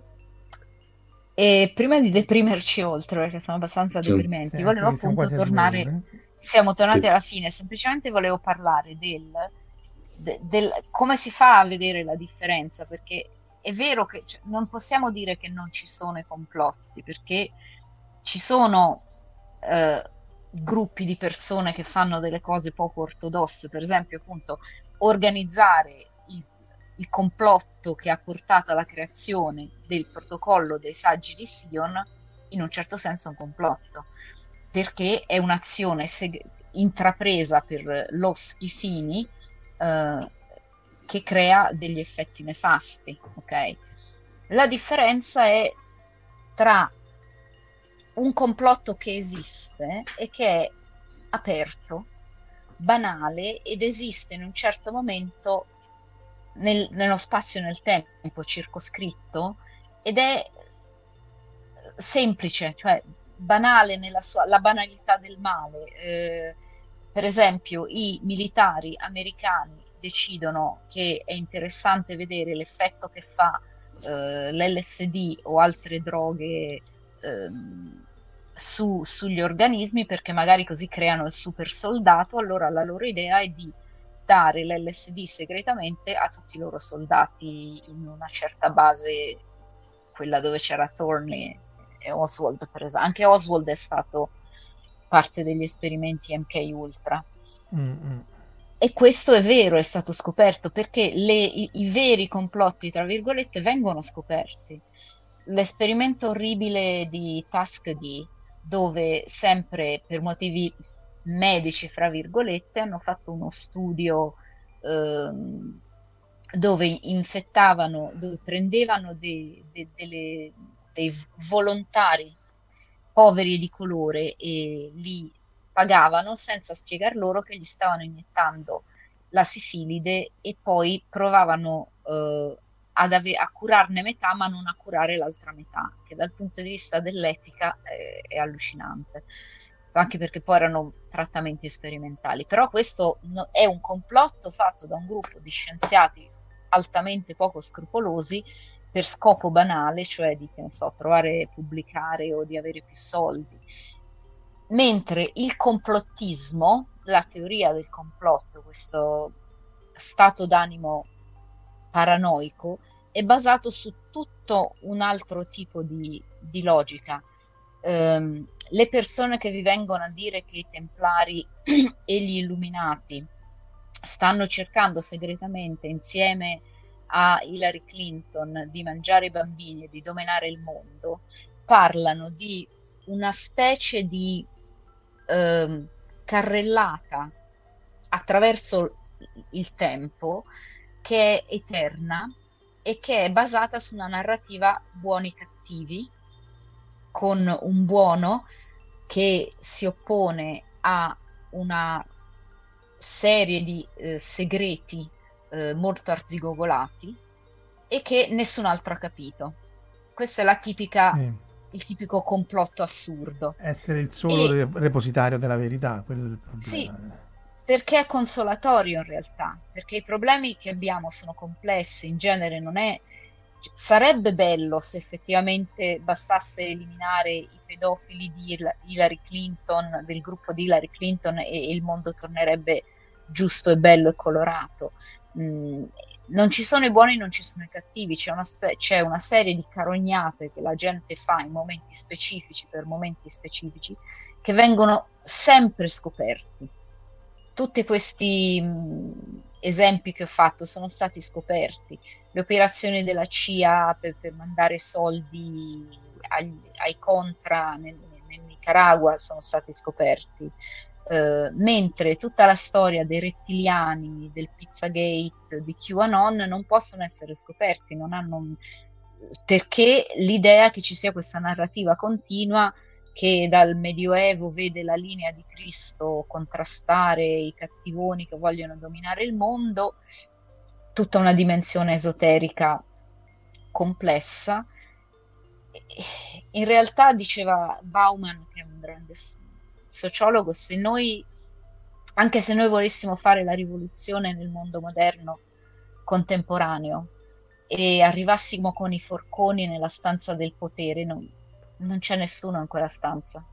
e prima di deprimerci oltre, perché sono abbastanza sì, deprimenti, sì, volevo appunto tornare, siamo tornati sì. alla fine, semplicemente volevo parlare del, del, del, come si fa a vedere la differenza, perché è vero che cioè, non possiamo dire che non ci sono i complotti, perché ci sono eh, gruppi di persone che fanno delle cose poco ortodosse, per esempio appunto organizzare il complotto che ha portato alla creazione del protocollo dei saggi di Sion, in un certo senso un complotto, perché è un'azione seg- intrapresa per loschi fini eh, che crea degli effetti nefasti. Okay? La differenza è tra un complotto che esiste e che è aperto, banale ed esiste in un certo momento nel, nello spazio e nel tempo circoscritto ed è semplice, cioè banale nella sua la banalità del male. Eh, per esempio, i militari americani decidono che è interessante vedere l'effetto che fa eh, l'LSD o altre droghe eh, su, sugli organismi perché magari così creano il super soldato, allora la loro idea è di dare l'LSD segretamente a tutti i loro soldati in una certa base, quella dove c'era Thornley e Oswald, per esempio. Anche Oswald è stato parte degli esperimenti MK Ultra. Mm-hmm. E questo è vero, è stato scoperto perché le, i, i veri complotti, tra virgolette, vengono scoperti. L'esperimento orribile di Tuskegee, dove sempre per motivi medici, fra virgolette, hanno fatto uno studio eh, dove infettavano, dove prendevano dei, dei, delle, dei volontari poveri di colore e li pagavano senza spiegar loro che gli stavano iniettando la sifilide e poi provavano eh, ave- a curarne metà ma non a curare l'altra metà, che dal punto di vista dell'etica è, è allucinante anche perché poi erano trattamenti sperimentali. Però questo è un complotto fatto da un gruppo di scienziati altamente poco scrupolosi per scopo banale, cioè di so, trovare, pubblicare o di avere più soldi. Mentre il complottismo, la teoria del complotto, questo stato d'animo paranoico, è basato su tutto un altro tipo di, di logica. Um, le persone che vi vengono a dire che i templari e gli illuminati stanno cercando segretamente insieme a Hillary Clinton di mangiare i bambini e di dominare il mondo, parlano di una specie di eh, carrellata attraverso il tempo che è eterna e che è basata su una narrativa buoni cattivi con un buono che si oppone a una serie di eh, segreti eh, molto arzigogolati e che nessun altro ha capito. Questa è la tipica, sì. il tipico complotto assurdo. Essere il solo e... repositario della verità, il problema. Sì, perché è consolatorio in realtà, perché i problemi che abbiamo sono complessi, in genere non è sarebbe bello se effettivamente bastasse eliminare i pedofili di Hillary Clinton, del gruppo di Hillary Clinton e il mondo tornerebbe giusto e bello e colorato. Mm, non ci sono i buoni, non ci sono i cattivi, c'è una, spe- c'è una, serie di carognate che la gente fa in momenti specifici, per momenti specifici, che vengono sempre scoperti. Tutti questi mh, esempi che ho fatto sono stati scoperti. Le operazioni della CIA per, per mandare soldi agli, ai contra nel, nel Nicaragua sono stati scoperti. Uh, mentre tutta la storia dei rettiliani, del Pizzagate, di QAnon non possono essere scoperti, non hanno, perché l'idea che ci sia questa narrativa continua che dal Medioevo vede la linea di Cristo contrastare i cattivoni che vogliono dominare il mondo, tutta una dimensione esoterica complessa. In realtà, diceva Bauman, che è un grande sociologo, se noi, anche se noi volessimo fare la rivoluzione nel mondo moderno contemporaneo e arrivassimo con i forconi nella stanza del potere, non, non c'è nessuno in quella stanza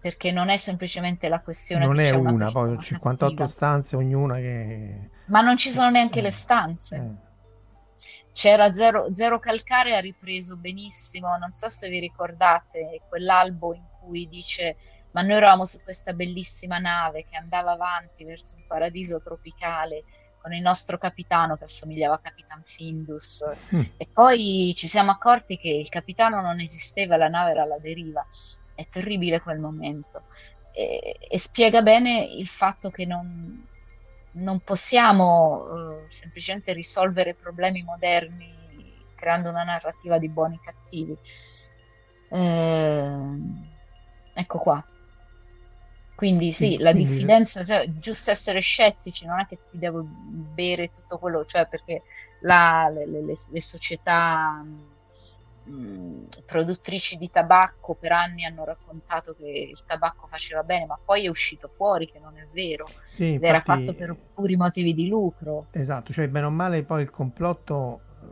perché non è semplicemente la questione non è una, una poi 58 cattiva. stanze ognuna che ma non ci sono neanche eh, le stanze eh. c'era zero, zero, Calcare ha ripreso benissimo non so se vi ricordate quell'albo in cui dice ma noi eravamo su questa bellissima nave che andava avanti verso un paradiso tropicale con il nostro capitano che assomigliava a Capitan Findus mm. e poi ci siamo accorti che il capitano non esisteva, la nave era alla deriva. È terribile quel momento e, e spiega bene il fatto che non, non possiamo uh, semplicemente risolvere problemi moderni creando una narrativa di buoni e cattivi. Eh, ecco qua. Quindi sì, la diffidenza, cioè, giusto essere scettici, non è che ti devo bere tutto quello, cioè perché la, le, le, le, società mh, produttrici di tabacco per anni hanno raccontato che il tabacco faceva bene, ma poi è uscito fuori che non è vero, sì, infatti, era fatto per puri motivi di lucro. Esatto, cioè bene o male poi il complotto eh,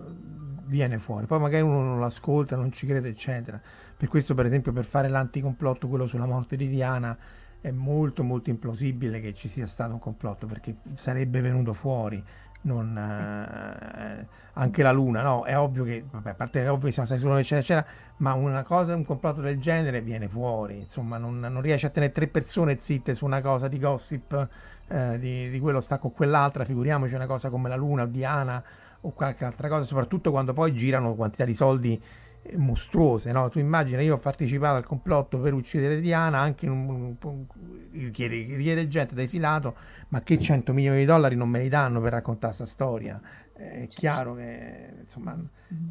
viene fuori, poi magari uno non lo ascolta, non ci crede, eccetera. Per questo, per esempio, per fare l'anticomplotto, quello sulla morte di Diana, è molto molto implausibile che ci sia stato un complotto perché sarebbe venuto fuori non, eh, anche la luna no? È ovvio che vabbè, a parte è ovvio che siamo stati sulla eccetera eccetera ma una cosa un complotto del genere viene fuori insomma non, non riesce a tenere tre persone zitte su una cosa di gossip eh, di, di, quello sta con quell'altra figuriamoci una cosa come la luna o Diana o qualche altra cosa soprattutto quando poi girano quantità di soldi mostruose, no? Tu immagina, io ho partecipato al complotto per uccidere Diana, anche in un, un, richiede, richiede gente defilato, ma che 100 milioni di dollari non me li danno per raccontare questa storia? È chiaro che insomma,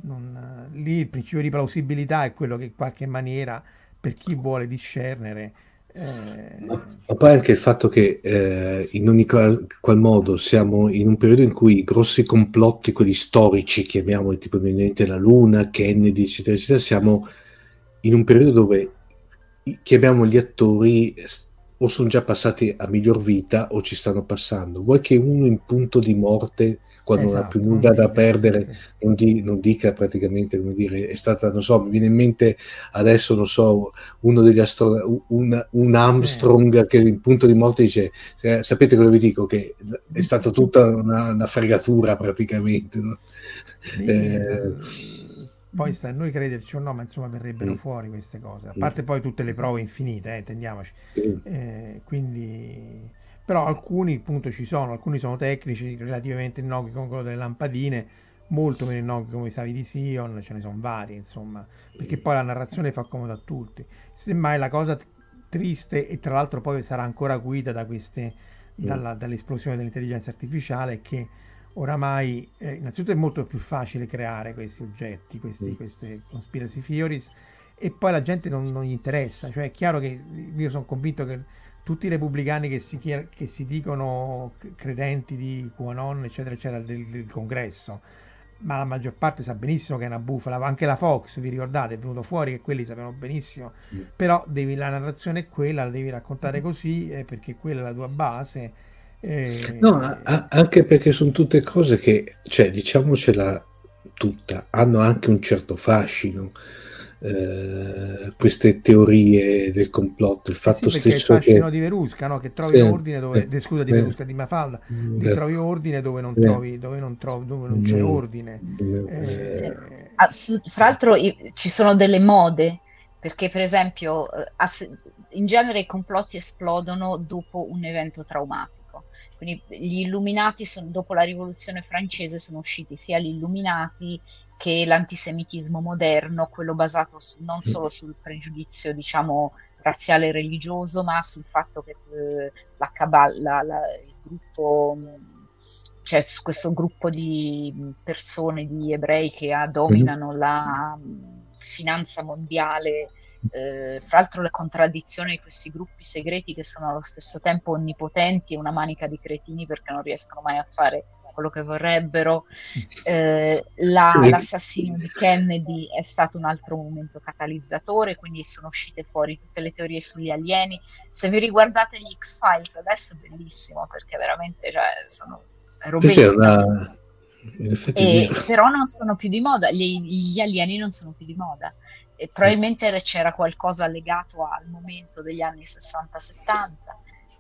non, lì il principio di plausibilità è quello che in qualche maniera per chi vuole discernere eh... Ma, poi anche il fatto che eh, in ogni qual, qual, modo siamo in un periodo in cui i grossi complotti, quelli storici, chiamiamoli tipo eminente la Luna, Kennedy, eccetera, eccetera, siamo in un periodo dove chiamiamo gli attori o sono già passati a miglior vita o ci stanno passando. Vuoi che uno in punto di morte quando esatto, non ha più nulla da perdere, non, di, non, dica praticamente come dire, è stata, non so, mi viene in mente adesso, non so, uno degli astronauti, un, un, Armstrong eh. che in punto di morte dice, eh, sapete cosa vi dico? Che è stata tutta una, una fregatura praticamente. No? Eh, poi sta a noi crederci o no, ma insomma verrebbero mm. fuori queste cose, a parte poi tutte le prove infinite, eh, intendiamoci. Eh, quindi però alcuni appunto ci sono, alcuni sono tecnici relativamente innocui come quello delle lampadine, molto meno innocui come i savi di Sion, ce ne sono vari insomma, perché poi la narrazione fa comodo a tutti. Semmai la cosa triste e tra l'altro poi sarà ancora guida da queste, dalla, dall'esplosione dell'intelligenza artificiale è che oramai eh, innanzitutto è molto più facile creare questi oggetti, questi, queste conspiracy theories e poi la gente non, non gli interessa, cioè è chiaro che io sono convinto che tutti i repubblicani che si, che si dicono credenti di QAnon, eccetera, eccetera, del, del, congresso, ma la maggior parte sa benissimo che è una bufala, anche la Fox, vi ricordate, è venuto fuori che quelli sapevano benissimo, mm. però devi, la narrazione è quella, la devi raccontare così, eh, perché quella è la tua base. Eh, no, a- anche perché sono tutte cose che, cioè, diciamocela tutta, hanno anche un certo fascino eh, queste teorie del complotto, il fatto sì, stesso il fascino che... di Verusca, no? che trovi sì, ordine dove, sì, scusa di. Verusca, di Mafalda, di trovi ordine dove non trovi, dove non, trovi, dove non c'è ordine. Eh, Sì. Ah, su- fra l'altro i- ci sono delle mode, perché per esempio eh, ass- in genere i complotti esplodono dopo un evento traumatico. Quindi gli illuminati sono- dopo la rivoluzione francese sono usciti sia gli illuminati che l'antisemitismo moderno, quello basato su- non solo sul pregiudizio, diciamo, razziale e religioso, ma sul fatto che eh, la cabala, la- il gruppo, c'è s- questo gruppo di mh, persone, di ebrei che ah, dominano la finanza mondiale. eh, fra l'altro le contraddizioni di questi gruppi segreti che sono allo stesso tempo onnipotenti e una manica di cretini perché non riescono mai a fare quello che vorrebbero. Eh, la- Sì. l'assassinio di Kennedy è stato un altro momento catalizzatore, quindi sono uscite fuori tutte le teorie sugli alieni. Se vi riguardate gli X-Files adesso è bellissimo perché veramente cioè, sono robette. sì, una- E- però non sono più di moda, gli, gli alieni non sono più di moda. E probabilmente c'era qualcosa legato al momento degli anni 60-70.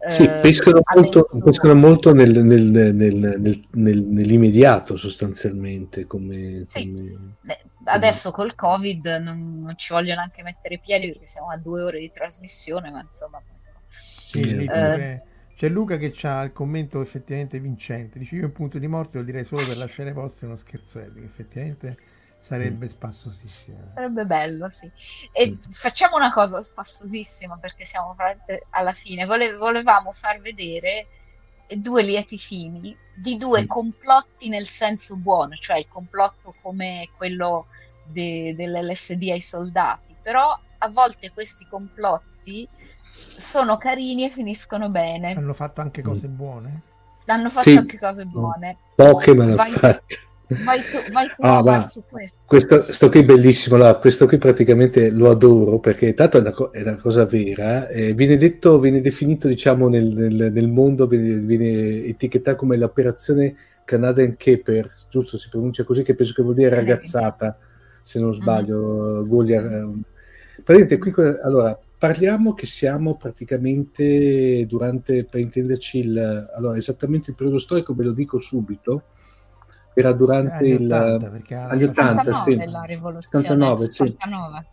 Sì, Eh, pescano molto, pescano molto nel- nel- nel- nel- nel- nell'immediato sostanzialmente. Come, Sì. come- Beh, adesso col Covid non, non ci voglio neanche mettere i piedi perché siamo a due ore di trasmissione, ma insomma. Sì, Eh, lì eh. C'è Luca che ha il commento effettivamente vincente. Dice io un punto di morte lo direi solo per lasciare posto uno scherzetto, che effettivamente sarebbe spassosissimo. Sarebbe bello, sì. E facciamo una cosa spassosissima perché siamo alla fine. Vole- volevamo far vedere due lieti fini di due Mm. complotti nel senso buono, cioè il complotto come quello de- dell'LSD ai soldati. Però a volte questi complotti sono carini e finiscono bene. Hanno fatto anche cose buone? Hanno fatto Sì. anche cose buone. Poche ma l'ha Vai- fatte. Vai tu, vai tu Ah, su questo. Questo, sto qui è bellissimo, allora, questo qui praticamente lo adoro perché tanto è una, co- è una cosa vera, eh, viene detto, viene definito diciamo nel, nel- nel mondo, viene, viene etichettato come l'operazione Canadian Caper, giusto? Si pronuncia così, che penso che vuol dire ragazzata, se non sbaglio, Goliath, eh. Praticamente qui, allora, parliamo che siamo praticamente durante, per intenderci, il, allora, esattamente il periodo storico ve lo dico subito, era durante Anni il... 80, perché agli 80, 79 sì. la rivoluzione 79, sì. 79.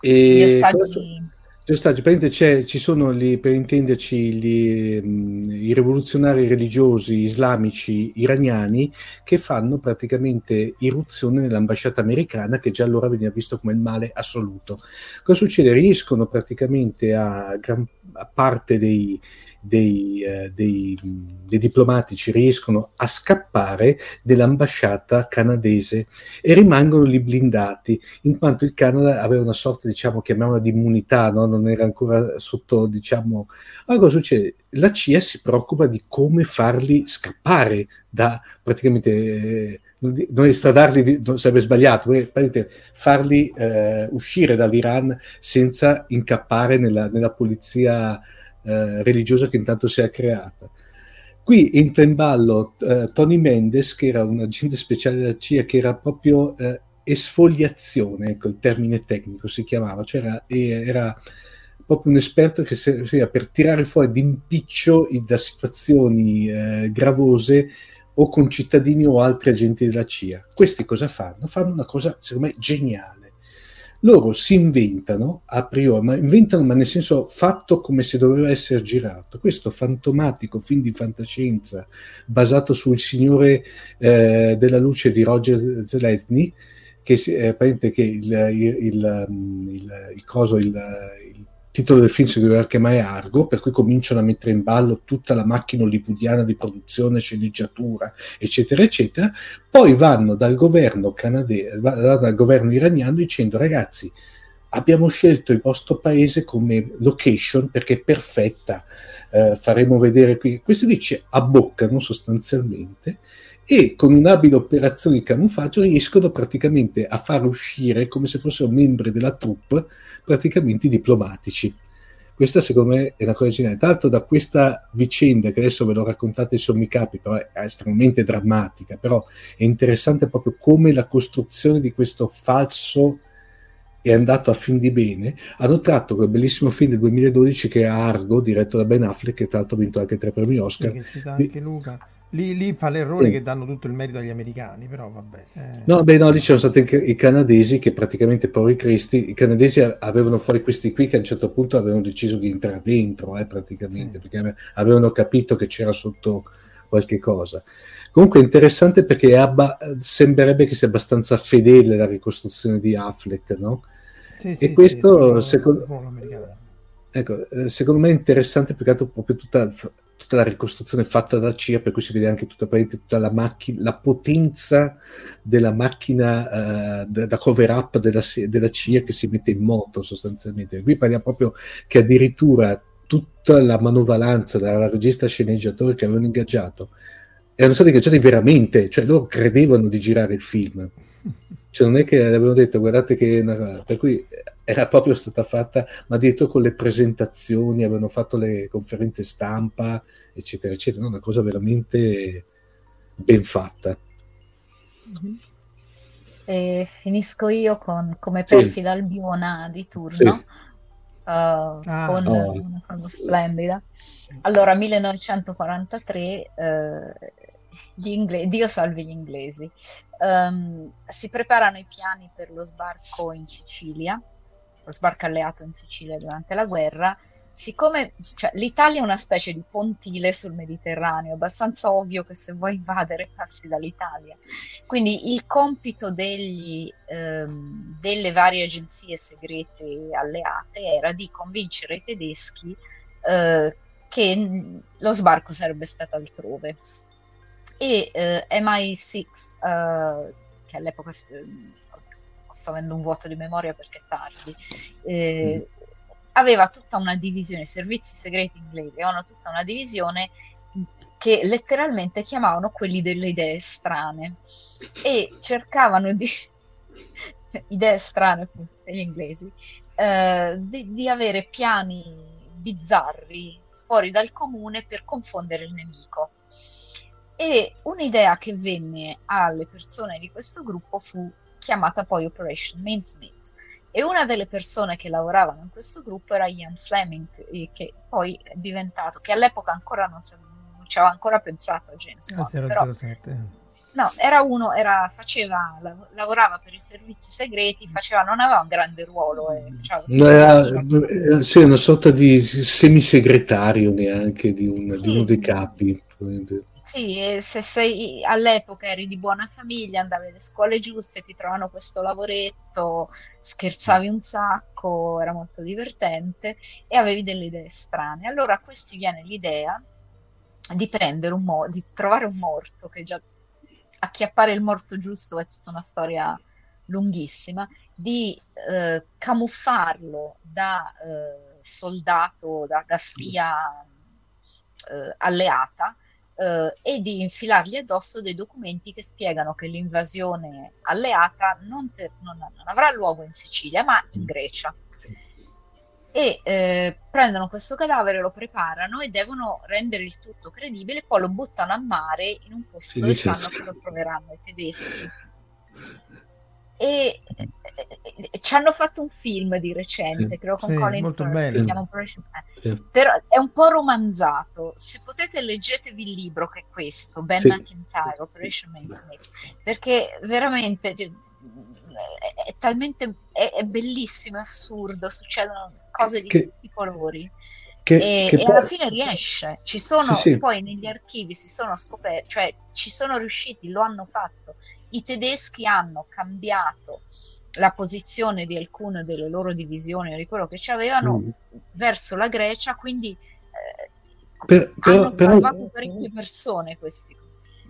E Gli ostaggi gli ostaggi, ci sono lì, per intenderci, gli, mh, i rivoluzionari religiosi islamici iraniani che fanno praticamente irruzione nell'ambasciata americana che già allora veniva visto come il male assoluto. Cosa succede? Riescono praticamente a, gran, a parte dei, dei, eh, dei, dei diplomatici, riescono a scappare dell'ambasciata canadese e rimangono lì blindati in quanto il Canada aveva una sorta, diciamo, chiamiamola di immunità, no? non era ancora sotto, diciamo... Allora cosa succede? La CIA si preoccupa di come farli scappare da, praticamente, eh, non estradarli, sarebbe sbagliato, eh, farli eh, uscire dall'Iran senza incappare nella, nella polizia eh, religiosa che intanto si è creata. Qui entra in ballo eh, Tony Mendes, che era un agente speciale della CIA, che era proprio eh, esfoliazione, ecco il termine tecnico si chiamava, cioè era, era proprio un esperto che serviva per tirare fuori d'impiccio da situazioni eh, gravose o con cittadini o altri agenti della CIA. Questi cosa fanno? Fanno una cosa, secondo me, geniale. Loro si inventano a priori, ma inventano, ma nel senso fatto come se doveva essere girato. Questo fantomatico film di fantascienza basato sul Signore eh, della luce di Roger Zelazny, che, si- eh, che il, il, il- il coso, il, il titolo del film si doveva chiamare Argo, per cui cominciano a mettere in ballo tutta la macchina hollywoodiana di produzione, sceneggiatura, eccetera, eccetera. Poi vanno dal governo vanno dal governo iraniano dicendo ragazzi, abbiamo scelto il vostro paese come location perché è perfetta, eh, faremo vedere qui. Questi lì ci abboccano sostanzialmente e con un'abile operazione di camuffaggio riescono praticamente a far uscire come se fossero membri della troupe praticamente i diplomatici. Questa secondo me è una cosa geniale. Tra l'altro da questa vicenda che adesso ve l'ho raccontata in sommi capi, però è estremamente drammatica, però è interessante proprio come la costruzione di questo falso è andato a fin di bene, hanno tratto quel bellissimo film del 2012 che è Argo, diretto da Ben Affleck, che tra l'altro ha vinto anche tre premi Oscar. Sì, anche Luca. Lì, lì, fa l'errore sì. che danno tutto il merito agli americani, però vabbè. Eh. No, beh, no, lì c'erano stati i canadesi che praticamente, poveri cristi, i canadesi avevano fuori questi qui che a un certo punto avevano deciso di entrare dentro, eh, praticamente, sì. perché avevano capito che c'era sotto qualche cosa. Comunque è interessante perché abba, sembrerebbe che sia abbastanza fedele la ricostruzione di Affleck, no? Sì, e questo, secondo, ecco, eh, secondo me, è interessante perché ha proprio tutta tutta la ricostruzione fatta da CIA, per cui si vede anche tutta, tutta la, macchina, la potenza della macchina uh, da, da, cover up della, della, CIA che si mette in moto sostanzialmente. Qui parliamo proprio che addirittura tutta la manovalanza dalla regista sceneggiatore che avevano ingaggiato erano stati ingaggiati veramente, cioè loro credevano di girare il film. Cioè non è che avevano detto guardate che... Per cui era proprio stata fatta, ma dietro con le presentazioni, avevano fatto le conferenze stampa, eccetera, eccetera. Una cosa veramente ben fatta. Mm-hmm. E finisco io con come perfida sì. albiona di turno. Sì. Uh, ah, con oh. una cosa splendida. Allora, 1943, uh, gli inglesi, Dio salvi gli inglesi, um, si preparano i piani per lo sbarco in Sicilia lo sbarco alleato in Sicilia durante la guerra, siccome cioè, l'Italia è una specie di pontile sul Mediterraneo, è abbastanza ovvio che se vuoi invadere passi dall'Italia. Quindi il compito degli, ehm, delle varie agenzie segrete alleate era di convincere i tedeschi eh, che lo sbarco sarebbe stato altrove. E eh, MI6, eh, che all'epoca sto avendo un vuoto di memoria perché è tardi, eh, mm. aveva tutta una divisione, i servizi segreti inglesi avevano tutta una divisione che letteralmente chiamavano quelli delle idee strane e cercavano di idee strane per gli inglesi eh, di, di avere piani bizzarri fuori dal comune per confondere il nemico e un'idea che venne alle persone di questo gruppo fu chiamata poi Operation Mincemeat. E una delle persone che lavoravano in questo gruppo era Ian Fleming, che poi è diventato, che all'epoca ancora non, si, non ci aveva ancora pensato a James ah, Bond, però, No, era uno, era, faceva, lavorava per i servizi segreti, faceva, non aveva un grande ruolo. Eh, no, era, eh, sì, una sorta di semisegretario neanche di, un, sì. di uno dei capi. Sì, se sei all'epoca eri di buona famiglia, andavi alle scuole giuste, ti trovano questo lavoretto, scherzavi un sacco, era molto divertente e avevi delle idee strane. Allora a questi viene l'idea di prendere un mo- di trovare un morto, che già acchiappare il morto giusto è tutta una storia lunghissima, di eh, camuffarlo da eh, soldato, da, da spia eh, alleata eh, e di infilargli addosso dei documenti che spiegano che l'invasione alleata non, te, non, non avrà luogo in Sicilia ma in mm. Grecia. E eh, prendono questo cadavere, lo preparano e devono rendere il tutto credibile, poi lo buttano a mare in un posto sì, dove sanno che lo troveranno i tedeschi e, e, ci hanno fatto un film di recente, sì, credo con sì, Colin molto bello. si chiama Operation sì. però è un po' romanzato. Se potete leggetevi il libro che è questo, Ben sì. McIntyre, Operation Mincemeat, perché veramente cioè, è, talmente è, è bellissimo, è assurdo, succedono cose di che, tutti i colori. Che, e, che e poi... alla fine riesce. Ci sono poi negli archivi si sono scoperti, cioè ci sono riusciti, lo hanno fatto i tedeschi hanno cambiato la posizione di alcune delle loro divisioni o di quello che ci avevano mm. verso la Grecia, quindi eh, per, per, hanno salvato però, parecchie persone questi.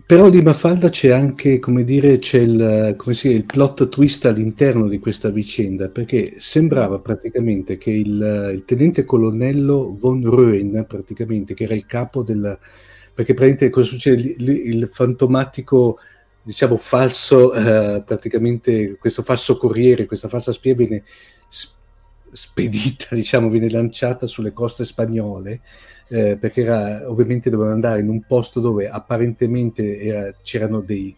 Però di Mafalda c'è anche, come dire, c'è il, come si, il plot twist all'interno di questa vicenda, perché sembrava praticamente che il, il tenente colonnello von Röen, praticamente, che era il capo del... perché praticamente cosa succede? Il, il fantomatico diciamo falso, eh, praticamente questo falso corriere, questa falsa spia viene spedita, diciamo, viene lanciata sulle coste spagnole, eh, perché era, ovviamente dovevano andare in un posto dove apparentemente era, c'erano dei,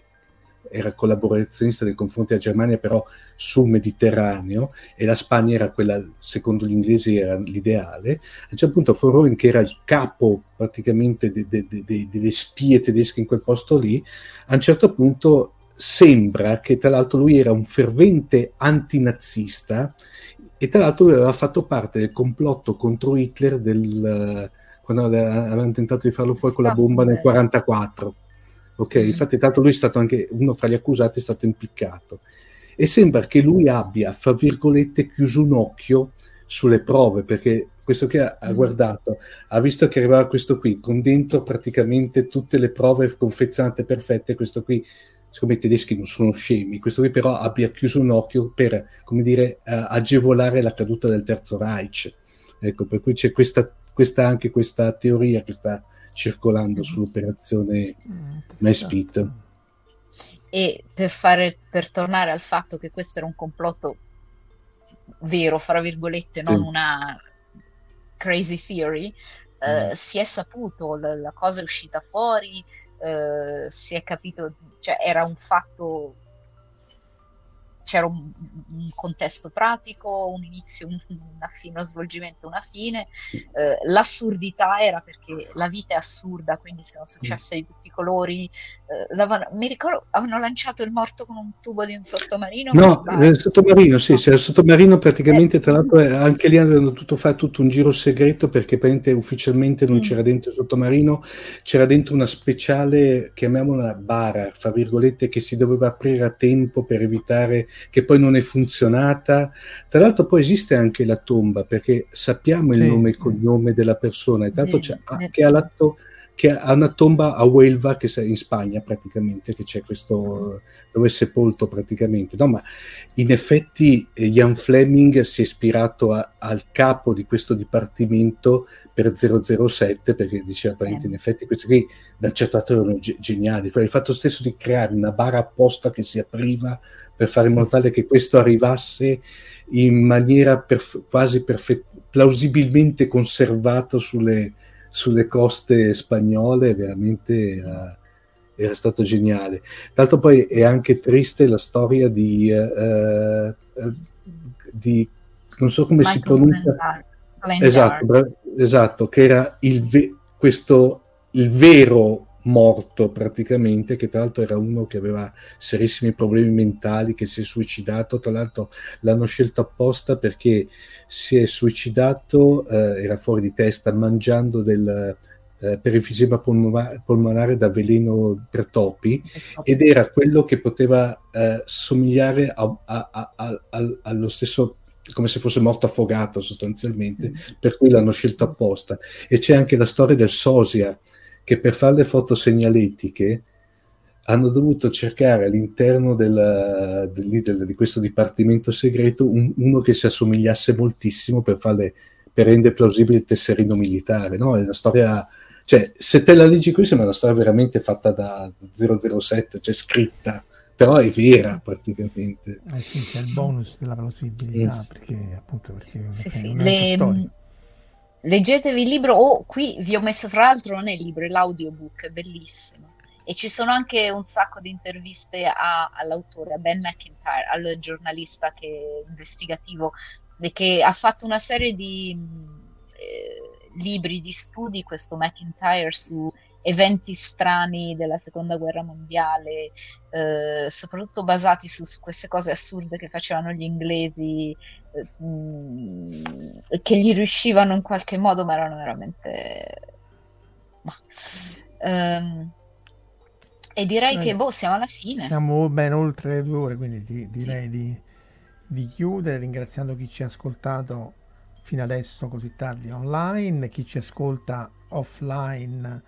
era collaborazionista nei confronti della Germania, però sul Mediterraneo, e la Spagna era quella, secondo gli inglesi, era l'ideale. A un certo punto Von che era il capo praticamente de, de, de, delle spie tedesche in quel posto lì, a un certo punto sembra che tra l'altro lui era un fervente antinazista e tra l'altro lui aveva fatto parte del complotto contro Hitler del, quando avevano tentato di farlo fuori con la bomba nel 1944 ok? Mm. Infatti, tanto lui è stato anche uno fra gli accusati, è stato impiccato. E sembra che lui abbia, fra virgolette, chiuso un occhio sulle prove, perché questo qui ha, ha mm. guardato, ha visto che arrivava questo qui, con dentro praticamente tutte le prove confezionate perfette, questo qui siccome i tedeschi non sono scemi, questo qui però abbia chiuso un occhio per, come dire, uh, agevolare la caduta del Terzo Reich. Ecco, per cui c'è questa, questa, anche questa teoria che sta circolando sull'operazione mm, MySpeed. E per, fare, per tornare al fatto che questo era un complotto vero, fra virgolette, non sì. una crazy theory, eh, mm. si è saputo, la, la, cosa è uscita fuori, eh, si è capito, cioè era un fatto c'era un, un, contesto pratico, un inizio, un, una fine, uno svolgimento, una fine. Eh, l'assurdità era perché la vita è assurda, quindi sono successe di tutti i colori. Eh, mi ricordo, avevano lanciato il morto con un tubo di un sottomarino. No, nel sottomarino, sì, sì, il sottomarino praticamente, eh. tra l'altro, eh, anche lì avevano dovuto fare tutto un giro segreto perché ufficialmente non mm. c'era dentro il sottomarino, c'era dentro una speciale, chiamiamola bara, fra virgolette, che si doveva aprire a tempo per evitare che poi non è funzionata. Tra l'altro poi esiste anche la tomba, perché sappiamo il sì. nome e il cognome della persona, e tanto c'è anche all'atto che ha una tomba a Huelva, che è in Spagna praticamente, che c'è questo, dove è sepolto praticamente. No, ma in effetti eh, Fleming si è ispirato a, al capo di questo dipartimento per 007, perché diceva, eh. in effetti questi qui da un certo lato erano ge- geniali. il fatto stesso di creare una bara apposta che si apriva per fare in modo tale che questo arrivasse in maniera perf- quasi perfetta, plausibilmente conservato sulle, sulle coste spagnole, veramente era, era, stato geniale. Tra l'altro poi è anche triste la storia di, uh, di non so come Michael si pronuncia. Esatto, bra- esatto, che era il, ve- questo, il vero morto praticamente, che tra l'altro era uno che aveva serissimi problemi mentali, che si è suicidato, tra l'altro l'hanno scelto apposta perché si è suicidato, eh, era fuori di testa, mangiando del eh, per enfisema polmonare da veleno per topi ed era quello che poteva eh, somigliare a, a, a, allo stesso come se fosse morto affogato sostanzialmente, per cui l'hanno scelto apposta. E c'è anche la storia del sosia, che per fare le foto segnaletiche hanno dovuto cercare all'interno del, del, di questo dipartimento segreto un, uno che si assomigliasse moltissimo per, farle, per rendere plausibile il tesserino militare. No? È una storia, cioè, se te la leggi qui sembra una storia veramente fatta da 007, cioè scritta, però è vera praticamente. Eh sì, c'è il bonus della plausibilità, mm. perché appunto perché sì, sì. Le, leggetevi il libro o qui vi ho messo fra l'altro non è il libro, è l'audiobook, è bellissimo. E ci sono anche un sacco di interviste a, all'autore, a Ben McIntyre, al giornalista che, investigativo, che ha fatto una serie di eh, libri di studi, questo McIntyre, su eventi strani della seconda guerra mondiale, eh, soprattutto basati su, su, queste cose assurde che facevano gli inglesi che gli riuscivano in qualche modo, ma erano veramente... Ma, um, e direi eh, che boh, siamo alla fine. Siamo ben oltre due ore, quindi ti, direi sì. di, di, chiudere ringraziando chi ci ha ascoltato fino adesso così tardi online, chi ci ascolta offline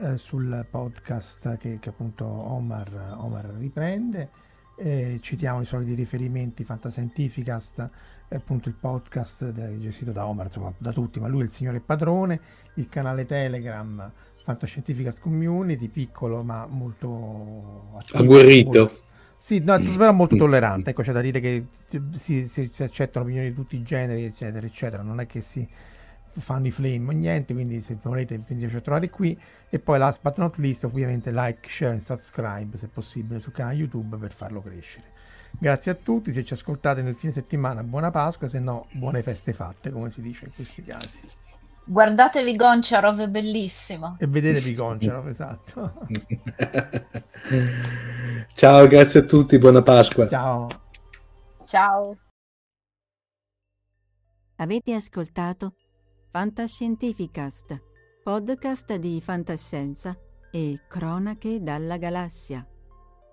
eh, sul podcast che, che appunto Omar, Omar riprende. Eh, citiamo i soliti riferimenti Fantascientificast è appunto il podcast gestito da Omar, insomma da tutti, ma lui è il signore padrone, il canale Telegram Fantascientificas Community, piccolo ma molto attivo, agguerrito. Molto, sì, no, però molto tollerante, ecco, c'è da dire che si, si, si accettano opinioni di tutti i generi, eccetera, eccetera, non è che si fanno i flame o niente, quindi se volete mi piace trovare qui. E poi last but not least, ovviamente like, share e subscribe se possibile sul canale YouTube per farlo crescere. Grazie a tutti, se ci ascoltate nel fine settimana buona Pasqua, se no buone feste fatte, come si dice in questi casi. Guardatevi Goncharov, è bellissimo. E vedetevi Goncharov, esatto. Ciao, grazie a tutti, buona Pasqua. Ciao. Ciao. Avete ascoltato Fantascientificast, podcast di fantascienza e cronache dalla galassia.